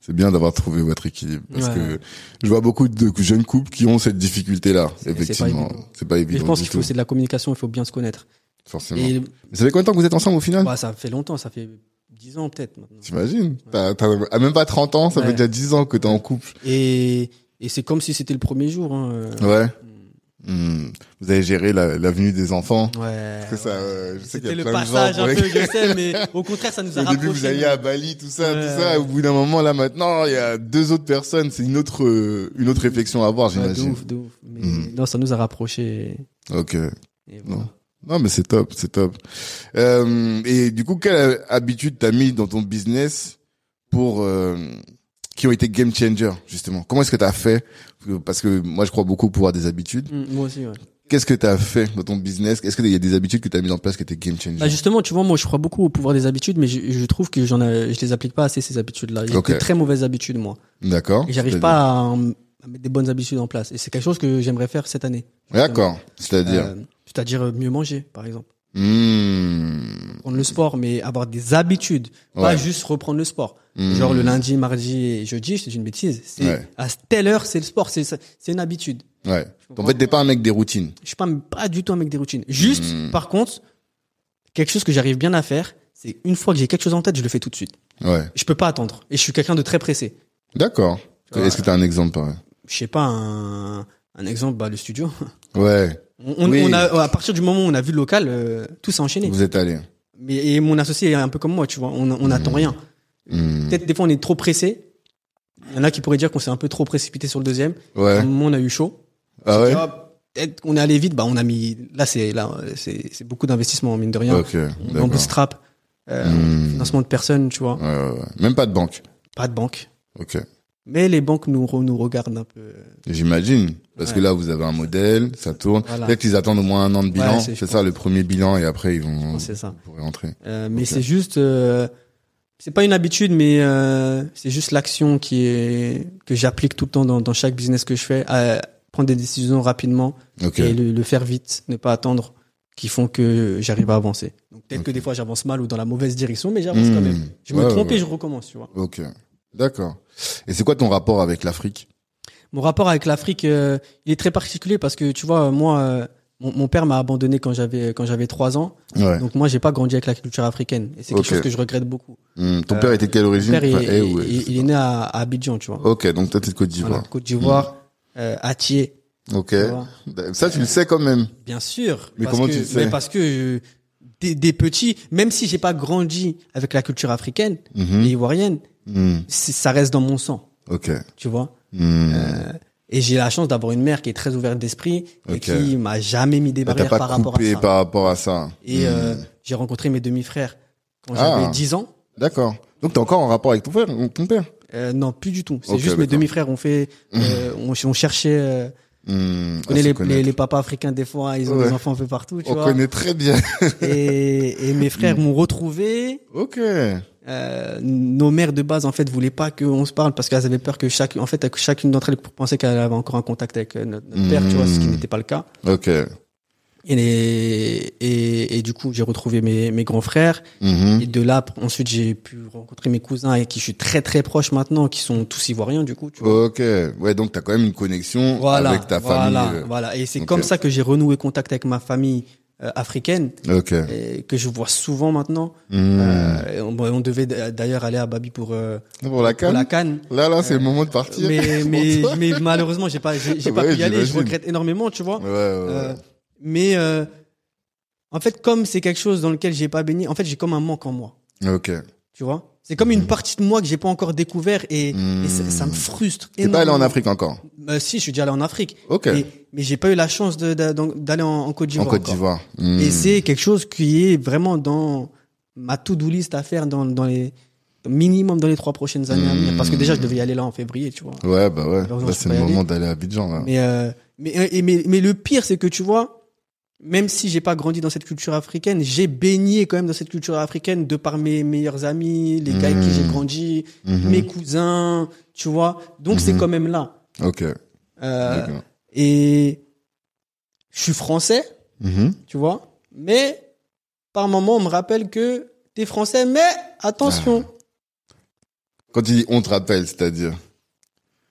C'est bien d'avoir trouvé votre équilibre parce Ouais. que je vois beaucoup de jeunes couples qui ont cette difficulté-là. C'est- c'est pas Effectivement, évident. c'est pas évident je pense qu'il faut, c'est de la communication, il faut bien se connaître. Forcément. Et Mais ça fait combien de temps que vous êtes ensemble au final bah, ça fait longtemps, ça fait 10 ans peut-être maintenant. T'imagines T'as même pas 30 ans, ça Ouais. fait déjà 10 ans que t'es en couple. Et, et c'est comme si c'était le premier jour. Hein. euh, Ouais. Hmm. Vous avez géré la, la venue des enfants. Ouais. Parce que ça, ouais. euh, je sais qu'il y C'était a le plein de gens passage un peu, je sais, mais au contraire, ça nous a Au début, vous alliez à Bali, tout ça, Ouais. tout ça. Au bout d'un moment, là, maintenant, il y a deux autres personnes. C'est une autre, euh, une autre réflexion à avoir, Ouais, de j'imagine. ouf, de ouf. Mais Mhm. non, ça nous a rapprochés. Ok. Et, et voilà. Non. Non, mais c'est top, c'est top. Euh, et du coup, quelle habitude t'as mis dans ton business pour euh, qui ont été game changer justement? Comment est-ce que t'as fait? Parce que moi, je crois beaucoup au pouvoir des habitudes. Mm, moi aussi, ouais. Qu'est-ce que t'as fait dans ton business? Est-ce qu'il y a des habitudes que t'as mis en place qui étaient game changer Bah justement, tu vois, moi, je crois beaucoup au pouvoir des habitudes, mais je, je trouve que j'en ai, je les applique pas assez ces habitudes-là. J'ai Ok. de très mauvaises habitudes, moi. D'accord. Et j'arrive pas à, à mettre des bonnes habitudes en place. Et c'est quelque chose que j'aimerais faire cette année. D'accord. C'est-à-dire? Euh, C'est-à-dire mieux manger, par exemple. Hmm. Prendre le sport, mais avoir des habitudes. Pas juste reprendre le sport. Hmm. Genre le lundi, mardi et jeudi, c'est une bêtise. C'est Ouais. à telle heure, c'est le sport, c'est c'est une habitude. Ouais. En fait, t'es pas un mec des routines. Je suis pas pas du tout un mec des routines. Juste, Hmm. par contre, quelque chose que j'arrive bien à faire, c'est une fois que j'ai quelque chose en tête, je le fais tout de suite. Ouais. Je peux pas attendre. Et je suis quelqu'un de très pressé. D'accord. Est-ce que t'as un exemple pareil Je sais pas un, un exemple, bah le studio. Ouais. On, on- Oui. on a à partir du moment où on a vu le local, euh, tout s'est enchaîné. Vous êtes allé. Mais et mon associé est un peu comme moi, tu vois. On n'attend Hmm. rien. Hmm. Peut-être des fois on est trop pressé. Il y en a qui pourraient dire qu'on s'est un peu trop précipité sur le deuxième. À Ouais. un moment on a eu chaud. Ah ouais. Peut-être qu'on est allé vite, bah on a mis. Là c'est là c'est beaucoup d'investissement mine de rien. Ok. En bootstrap, euh, Hmm. financement de personnes, tu vois. Ouais, ouais, ouais. Même pas de banque. Pas de banque. Ok. Mais les banques nous nous regardent un peu. J'imagine. Parce Ouais. que là, vous avez un modèle, ça tourne. Voilà. Peut-être qu'ils attendent au moins un an de bilan. Ouais, c'est- ça, le premier bilan, et après, ils vont, ça. vous rentrer. Euh, mais c'est juste, euh, c'est pas une habitude, mais euh, c'est juste l'action qui est que j'applique tout le temps dans, dans chaque business que je fais, à prendre des décisions rapidement Ok. et le, le faire vite, ne pas attendre, qui font que j'arrive à avancer. Donc peut-être que des fois j'avance mal ou dans la mauvaise direction, mais j'avance quand Hmm. même. Je me Ouais, trompe et je recommence, tu vois. Ok. D'accord. Et c'est quoi ton rapport avec l'Afrique? Mon rapport avec l'Afrique, euh, il est très particulier parce que tu vois, moi, euh, mon, mon père m'a abandonné quand j'avais quand j'avais trois ans. Ouais. Donc moi, j'ai pas grandi avec la culture africaine. Et c'est quelque chose que je regrette beaucoup. Hmm, Ton père était quelle Mon origine père, il, Enfin, eh, il- ouais, il- il est né à, à Abidjan, tu vois. Ok, donc toi t'es de Côte d'Ivoire. Voilà, Côte d'Ivoire, euh, à Thiers. Ok. tu vois. Ça tu le sais quand même. Bien sûr. Mais parce comment que, tu le sais mais Parce que euh, des, des petits, même si j'ai pas grandi avec la culture africaine Mhm. et ivoirienne, Hmm, ça reste dans mon sang, Ok. tu vois. Hmm. Euh, et j'ai la chance d'avoir une mère qui est très ouverte d'esprit et qui m'a jamais mis des Ah, barrières pas par rapport à coupé ça. par rapport à ça. Et Hmm. euh, j'ai rencontré mes demi-frères quand Ah. j'avais 10 ans. D'accord. Donc t'es encore en rapport avec ton frère, ton père? Euh, non, plus du tout. C'est juste mes demi-frères ont fait, euh, on, on cherchait, Hmm, connais à se les, les, les papas africains des fois, ils ont Ouais. des enfants un peu partout, tu On vois. connaît très bien. Et, et mes frères m'ont retrouvé. ok. Euh, nos mères de base en fait voulaient pas qu'on se parle parce qu'elles avaient peur que chaque, en fait, chacune d'entre elles pensait qu'elle avait encore un contact avec euh, notre, notre père, tu vois, ce qui Hmm. n'était pas le cas. Ok. Et, et, et du coup, j'ai retrouvé mes, mes grands frères. Mhm. Et de là, ensuite, j'ai pu rencontrer mes cousins avec qui je suis très très proche maintenant, qui sont tous ivoiriens du coup. Tu vois. Ok. Ouais, donc t'as quand même une connexion Voilà, avec ta voilà, famille. euh. voilà. Et c'est comme ça que j'ai renoué contact avec ma famille euh, africaine, Ok. et que je vois souvent maintenant. Hmm. Euh, on, devait d'ailleurs aller à Babi pour, euh, Pour la pour canne. la canne. Là, là, c'est le moment de partir. Mais, mais, mais malheureusement, j'ai pas, j'ai pas pu y aller. Je regrette énormément, tu vois. Ouais, ouais, mais euh, en fait, comme c'est quelque chose dans lequel j'ai pas baigné, en fait, j'ai comme un manque en moi. Ok. Tu vois? C'est comme une partie de moi que j'ai pas encore découvert et, Hmm. et ça, ça me frustre. T'es pas allé en. Afrique encore? Euh, Si, je suis déjà allé en Afrique. Ok. Mais, mais j'ai pas eu la chance d'aller en, en Côte En d'Ivoire. Côte encore. d'Ivoire. Hmm. Et c'est quelque chose qui est vraiment dans ma to-do list à faire dans, dans les minimum dans les trois prochaines années à venir. Parce que déjà, je devais y aller là en février, tu vois. Ouais, bah ouais. Là, c'est le moment d'aller à Abidjan, là. Mais, euh, mais, et- mais, mais le pire, c'est que tu vois, même si j'ai pas grandi dans cette culture africaine, j'ai baigné quand même dans cette culture africaine de par mes meilleurs amis, les gars avec qui j'ai Mhm. grandi, Mhm. mes cousins, tu vois. Donc c'est Mhm. quand même là. Ok. Euh, et je suis français, tu vois, mais par moment on me rappelle que t'es français, mais attention, Quand tu dis on te rappelle, c'est-à-dire?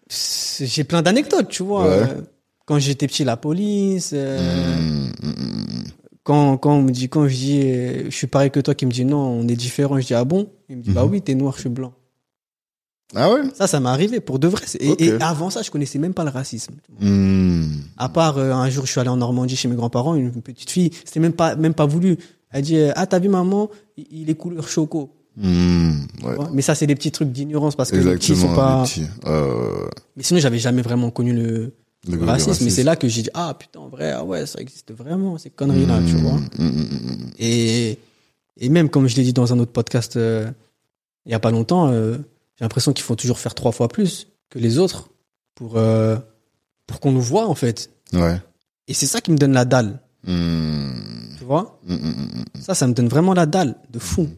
C'est- j'ai plein d'anecdotes, tu vois. Ouais. Quand j'étais petit, la police. euh, Hmm, hmm, hmm. quand quand on me dit quand je dis euh, je suis pareil que toi qui me dit non on est différent je dis ah bon? Il me dit bah Mhm. oui t'es noir je suis blanc Ah ouais? ça ça m'est arrivé pour de vrai et, avant ça je connaissais même pas le racisme à part euh, un jour je suis allé en Normandie chez mes grands-parents une petite fille c'était même pas même pas voulu elle dit ah t'as vu maman? Il, est couleur choco. Ouais. Mais ça c'est des petits trucs d'ignorance parce que les petits Exactement. sont pas petits. Euh, mais sinon j'avais jamais vraiment connu le, racisme mais c'est là que j'ai dit ah putain en vrai ah ouais ça existe vraiment ces conneries là tu Hmm, vois hmm, hmm. Et, et même comme je l'ai dit dans un autre podcast euh, il y a pas longtemps, euh, j'ai l'impression qu'il faut toujours faire trois fois plus que les autres pour euh, pour qu'on nous voit en fait. Ouais. Et c'est ça qui me donne la dalle, tu vois? Ça, ça me donne vraiment la dalle de fou.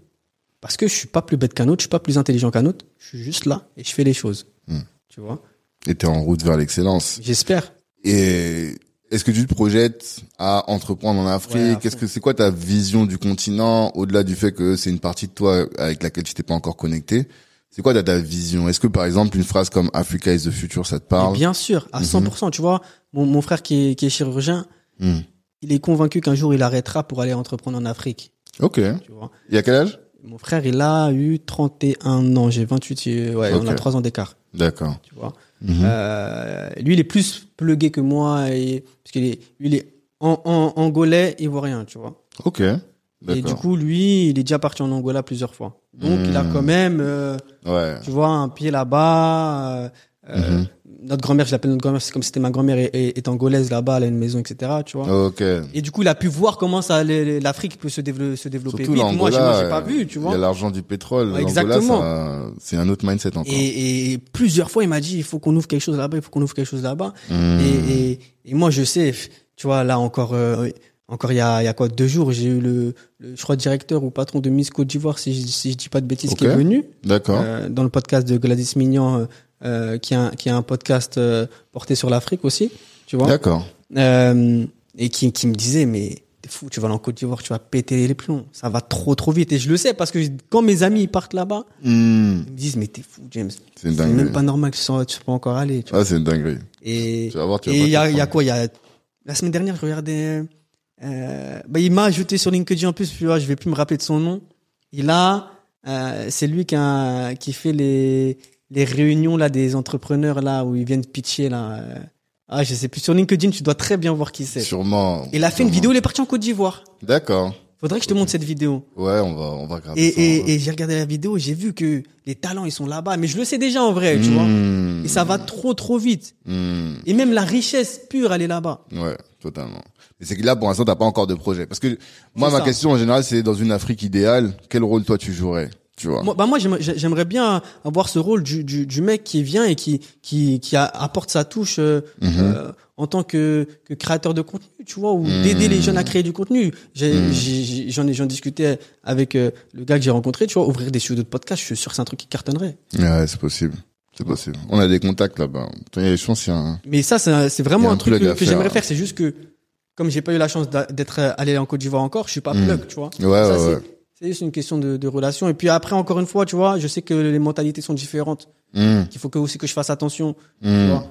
Parce que je suis pas plus bête qu'un autre, je suis pas plus intelligent qu'un autre. Je suis juste là et je fais les choses. Tu vois? Et t'es en route vers l'excellence. J'espère. Et est-ce que tu te projettes à entreprendre en Afrique? Ouais, Qu'est-ce que c'est quoi ta vision du continent au-delà du fait que c'est une partie de toi avec laquelle tu t'es pas encore connecté? C'est quoi ta, vision? Est-ce que par exemple une phrase comme Africa is the future ça te parle? bien sûr, à Mhm. 100%. Tu vois, mon, mon frère qui est, qui est chirurgien, Hmm. il est convaincu qu'un jour il arrêtera pour aller entreprendre en Afrique. Ok. Tu vois Il y a quel âge? Mon frère, il a eu 31 ans, j'ai 28, et- ouais, on a Ok. 3 ans d'écart, D'accord. tu vois. Mhm. Euh, lui, il est plus plugué que moi, et, parce qu'il est, lui, il est en, en, angolais, ivoirien, tu vois. Ok. Et du coup, lui, il est déjà parti en Angola plusieurs fois. Donc, il a Hmm. quand même, euh, Ouais. tu vois, un pied là-bas. euh, euh, Mhm. Notre grand-mère, je l'appelle notre grand-mère, c'est comme si c'était ma grand-mère est, est, est angolaise là-bas, elle a une maison, etc., tu vois. Ok. Et du coup, il a pu voir comment ça, l'Afrique peut se, développer se développer Surtout vite. Moi, j'ai- pas euh, vu, tu vois. Il y a l'argent du pétrole. Ouais, exactement. c'est un autre mindset encore. Et, et plusieurs fois, il m'a dit, il faut qu'on ouvre quelque chose là-bas, il faut qu'on ouvre quelque chose là-bas. Hmm. Et, et, et moi, je sais, tu vois, là encore, euh, encore il y a, il y a quoi, deux jours, j'ai eu le, le, je crois, directeur ou patron de Miss Côte d'Ivoire, si, je- si je dis pas de bêtises, qui est venu D'accord. euh, dans le podcast de Gladys Mignon, euh, qui, a, un- qui a un podcast euh, porté sur l'Afrique aussi, tu vois. D'accord. Euh, et qui, qui me disait, mais t'es fou, tu vas aller en Côte d'Ivoire, tu vas péter les plombs, ça va trop trop vite. Et je le sais parce que quand mes amis ils partent là-bas, Hmm. ils me disent, mais t'es fou, James. C'est même pas normal que tu sois, tu sois pas encore allé. Tu vois. Ah, c'est une dinguerie. Et il y a, y a quoi y a la semaine dernière, je regardais. Bah, il m'a ajouté sur LinkedIn en plus. Tu vois, je vais plus me rappeler de son nom. Il a, euh, c'est lui qui a, qui fait les les réunions là des entrepreneurs là où ils viennent pitcher là. euh. Ah, je sais plus. Sur LinkedIn, tu dois très bien voir qui c'est. Sûrement. Il a fait une vidéo. Il est parti en Côte d'Ivoire. D'accord. Faudrait que je te montre cette vidéo. Ouais, on va, on va regarder Et, ça. et, et j'ai regardé la vidéo, j'ai vu que les talents ils sont là-bas, mais je le sais déjà en vrai, tu vois. Hmm. Et ça va trop trop vite. Hmm. Et même la richesse pure, elle est là-bas. Ouais, totalement. Mais c'est que là, pour l'instant, t'as pas encore de projet. Parce que moi, ma ça. question en général, c'est dans une Afrique idéale, quel rôle toi tu jouerais, tu vois Moi, bah moi j'aimerais- bien avoir ce rôle du, du, du mec qui vient et qui qui, qui a- apporte sa touche euh, Mhm. euh, en tant que, que créateur de contenu, tu vois, ou d'aider les jeunes à créer du contenu. Mhm. J'en ai, j'en discutais avec euh, le gars que j'ai rencontré, tu vois, ouvrir des studios de podcast, je suis sûr que c'est un truc qui cartonnerait. Ouais, c'est possible. C'est possible. On a des contacts là-bas. Il y a des chances, il y a un... Mais ça, c'est vraiment un un truc que, j'aimerais faire. C'est juste que, comme j'ai pas eu la chance d'être allé en Côte d'Ivoire encore, je suis pas plug, tu vois. Ouais, Ça, ouais, c'est- juste une question de, de relation. Et puis après, encore une fois, tu vois, je sais que les mentalités sont différentes. Hmm, Qu'il faut que aussi que je fasse attention. Tu hmm. vois.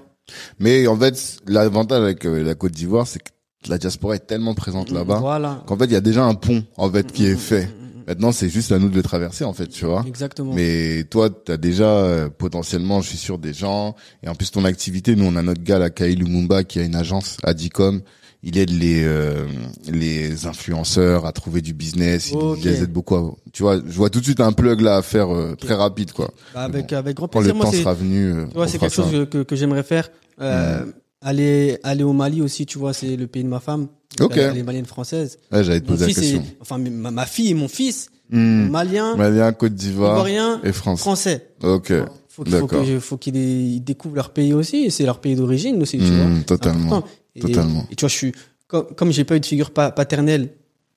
Mais en fait, l'avantage avec euh, la Côte d'Ivoire, c'est que la diaspora est tellement présente là-bas Voilà. qu'en fait, il y a déjà un pont, en fait, qui est fait. Maintenant, c'est juste à nous de le traverser, en fait, tu vois. Exactement. Mais toi, tu as déjà euh, potentiellement, je suis sûr, des gens. Et en plus, ton activité, nous, on a notre gars, là, Kyle Lumumba, qui a une agence, Adicom. Il aide les euh, les influenceurs à trouver du business. Il Ok. les aide beaucoup. À, tu vois, je vois tout de suite un plug là à faire euh, très rapide, quoi. Bah, avec, avec grand Quand le plaisir. Moi, temps sera venu, euh, tu vois, c'est quelque chose ça. que, que, que j'aimerais faire. Euh, aller, aller au Mali aussi, tu vois, c'est le pays de ma femme. Ok. Elle est malienne française. Ouais, j'allais te poser la question. est, enfin, ma, ma fille et mon fils, Hmm. malien, Malien, Côte d'Ivoire et France. français. Ok. Faut qu'il faut D'accord. que- faut qu'ils ils découvrent leur pays aussi, c'est leur pays d'origine aussi, tu Hmm, vois. Totalement. Et, Totalement. Et tu vois, je suis, comme, comme j'ai pas eu de figure pa- paternelle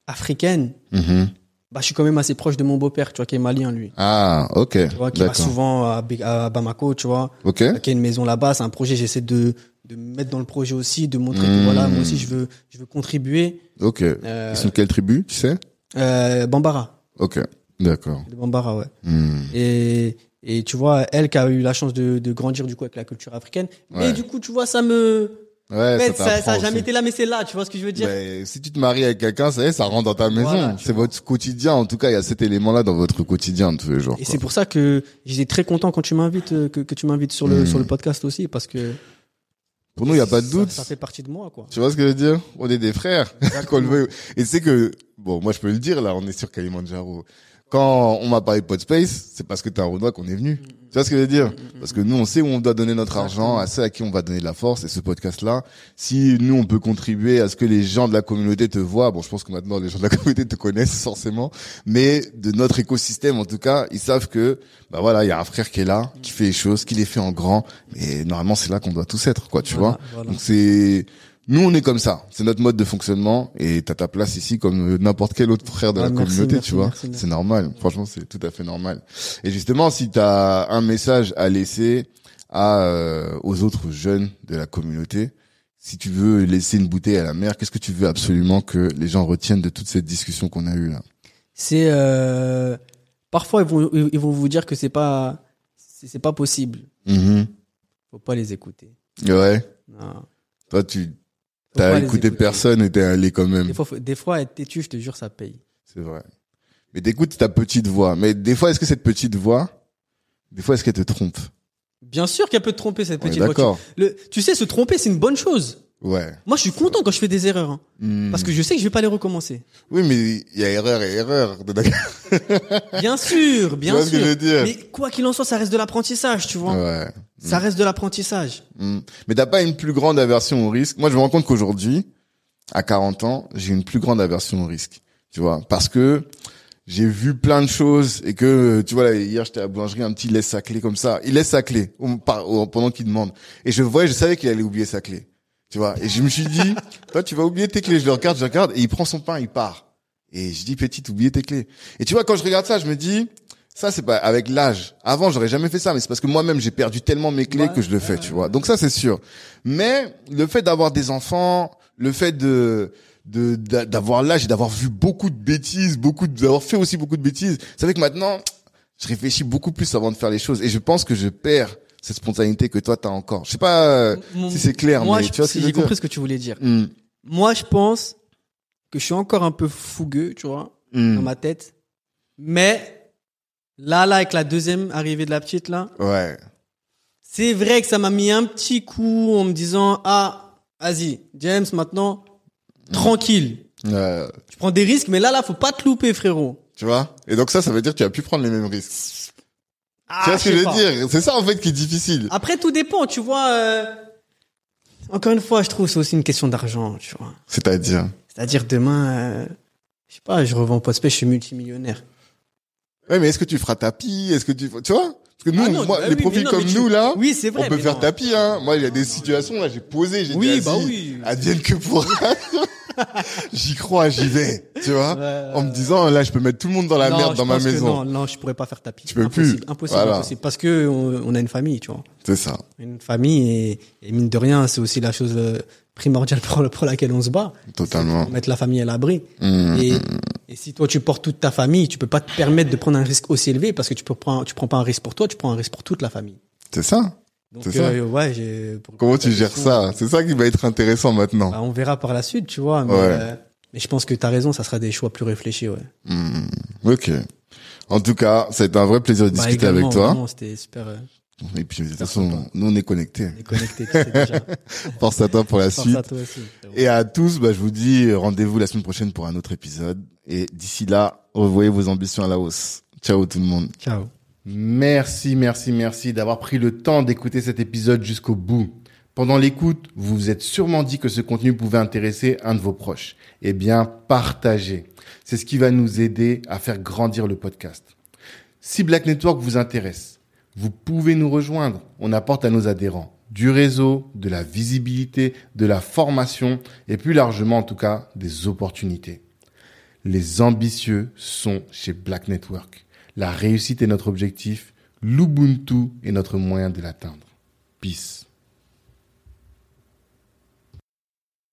africaine, Mhm. bah, je suis quand même assez proche de mon beau-père, tu vois, qui est malien, lui. Ah, ok. Tu vois, qui va souvent à, Bamako, tu vois, Ok. qui a une maison là-bas. C'est un projet, j'essaie de, de me mettre dans le projet aussi, de montrer que voilà, moi aussi, je veux, je veux contribuer. Ok. Euh, Ils sont de quelle tribu, tu sais? euh, Bambara. Ok. D'accord. De Bambara, ouais. Hmm. Et, et tu vois, elle qui a eu la chance de, de grandir du coup avec la culture africaine. Ouais. Mais du coup, tu vois, ça me, Ouais, Mais ça, ça, a jamais aussi. été là, mais c'est là, tu vois ce que je veux dire Ben, si tu te maries avec quelqu'un, ça y est, ça rentre dans ta maison. Voilà, c'est votre quotidien. En tout cas, il y a cet élément-là dans votre quotidien de tous les jours. Et c'est pour ça que j'étais très content quand tu m'invites, euh, que, que tu m'invites sur le Mm. sur le podcast aussi, parce que Pour nous, il y a pas de doute. Ça, fait partie de moi, quoi. Tu vois ce que je veux dire? On est des frères. Qu'on le veuille. Et c'est que, bon, moi je peux le dire là, on est sur Kalimandjaro. Quand on m'a parlé de Podspace, c'est parce que t'es un Renoir qu'on est venu. Tu vois ce que je veux dire Parce que nous, on sait où on doit donner notre argent, à ceux à qui on va donner de la force. Et ce podcast-là, si nous, on peut contribuer à ce que les gens de la communauté te voient, bon, je pense que maintenant, les gens de la communauté te connaissent forcément, mais de notre écosystème, en tout cas, ils savent que, bah voilà, il y a un frère qui est là, qui fait les choses, qui les fait en grand. Et normalement, c'est là qu'on doit tous être, quoi, tu Voilà, vois voilà. donc c'est nous on est comme ça, c'est notre mode de fonctionnement et t'as ta place ici comme euh, n'importe quel autre frère de Ah, la merci, communauté, merci, tu vois. C'est normal, franchement c'est tout à fait normal. Et justement si t'as un message à laisser à euh, aux autres jeunes de la communauté, si tu veux laisser une bouteille à la mer, qu'est-ce que tu veux absolument que les gens retiennent de toute cette discussion qu'on a eue là? C'est euh, parfois ils vont ils vont vous dire que c'est pas c'est pas possible. Mhm. Faut pas les écouter. Ouais. Non. Toi tu t'as écouté personne et t'es allé quand même. Des fois, faut- des fois être têtu, je te jure, ça paye. C'est vrai. Mais t'écoutes ta petite voix. Mais des fois, est-ce que cette petite voix, des fois, est-ce qu'elle te trompe? Bien sûr qu'elle peut te tromper cette petite voix. D'accord. Tu, le- tu sais, se tromper, c'est une bonne chose. Ouais. Moi, je suis content quand je fais des erreurs, hein, Hmm. parce que je sais que je vais pas les recommencer. Oui, mais il y a erreur et erreur. Bien sûr, tu bien vois ce que sûr. je veux dire? Mais quoi qu'il en soit, ça reste de l'apprentissage, tu vois. Ouais. Ça reste de l'apprentissage. Hmm. Mais t'as pas une plus grande aversion au risque? Moi, je me rends compte qu'aujourd'hui, à 40 ans, j'ai une plus grande aversion au risque. Tu vois Parce que j'ai vu plein de choses et que, tu vois, là, hier, j'étais à la boulangerie, un petit laisse sa clé comme ça. Il laisse sa clé pendant qu'il demande. Et je voyais, je savais qu'il allait oublier sa clé. Tu vois Et je me suis dit, toi, tu vas oublier tes clés. Je le regarde, je le regarde, et il prend son pain, il part. Et je dis, petit, oubliez tes clés. Et tu vois, quand je regarde ça, je me dis, ça, c'est pas avec l'âge. Avant, j'aurais jamais fait ça, mais c'est parce que moi-même, j'ai perdu tellement mes clés Ouais, que je le fais, tu vois. Donc ça, c'est sûr. Mais le fait d'avoir des enfants, le fait de de d'a- d'avoir l'âge et d'avoir vu beaucoup de bêtises, beaucoup d'avoir fait aussi beaucoup de bêtises, ça fait que maintenant, je réfléchis beaucoup plus avant de faire les choses. Et je pense que je perds cette spontanéité que toi, t'as encore. Je sais pas euh, Mon- si c'est clair, Moi, mais je- tu vois ce que je j'ai compris ce que tu voulais dire. Hmm. moi, je pense que je suis encore un peu fougueux, tu vois, Hmm. dans ma tête. Mais là, là, avec la deuxième arrivée de la petite, là, Ouais. c'est vrai que ça m'a mis un petit coup en me disant, ah, vas-y, James, maintenant, tranquille. Ouais. Tu prends des risques, mais là, là, faut pas te louper, frérot. Tu vois? Et donc ça, ça veut dire que tu as pu prendre les mêmes risques. Ah, tu vois ce que je veux pas. dire? C'est ça en fait qui est difficile. Après, tout dépend, tu vois. euh, Encore une fois, je trouve c'est aussi une question d'argent, tu vois. C'est-à-dire? C'est-à-dire demain, euh, je sais pas, je revends prospect, je suis multimillionnaire. Ouais, mais est-ce que tu feras tapis? Est-ce que tu, tu vois? Parce que nous, Ah non, moi, bah les oui, profils non, comme tu- nous là, Oui, c'est vrai. on peut faire non. tapis. Hein. Moi, il y a des situations là, j'ai posé, j'ai Oui, dit, bah oui. advienne que pour. j'y crois, j'y vais. Tu vois Ouais, En me disant, là, je peux mettre tout le monde dans la Non, merde dans ma maison. Non, non, je pourrais pas faire tapis. Tu peux impossible, plus. Impossible, Voilà. impossible. Parce que on, on a une famille, tu vois. C'est ça. Une famille et, et mine de rien, c'est aussi la chose euh, primordiale pour, pour laquelle on se bat. Totalement. Pour mettre la famille à l'abri. Mmh. Et, et si toi tu portes toute ta famille, tu peux pas te permettre de prendre un risque aussi élevé parce que tu peux prendre, tu prends pas un risque pour toi, tu prends un risque pour toute la famille. C'est ça. Donc C'est ça. euh, ouais, j'ai. pour- Comment pour tu gères ça? C'est ça qui va être intéressant maintenant. bah, on verra par la suite, tu vois. Mais, Ouais. euh, mais je pense que t'as raison, ça sera des choix plus réfléchis, ouais. Hmm. Ok. En tout cas, ça a été un vrai plaisir de Bah, discuter avec toi. C'était super. euh, Et puis, de toute façon, nous, on est connectés. déconnecté, tu sais déjà. Force à toi pour la Force suite. à toi aussi. Et à tous, bah, je vous dis rendez-vous la semaine prochaine pour un autre épisode. Et d'ici là, revoyez vos ambitions à la hausse. Ciao tout le monde. Ciao. Merci, merci, merci d'avoir pris le temps d'écouter cet épisode jusqu'au bout. Pendant l'écoute, vous vous êtes sûrement dit que ce contenu pouvait intéresser un de vos proches. Eh bien, partagez. C'est ce qui va nous aider à faire grandir le podcast. Si Black Network vous intéresse, vous pouvez nous rejoindre. On apporte à nos adhérents du réseau, de la visibilité, de la formation et plus largement en tout cas des opportunités. Les ambitieux sont chez Black Network. La réussite est notre objectif, l'Ubuntu est notre moyen de l'atteindre. Peace.